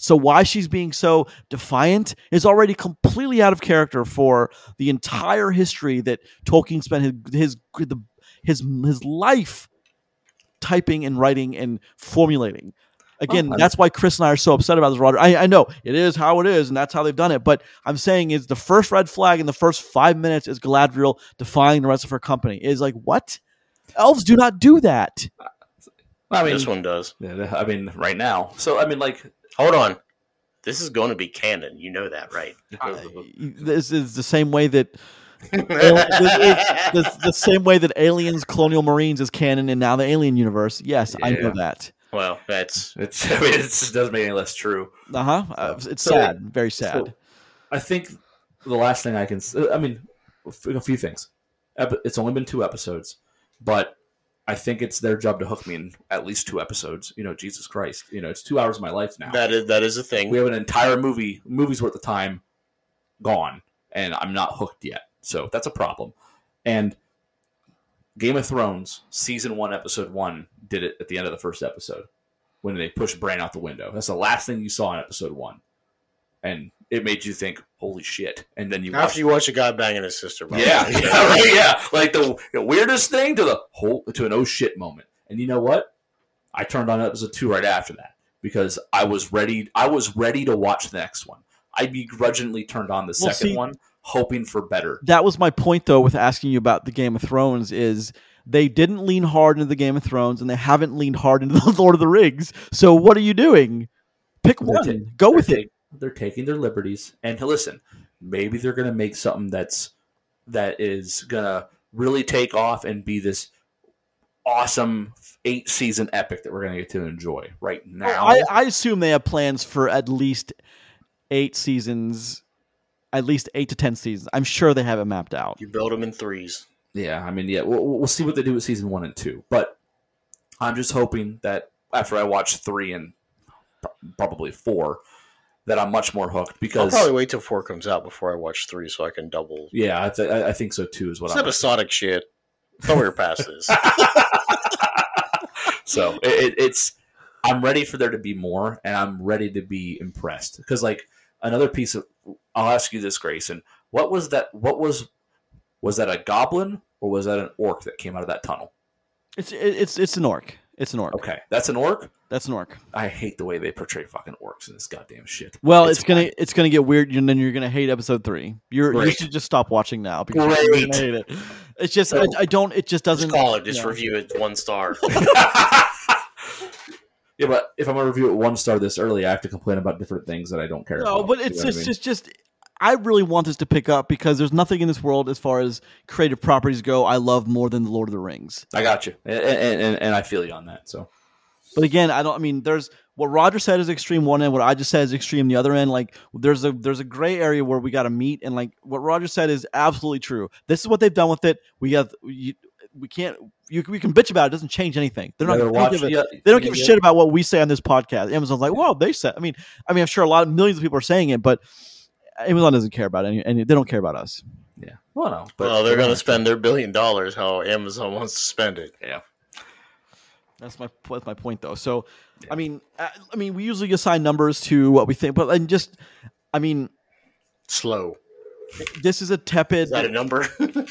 so why she's being so defiant is already completely out of character for the entire history that Tolkien spent his his the, his his life typing and writing and formulating. Again, Well, that's why Chris and I are so upset about this, Roger. I, I know it is how it is, and that's how they've done it. But I'm saying is the first red flag in the first five minutes is Galadriel defying the rest of her company. Is like what? Elves do not do that. I mean, this one does. yeah, I mean, right now. So I mean, like, Hold on. This is going to be canon. You know that, right? (laughs) This is the same way that (laughs) the, the same way that Aliens, Colonial Marines is canon, and now the Alien universe. Yes, I know that. well, that's it's. (laughs) I mean, it doesn't make any less true. Uh-huh. Uh It's So- sad, very sad. So, I think the last thing I can. I mean, a few things. It's only been two episodes, but I think it's their job to hook me in at least two episodes. You know, Jesus Christ. You know, it's two hours of my life now. that is that is a thing. we have an entire movie, movie's worth of time gone, and I'm not hooked yet. So that's a problem. And Game of Thrones, season one, episode one, did it at the end of the first episode when they pushed Bran out the window. That's the last thing you saw in episode one. And it made you think, holy shit. And then you watched After you watch a guy banging his sister, yeah, (laughs) yeah, right, yeah. Like the, the weirdest thing to the whole to an oh shit moment. And you know what? I turned on episode two right after that because I was ready. I was ready to watch the next one. I begrudgingly turned on the Well, second see- one, hoping for better. that was my point though with asking you about the Game of Thrones is they didn't lean hard into the Game of Thrones and they haven't leaned hard into (laughs) the Lord of the Rings. So what are you doing? Pick one. Go with it. Ta- They're taking their liberties, and to listen, maybe they're going to make something that's that is going to really take off and be this awesome eight season epic that we're going to get to enjoy right oh, now. I, I assume they have plans for at least eight seasons, at least eight to ten seasons. I'm sure they have it mapped out. You build them in threes. Yeah, I mean, yeah, we'll, we'll see what they do with season one and two. But I'm just hoping that after I watch three and pro- probably four, that I'm much more hooked because I'll probably wait till four comes out before I watch three, so I can double. yeah, I, th- I I think so too. Is what It's I'm. episodic shit. Thought we were past this. (laughs) (laughs) so it, it, it's I'm ready for there to be more, and I'm ready to be impressed because like another piece of I'll ask you this, Grayson. What was that? What was was that a goblin or was that an orc that came out of that tunnel? It's it's it's an orc. It's an orc. Okay, that's an orc. That's an orc. I hate the way they portray fucking orcs in this goddamn shit. Well, it's, gonna fine. it's gonna get weird, and then you're gonna hate episode three. You're you should just stop watching now because you're Great. gonna hate it. It's just I, So- I don't. It just doesn't. Just call it. Just yeah. review it one star. (laughs) yeah, but if I'm gonna review it one star this early, I have to complain about different things that I don't care No, about. but You it's know I just, mean? just just I really want this to pick up because there's nothing in this world as far as creative properties go I love more than the Lord of the Rings. I got you, and, and, and, I feel you on that. So But again, I don't. I mean, there's what Roger said is extreme one end, what I just said is extreme the other end. Like there's a there's a gray area where we got to meet, and like what Roger said is absolutely true. This is what they've done with it. We have you, we can't you we can bitch about it. it. Doesn't change anything. They're not. They don't, give a, yeah, they don't give a yeah. shit about what we say on this podcast. Amazon's like, well, they said. I mean, I mean, I'm sure a lot of millions of people are saying it, but Amazon doesn't care about any, any. They don't care about us. Yeah. Well, no. But well, they're going to spend their billion dollars how Amazon wants to spend it. Yeah. That's my that's my point though. So, I mean, uh, I mean, we usually assign numbers to what we think, but and just, I mean, Slow. this is a tepid. Is that a number? (laughs)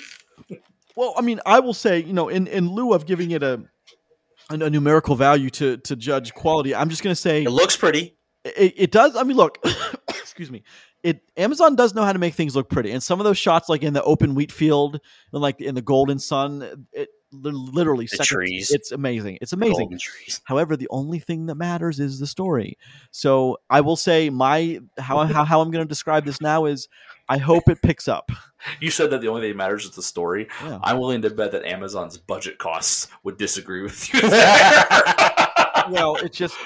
Well, I mean, I will say, you know, in, in lieu of giving it a a, a numerical value to to judge quality, I'm just going to say it looks pretty. it, it does. I mean, look, (coughs) excuse me. It Amazon does know how to make things look pretty, and some of those shots, like in the open wheat field and like in the golden sun, it literally The seconds- trees. It's amazing. It's amazing. Trees. However, the only thing that matters is the story. So I will say my how how, how I'm going to describe this now is I hope it picks up. You said that the only thing that matters is the story. Yeah. I'm willing to bet that Amazon's budget costs would disagree with you. (laughs) well, it's just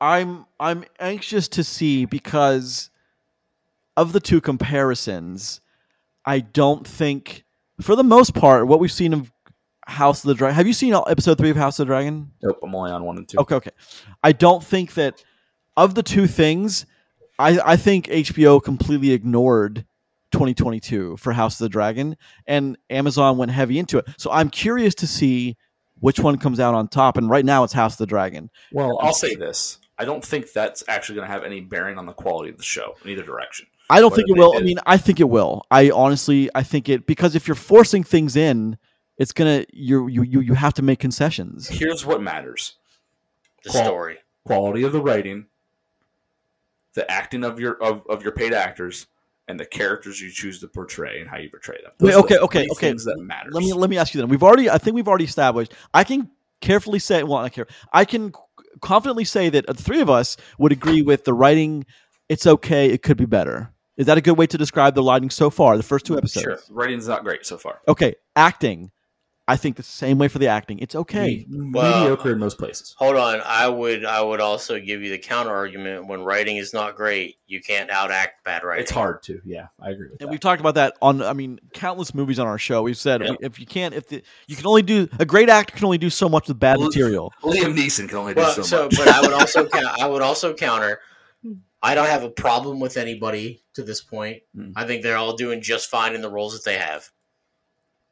I'm I'm anxious to see because of the two comparisons. I don't think, for the most part, what we've seen of House of the Dragon. Have you seen episode three of House of the Dragon? nope, I'm only on one and two. Okay, okay. I don't think that of the two things, I I think HBO completely ignored 2022 for House of the Dragon, and Amazon went heavy into it. So I'm curious to see which one comes out on top. And right now, it's House of the Dragon. Well, I'll say this. I don't think that's actually going to have any bearing on the quality of the show in either direction. I don't think it they will. I mean, I think it will. I honestly, I think it because if you're forcing things in, it's gonna you you you you have to make concessions. Here's what matters The Qual- story. quality of the writing, the acting of your of, of your paid actors, and the characters you choose to portray and how you portray them. Wait, Those are okay, the okay, okay. Things that matters. Let me let me ask you then. We've already, I think we've already established. I can carefully say, well, not care. I can confidently say that the three of us would agree with the writing. It's okay. It could be better. Is that a good way to describe the writing so far? The first two episodes. Sure, writing's not great so far. Okay, acting. I think the same way for the acting. It's okay. Well- mediocre in most places. Hold on. I would I would also give you the counter argument when writing is not great, you can't outact bad writing. It's hard to. Yeah, I agree with And that. we've talked about that on, I mean, countless movies on our show. We've said Yeah. if you can't, if the, you can only do a great actor can only do so much with bad Well, material. Liam Neeson can only do Well, so, so, much. but I would (laughs) also count, I would also counter. I don't have a problem with anybody to this point. Mm. I think they're all doing just fine in the roles that they have.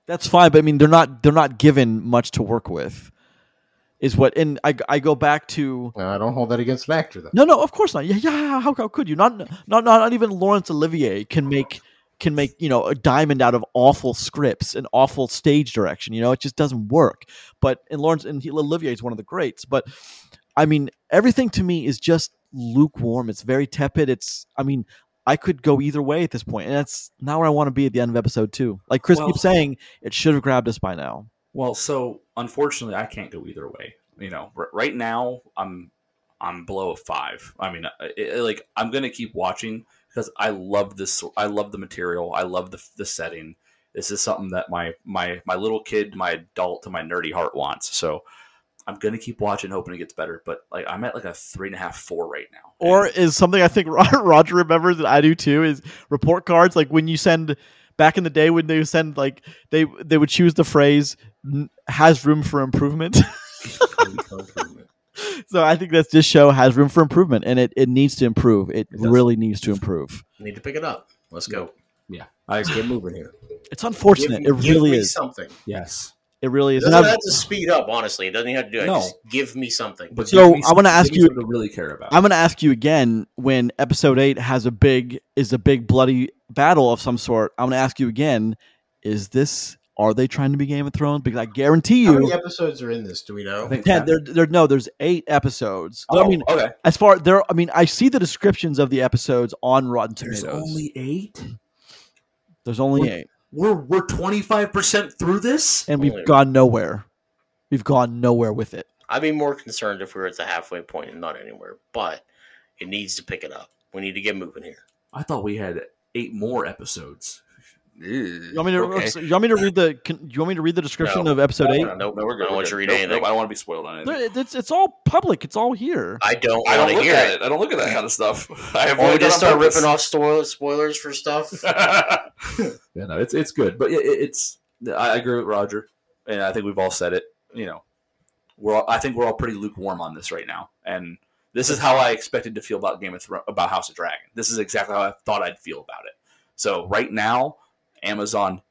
That's fine, but I mean, they're not they're not given much to work with. Is what, and I, I go back to Well, I don't hold that against an actor, though. no, no, of course not. Yeah, yeah. How, how could you? Not, not, not, not even Laurence Olivier can make can make you know a diamond out of awful scripts and awful stage direction. You know, it just doesn't work. But and Lawrence and he, Olivier is one of the greats. But I mean, everything to me is just lukewarm. It's very tepid. It's, I mean, I could go either way at this point, and that's not where I want to be at the end of episode two. Like Chris Well- keeps saying, it should have grabbed us by now. Well, so unfortunately, I can't go either way. You know, r- right now I'm I'm below a five. I mean, uh, it, it- like I'm gonna keep watching because I love this. I love the material. I love the the setting. This is something that my my my little kid, my adult, and my nerdy heart wants. So I'm gonna keep watching, hoping it gets better. But like I'm at like a three and a half, four right now. Or And- is something I think (laughs) Roger remembers that I do too is report cards. Like when you send back in the day when they would send like they they would choose the phrase has room for improvement. (laughs) so I think that this show has room for improvement and it, it needs to improve. It, It really needs to improve. I Need to pick it up. Let's go. yeah, I Let's get moving here. It's unfortunate. Give, it give really me is. something. yes. It really is. Doesn't I've- to speed up. Honestly, it doesn't have to do it. No. Just give me something. But So, me I wanna ask you- to really care about. I'm going to ask you again when episode eight has a big is a big bloody battle of some sort. I'm going to ask you again: Is this are they trying to be Game of Thrones? Because I guarantee How you, many episodes are in this? Do we know? I think ten. There, there, no, there's eight episodes. Oh, I mean, okay. as far there, I mean, I see the descriptions of the episodes on Rotten Tomatoes. There's only eight. there's only What- eight, We're we're twenty five percent through this. and we've Only- gone nowhere. We've gone nowhere with it. I'd be more concerned if we were at the halfway point and not anywhere. But it needs to pick it up. We need to get moving here. I thought we had eight more episodes. You want me to? Okay. You want me to read the? Can, you want me to read the description No. of episode eight? No, nope, No, we're good. I don't we're want good. you to read Nope, anything. nope, I don't want to be spoiled on anything. There- It's it's all public. It's all here. I don't I don't look hear at it. it. I don't look at that kind of stuff. (laughs) I have Or we just done start purpose. ripping off spoilers for stuff. (laughs) yeah, no, it's it's good, but it, it's. I agree with Roger, and I think we've all said it. You know, we're all, I think we're all pretty lukewarm on this right now, and This is how I expected to feel about Game of Thrones, about House of Dragon. This is exactly how I thought I'd feel about it. So right now, Amazon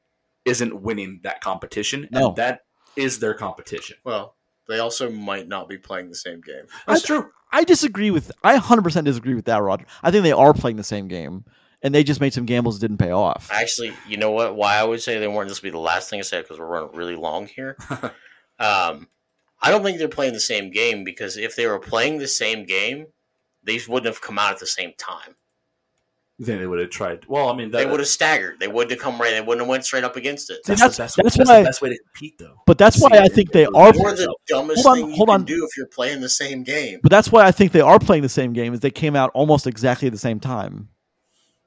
isn't winning that competition, No. and that is their competition. Well, they also might not be playing the same game. That's true. I disagree with. I 100% disagree with that, Roger. I think they are playing the same game, and they just made some gambles that didn't pay off. Actually, you know what? Why I would say they weren't. This will be the last thing I said because we're running really long here. (laughs) um, I don't think they're playing the same game because if they were playing the same game, they wouldn't have come out at the same time. You think they would have tried? Well, I mean, that, They would have staggered. They wouldn't have come right. They wouldn't have went straight up against it. See, That's, that's- the best, that's that's, why- the best way to compete, though. But that's why I think they it- are. Or the dumbest Hold on, thing you hold can on. do if you're playing the same game. But that's why I think they are playing the same game. Is they came out almost exactly at the same time.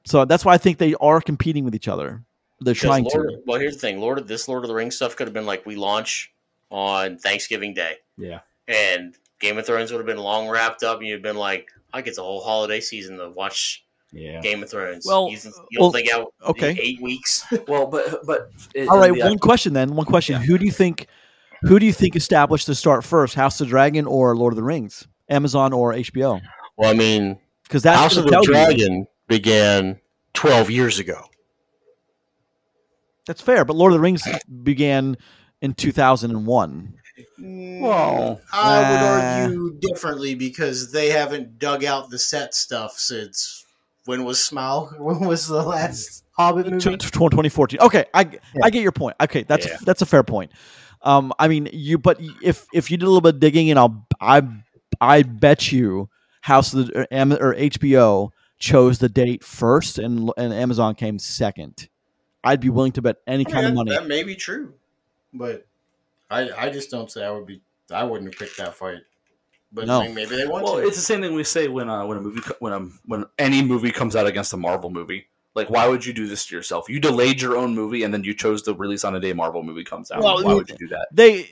So that's why I think they are competing with each other. They're Because trying Lord, to. Well, here's the thing: Lord of this Lord of the Rings stuff could have been like we launch on Thanksgiving Day, Yeah. and Game of Thrones would have been long wrapped up, and you'd been like, I get the whole holiday season to watch Yeah. Game of Thrones. Well, you, you don't well, think out okay. eight weeks? (laughs) Well, but but it, All right, the- one question then. One question. Yeah. Who do you think? Who do you think established to start first? House of the Dragon or Lord of the Rings? Amazon or HBO? Well, I mean, Because that's House of the tell you- Dragon began twelve years ago. That's fair, but Lord of the Rings began in 2001. Well, hmm, I would argue differently because they haven't dug out the set stuff since when was Smaug? (laughs) When was the last Hobbit movie? 2014. Okay, I I get your point. Okay, that's Yeah. that's a fair point. Um, I mean, you but if if you did a little bit of digging, and I'll I I bet you House of the or, or HBO chose the date first, and and Amazon came second. I'd be willing to bet any kind of money. That may be true, but I I just don't say I would be. I wouldn't have picked that fight. But No. Maybe they want well, to. it's the same thing we say when uh, when a movie co- when a when any movie comes out against a Marvel movie. Like, why would you do this to yourself? You delayed your own movie, and then you chose to release on a day Marvel movie comes out. Well, why would you do that? They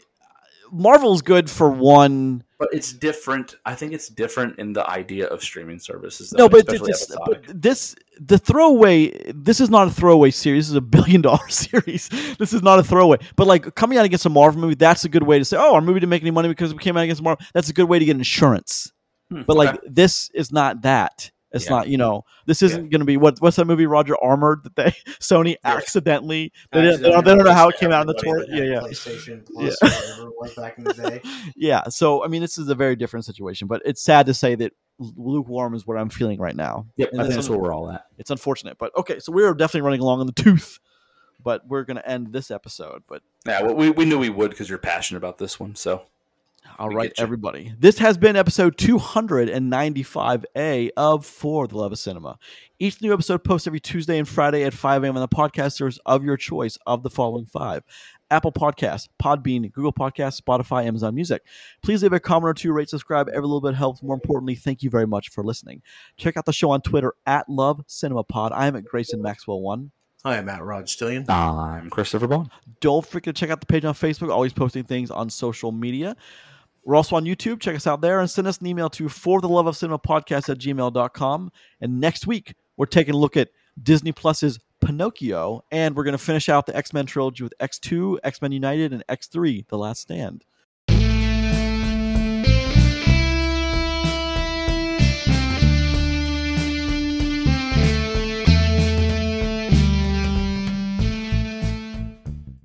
Marvel's good for one. But it's different. I think it's different in the idea of streaming services. No, but, it's, but this the throwaway. This is not a throwaway series. This is a billion (laughs) dollar (laughs) series. This is not a throwaway. But like coming out against a Marvel movie, that's a good way to say, oh, our movie didn't make any money because we came out against Marvel. That's a good way to get insurance. Hmm, But like okay. this is not that. It's Yeah. not, you know, this isn't going to be what what's that movie Roger Armored that they (laughs) Sony accidentally they, didn't, they, don't, they don't know how it came out in the tour. Yeah, yeah. PlayStation (laughs) Plus, whatever was back in the day. (laughs) Yeah. So I mean, this is a very different situation, but it's sad to say that lukewarm is what I'm feeling right now. Yep, and I think that's that's where we're all at. It's unfortunate, but okay. So we're definitely running along on the tooth, but we're going to end this episode. But Yeah, well, we, we knew we would because you're passionate about this one. So all We right, everybody. This has been episode 295A of For the Love of Cinema. Each new episode posts every Tuesday and Friday at 5 a.m. on the podcasters of your choice of the following five Apple Podcasts, Podbean, Google Podcasts, Spotify, Amazon Music. Please leave a comment or two, rate, subscribe. Every little bit helps. More importantly, thank you very much for listening. Check out the show on Twitter at Love Cinema Pod. I am at Grayson Maxwell One. Hi, I'm Matt Rod Stillion. I'm Christopher Boughan. Don't forget to check out the page on Facebook. Always posting things on social media. We're also on YouTube. Check us out there and send us an email to for the love of cinema podcast at gmail.com. And next week, we're taking a look at Disney Plus's Pinocchio, and we're going to finish out the X Men trilogy with X2, X Men United, and X3, The Last Stand.